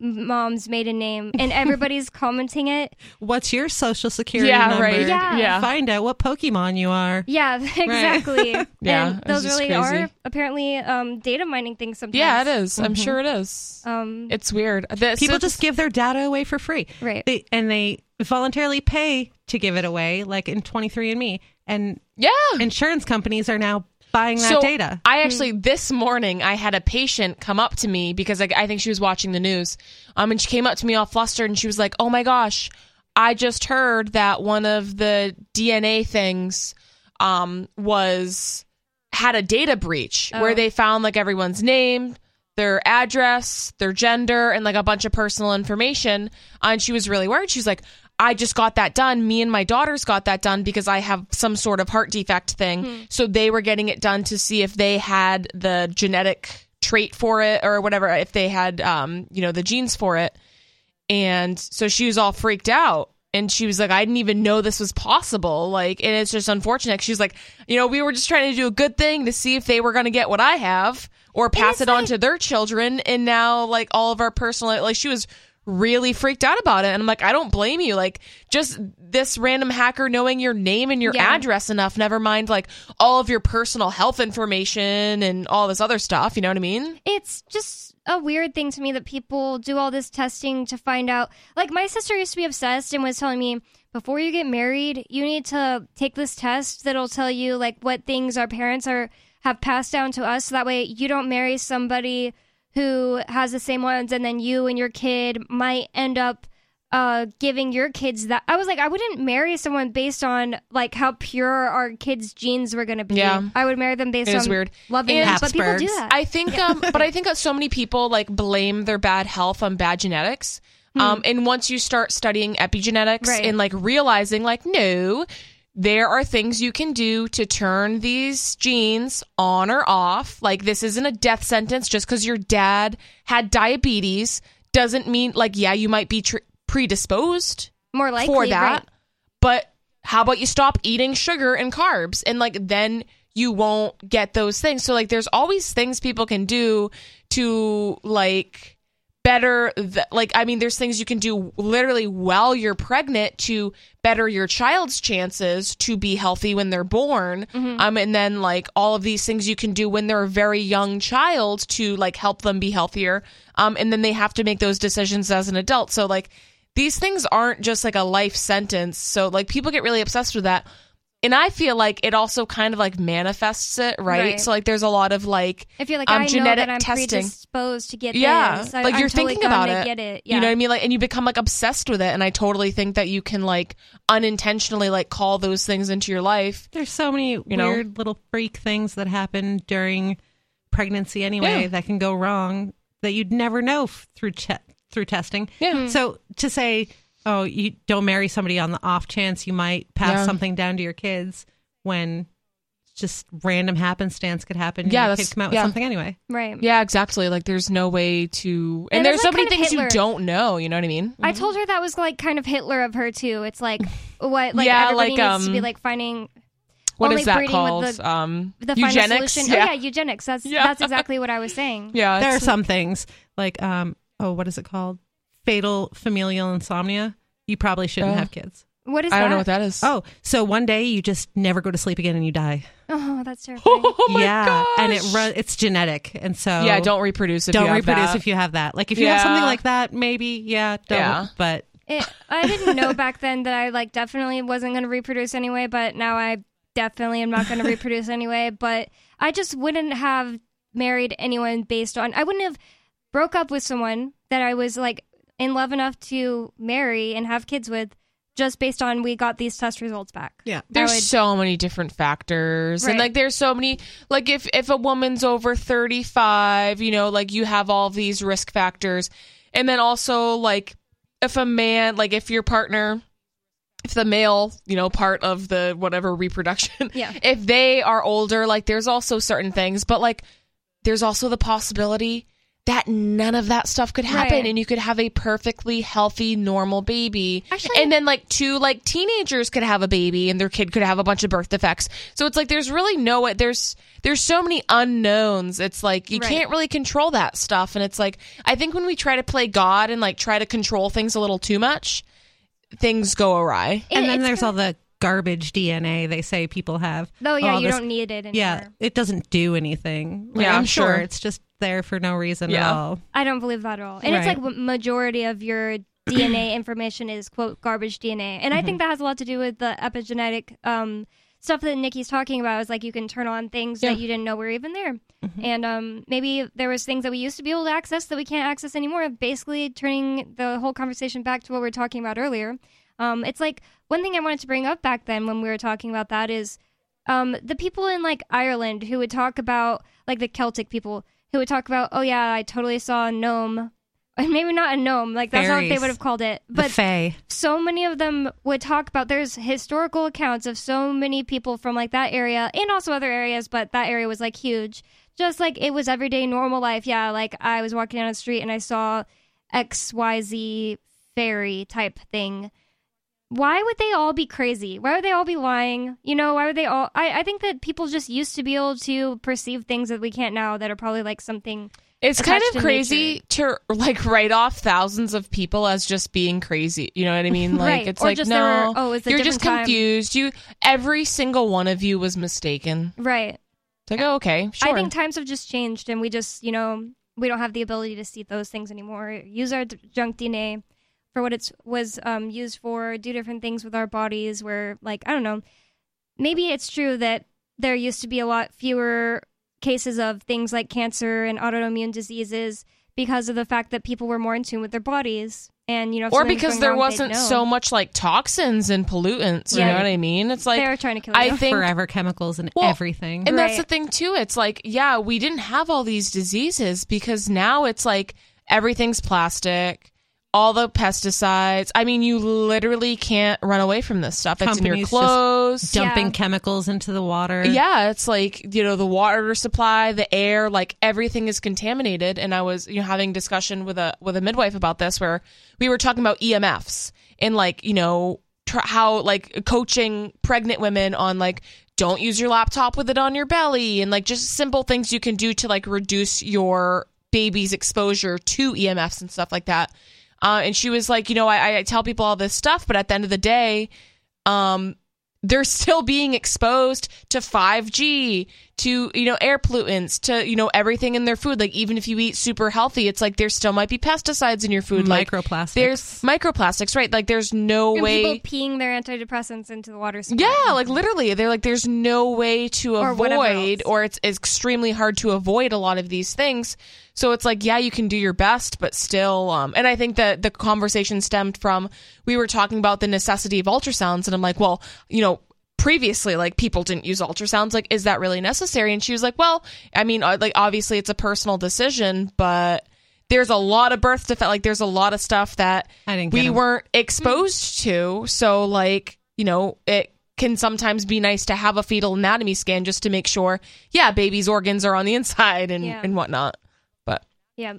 mom's maiden name and everybody's commenting it What's your social security Yeah, number? right. Yeah. Yeah. Find out what Pokemon you are. Yeah, exactly. Yeah, and those really crazy. are apparently um, data mining things sometimes. Yeah, it is. I'm Mhm. sure it is. Um, It's weird. The- People so just give their data away for free. Right. They, and they voluntarily pay to give it away, like in 23andMe. And yeah, insurance companies are now buying that so data. I actually this morning I had a patient come up to me because I, I think she was watching the news. Um, and she came up to me all flustered and she was like, "Oh my gosh, I just heard that one of the DNA things, um, was had a data breach Oh. where they found like everyone's name." Their address, their gender, and like a bunch of personal information. And she was really worried. She was like, I just got that done. Me and my daughters got that done because I have some sort of heart defect thing. Hmm. So they were getting it done to see if they had the genetic trait for it or whatever, if they had, um, you know, the genes for it. And so she was all freaked out. And she was like, I didn't even know this was possible. Like, and it's just unfortunate. She was like, you know, we were just trying to do a good thing to see if they were going to get what I have or pass it on to their children. And now, like, all of our personal, like, she was really freaked out about it. And I'm like, I don't blame you. Like, just this random hacker knowing your name and your Yeah. address enough, never mind, like, all of your personal health information and all this other stuff. You know what I mean? it's just a weird thing to me that people do all this testing to find out. Like my sister used to be obsessed and was telling me before you get married, you need to take this test that'll tell you like what things our parents are have passed down to us so that way you don't marry somebody who has the same ones and then you and your kid might end up uh giving your kids that I was like I wouldn't marry someone based on like how pure our kids genes were going to be. Yeah. I would marry them based It on weird. loving And them. But people do that. I think, um, but I think that so many people like blame their bad health on bad genetics. Um, and once you start studying epigenetics Right. and like realizing, like, no, there are things you can do to turn these genes on or off. Like, this isn't a death sentence just because your dad had diabetes doesn't mean, like, yeah, you might be tr- predisposed More likely for that. right. But how about you stop eating sugar and carbs and like then you won't get those things. So like there's always things people can do to like better th- like I mean there's things you can do literally while you're pregnant to better your child's chances to be healthy when they're born. Um and then like all of these things you can do when they're a very young child to like help them be healthier. Um and then they have to make those decisions as an adult. So like these things aren't just like a life sentence. So like people get really obsessed with that. And I feel like it also kind of like manifests it, right? Right. So like there's a lot of like If you're like, um, I know that I'm testing. predisposed to get Yeah, this. I, like I'm you're totally thinking about gonna it. Get it. Yeah. You know what I mean? Like, and you become like obsessed with it. And I totally think that you can like unintentionally like call those things into your life. There's so many know? weird little freak things that happen during pregnancy anyway Yeah. that can go wrong that you'd never know f- through che- through testing. Yeah. So to say, oh, you don't marry somebody on the off chance you might pass Yeah. something down to your kids when just random happenstance could happen. Yeah, your that's- kid come out with something anyway. Right. Yeah, exactly. Like there's no way to, and, And there's it's so many things Hitler. you don't know. You know what I mean? I told her that was like kind of Hitler of her too. It's like what like Yeah, everybody like, needs to be um, like finding What only is that called? the, um, the eugenics. Yeah. Oh yeah, eugenics. That's Yeah. that's exactly what I was saying. Yeah, there are it's- some things like, um, oh, what is it called? Fatal familial insomnia. You probably shouldn't Oh. have kids. What is I that? don't know what that is. Oh, so one day you just never go to sleep again and you die. Oh, that's terrifying. Oh my yeah, and it gosh. run, it's genetic, and so yeah, don't reproduce if don't you have reproduce that. if you have that. Like if you have something Yeah. like that, maybe yeah, don't. Yeah. But It, I didn't know back then that I like definitely wasn't going to reproduce anyway, but now I definitely am not going to reproduce anyway. But I just wouldn't have married anyone based on. I wouldn't have broke up with someone that I was like in love enough to marry and have kids with, just based on we got these test results back. yeah, there's would- so many different factors. And like there's so many like if if a woman's over 35 you know like you have all these risk factors. And then also like if a man like if your partner if the male you know part of the whatever reproduction Yeah. if they are older like there's also certain things. But like there's also the possibility that none of that stuff could happen Right. and you could have a perfectly healthy normal baby. Actually- and then like two like teenagers could have a baby and their kid could have a bunch of birth defects. So it's like there's really no there's there's so many unknowns. It's like you Right. can't really control that stuff. And it's like i think when we try to play god and like try to control things a little too much things go awry. And It- then there's kinda- all the garbage DNA they say people have. Oh yeah, All you this- don't need it anymore. Yeah, it doesn't do anything. Like, Yeah, I'm sure sure. it's just there for no reason Yeah. at all. I don't believe that at all. And it's like majority of your DNA information is quote garbage DNA, and I Mm-hmm. think that has a lot to do with the epigenetic um, stuff that Nikki's talking about. Is like you can turn on things Yeah. that you didn't know were even there, and um, maybe there was things that we used to be able to access that we can't access anymore. Basically, turning the whole conversation back to what we were talking about earlier. Um, it's like one thing I wanted to bring up back then when we were talking about that is um, the people in like Ireland who would talk about like the Celtic people who would talk about, oh yeah, I totally saw a gnome. And maybe not a gnome, like that's not what they would have called it. But Fae. so many of them would talk about there's historical accounts of so many people from like that area and also other areas, but that area was like huge. Just like it was everyday normal life. Yeah, like I was walking down the street and I saw XYZ fairy type thing why would they all be crazy? Why would they all be lying? You know, why would they all? I, I think that people just used to be able to perceive things that we can't now that are probably like something. It's kind of crazy nature. to like write off thousands of people as just being crazy. You know what I mean? Like Right. it's Or like they were- no, oh, it's you're just time. confused. You every single one of you was mistaken. Right. It's like oh, okay, sure. I think times have just changed, and we just, you know, we don't have the ability to see those things anymore. Use our junk DNA for what it was um, used for. Do different things with our bodies. Where, like, I don't know, maybe it's true that there used to be a lot fewer cases of things like cancer and autoimmune diseases because of the fact that people were more in tune with their bodies, and you know, or because there wrong, wasn't so much like toxins and pollutants. You know what I mean? It's like they were trying to kill I you. think Forever chemicals and Well, everything. And that's the thing too. It's like, yeah, we didn't have all these diseases because now it's like everything's plastic, all the pesticides. I mean, you literally can't run away from this stuff. It's in your Companies clothes. just dumping chemicals into the water. Yeah, it's like, you know, the water supply, the air, like everything is contaminated. And I was, you know, having discussion with a with a midwife about this where we were talking about EMFs and like, you know, tr- how like coaching pregnant women on like don't use your laptop with it on your belly and like just simple things you can do to like reduce your baby's exposure to EMFs and stuff like that. Uh, and she was like, you know, I, I tell people all this stuff, but at the end of the day, um, they're still being exposed to 5G, to, you know, air pollutants, to, you know, everything in their food. Like, even if you eat super healthy, it's like there still might be pesticides in your food. Like, Microplastics. There's microplastics, right? Like, there's no And way. people peeing their antidepressants into the water. supply. Yeah, like literally, they're like, there's no way to Or avoid, or it's extremely hard to avoid a lot of these things. So it's like, yeah, you can do your best, but still. Um, and I think that the conversation stemmed from we were talking about the necessity of ultrasounds, and I'm like, well, you know. Previously, like people didn't use ultrasounds. Like, is that really necessary? And she was like, "Well, I mean, uh, like obviously it's a personal decision, but there's a lot of birth defect. Like, there's a lot of stuff that didn't we get 'em. weren't exposed to. So, like, you know, it can sometimes be nice to have a fetal anatomy scan just to make sure, yeah, baby's organs are on the inside and, Yeah. and whatnot. But Yeah.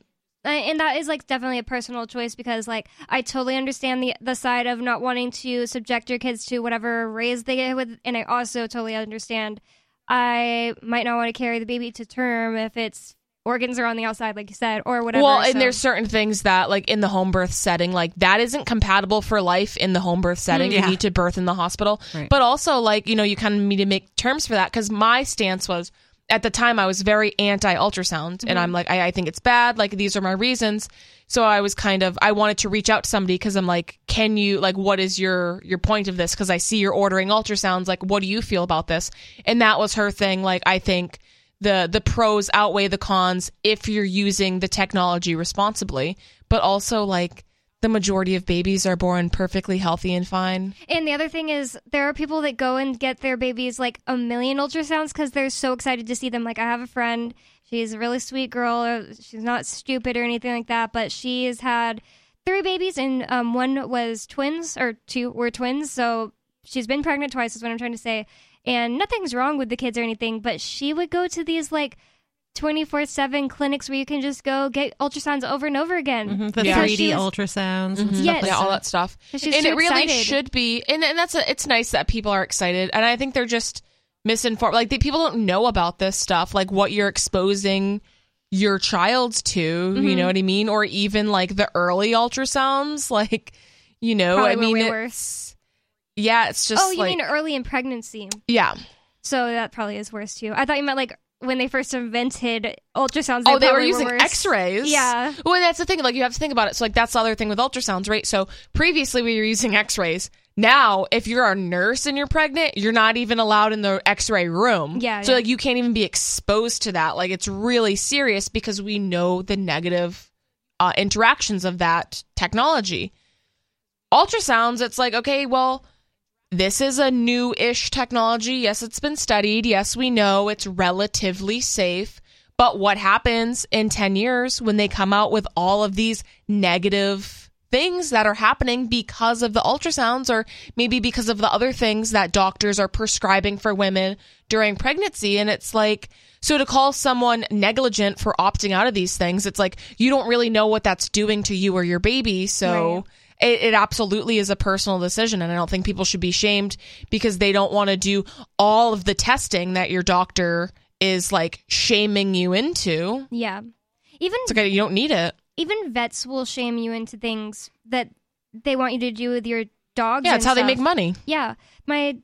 And that is like definitely a personal choice because like I totally understand the the side of not wanting to subject your kids to whatever rays they get with and I also totally understand I might not want to carry the baby to term if its organs are on the outside like you said or whatever. well, and so- there's certain things that, like in the home birth setting, like that isn't compatible for life in the home birth setting. Yeah. You need to birth in the hospital. Right. But also, like, you know, you kind of need to make terms for that because my stance was at the time I was very anti ultrasound and I'm mm-hmm. like, I, I think it's bad. Like, these are my reasons. So I was kind of, I wanted to reach out to somebody because I'm like, can you, like, what is your, your point of this? Because I see you're ordering ultrasounds. Like, what do you feel about this? And that was her thing. Like, I think the the pros outweigh the cons if you're using the technology responsibly but also like the majority of babies are born perfectly healthy and fine And the other thing is, there are people that go and get their babies like a million ultrasounds because they're so excited to see them. Like, I have a friend, she's a really sweet girl. uh, She's not stupid or anything like that, but she has had three babies, and um, one was twins, or two were twins. So she's been pregnant twice, is what I'm trying to say. And nothing's wrong with the kids or anything, but she would go to these like 24 7 clinics where you can just go get ultrasounds over and over again. Mhm, The Because 3D ultrasounds and Mhm. Yes. like yeah all that. that stuff She's and it really excited. should be and, and that's a, it's nice that people are excited and i think they're just misinformed like the people don't know about this stuff like what you're exposing your child to you Mhm. know what i mean or even like the early ultrasounds like you know Probably i mean way worse. yeah it's just oh, you like mean early in pregnancy? yeah So that probably is worse too. I thought you meant like when they first invented ultrasounds. Oh, they were using worse. X-rays. Yeah. Well, that's the thing. Like you have to think about it. So, like that's the other thing with ultrasounds, right? So previously we were using X-rays. Now, if you're a nurse and you're pregnant, you're not even allowed in the X-ray room. Yeah, So yeah. like you can't even be exposed to that. Like it's really serious because we know the negative uh, interactions of that technology. Ultrasounds, it's like okay, well this is a new ish technology. Yes, it's been studied. Yes, we know it's relatively safe. But what happens in 10 years when they come out with all of these negative things that are happening because of the ultrasounds or maybe because of the other things that doctors are prescribing for women during pregnancy? And it's like, so to call someone negligent for opting out of these things, it's like you don't really know what that's doing to you or your baby. So Right. It, it absolutely is a personal decision, and I don't think people should be shamed because they don't want to do all of the testing that your doctor is like shaming you into. Yeah. Even It's okay, you don't need it. even vets will shame you into things that they want you to do with your dogs. Yeah, it's how they make money. Yeah, my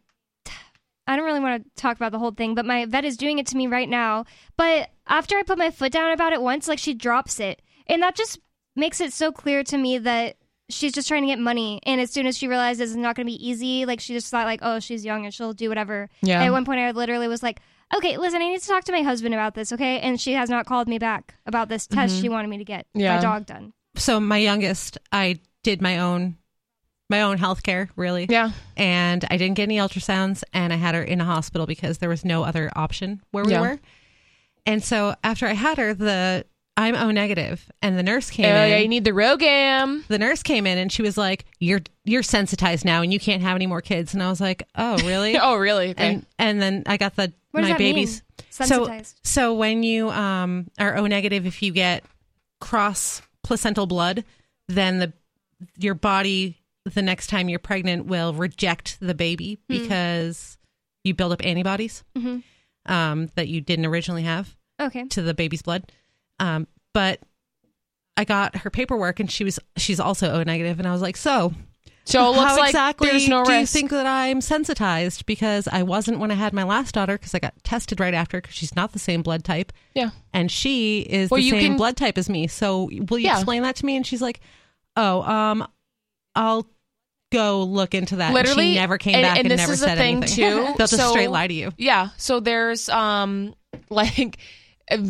I don't really want to talk about the whole thing, but my vet is doing it to me right now. But after I put my foot down about it once, like she drops it, and that just makes it so clear to me that she's just trying to get money. And as soon as she realizes it's not going to be easy, like she just thought like, oh, she's young and she'll do whatever. Yeah. At one point, I literally was like. Okay, listen, I need to talk to my husband about this, okay? And she has not called me back about this test Mhm. she wanted me to get Yeah. my dog done. so my youngest i did my own my own health care really yeah and i didn't get any ultrasounds and i had her in a hospital because there was no other option where we Yeah. were and so after i had her the i'm o negative and the nurse came Oh, in yeah, you need the RhoGAM the nurse came in and she was like you're you're sensitized now and you can't have any more kids and i was like oh really Oh, really? Okay. and and then i got the What my that babies so Sensitized. so when you um are o negative if you get cross placental blood then the your body the next time you're pregnant will reject the baby Hmm. because you build up antibodies hmm um that you didn't originally have Okay. to the baby's blood um but i got her paperwork and she was she's also o negative and i was like so So it looks how like exactly there's no do you risk. think that I'm sensitized? Because I wasn't when I had my last daughter because I got tested right after because she's not the same blood type. Yeah. And she is Well, the you same can- blood type as me. So will you Yeah. explain that to me? And she's like, oh, um, I'll go look into that. And Literally, she never came and, back and and, this never is said the thing anything. too. They'll just So- straight lie to you. Yeah. So there's um like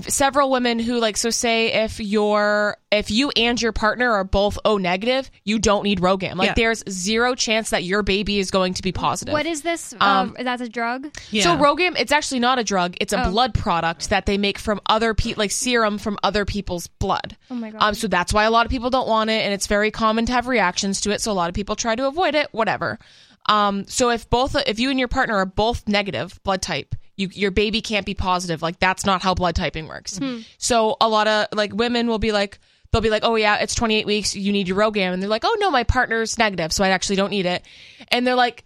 several women who like so say if you're if you and your partner are both O negative, you don't need RhoGAM. Like Yeah. there's zero chance that your baby is going to be positive. What is this? Um, Um, that's a drug. So RhoGAM, it's actually not a drug. It's a Oh. blood product that they make from other pe like serum from other people's blood. Oh my god. Um, so that's why a lot of people don't want it, and it's very common to have reactions to it. So a lot of people try to avoid it. Whatever. Um, so if both, if you and your partner are both negative blood type, you your baby can't be positive. Like that's not how blood typing works. Hmm. So a lot of like women will be like, they'll be like, oh yeah, it's 28 weeks, you need your RhoGAM, and they're like, oh no, my partner's negative, so I actually don't need it, and they're like.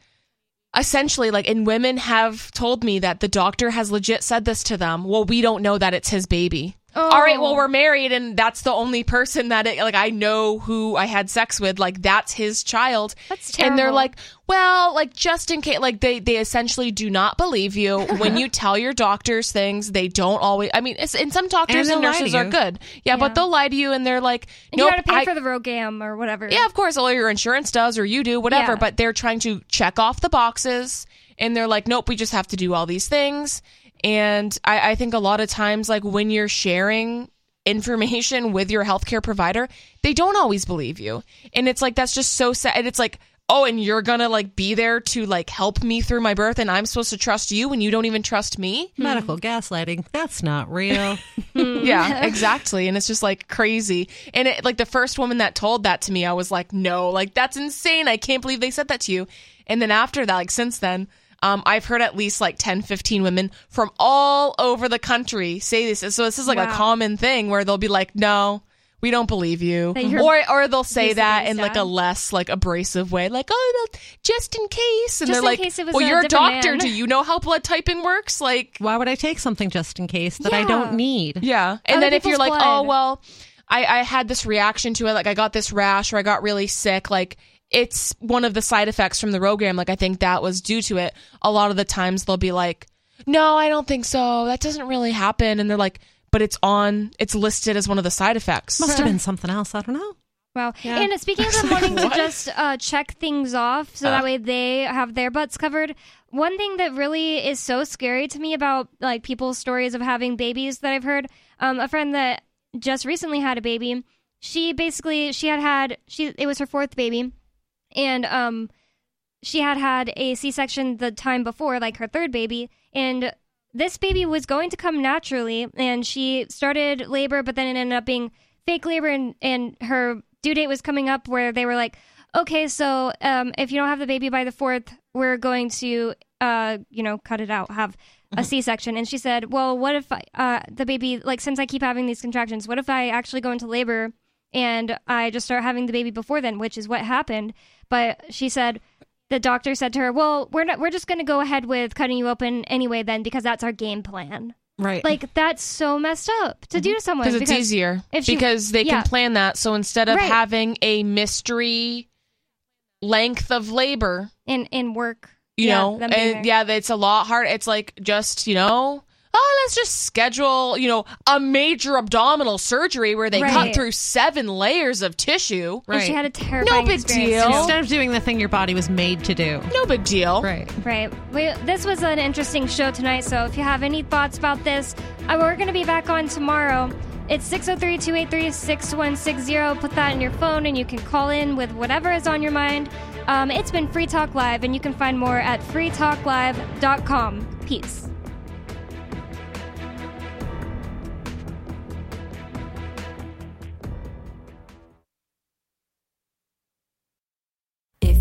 Essentially, like, and women have told me that the doctor has legit said this to them. Well, we don't know that it's his baby. All right, well, Oh. we're married, and that's the only person that it, like I know who I had sex with. Like that's his child. That's terrible. And they're like, well, like just in case, like they they essentially do not believe you when you tell your doctors things. They don't always. I mean, it's, and some doctors And and, they'll lie to nurses are you. good. Yeah, but they'll lie to you, and they're like, And nope, you got to pay I- for the RhoGAM or whatever. yeah, of course, all your insurance does, or you do, whatever. Yeah. But they're trying to check off the boxes, and they're like, nope, we just have to do all these things. And I, I think a lot of times, like when you're sharing information with your healthcare provider, they don't always believe you, and it's like that's just so sad. And it's like. Oh, and you're gonna like be there to like help me through my birth, and I'm supposed to trust you when you don't even trust me. Medical gaslighting. That's not real. Hmm. yeah, exactly. And it's just like crazy. And it, like the first woman that told that to me, I was like, no, like that's insane. I can't believe they said that to you. And then after that, like since then, um, I've heard at least like 10, 15 women from all over the country say this. So this is like a common thing where they'll be like, no, we don't believe you. Or, or they'll say that in like a less like abrasive way, like, oh, no, just in case. And Just they're in like, case it was well, a you're a doctor. man. Do you know how blood typing works? Like, Why would I take something just in case that I don't need? yeah. And Other then if you're people's like, oh, well, I, I had this reaction to it, like I got this rash or I got really sick, like it's one of the side effects from the RhoGAM. Like I think that was due to it. A lot of the times they'll be like, no, I don't think so. That doesn't really happen. And they're like, but it's on, it's listed as one of the side effects. Must have been something else. I don't know. Wow. Yeah. And speaking of them wanting to What? just uh, check things off so Uh. that way they have their butts covered, one thing that really is so scary to me about like people's stories of having babies that I've heard, um, a friend that just recently had a baby, she basically she had had she it was her fourth baby, and um, she had had a C-section the time before, like her third baby, and this baby was going to come naturally, and she started labor, but then it ended up being fake labor, and and her due date was coming up where they were like, okay, so um, if you don't have the baby by the fourth, we're going to, uh, you know, cut it out, have a C-section. And she said, well, what if I, uh, the baby, like, since I keep having these contractions, what if I actually go into labor and I just start having the baby before then, which is what happened. But she said the doctor said to her, "Well, we're not. We're just going to go ahead with cutting you open anyway, then, because that's our game plan." Right. Like that's so messed up to do to mm-hmm. someone because it's easier if she- because they yeah. can plan that. So instead of Right. having a mystery length of labor, in in work. you Yeah, know, and there. yeah, it's a lot hard. It's like just you know. Oh, let's just schedule, you know, a major abdominal surgery where they cut through seven layers of tissue. And she had a terrifying No big experience, deal. too. Instead of doing the thing your body was made to do. No big deal. Right. Right. We, this was an interesting show tonight, so if you have any thoughts about this, uh, we're going to be back on tomorrow. It's 603 283 6160. Put that in your phone and you can call in with whatever is on your mind. Um, it's been Free Talk Live, and you can find more at freetalklive.com. Peace.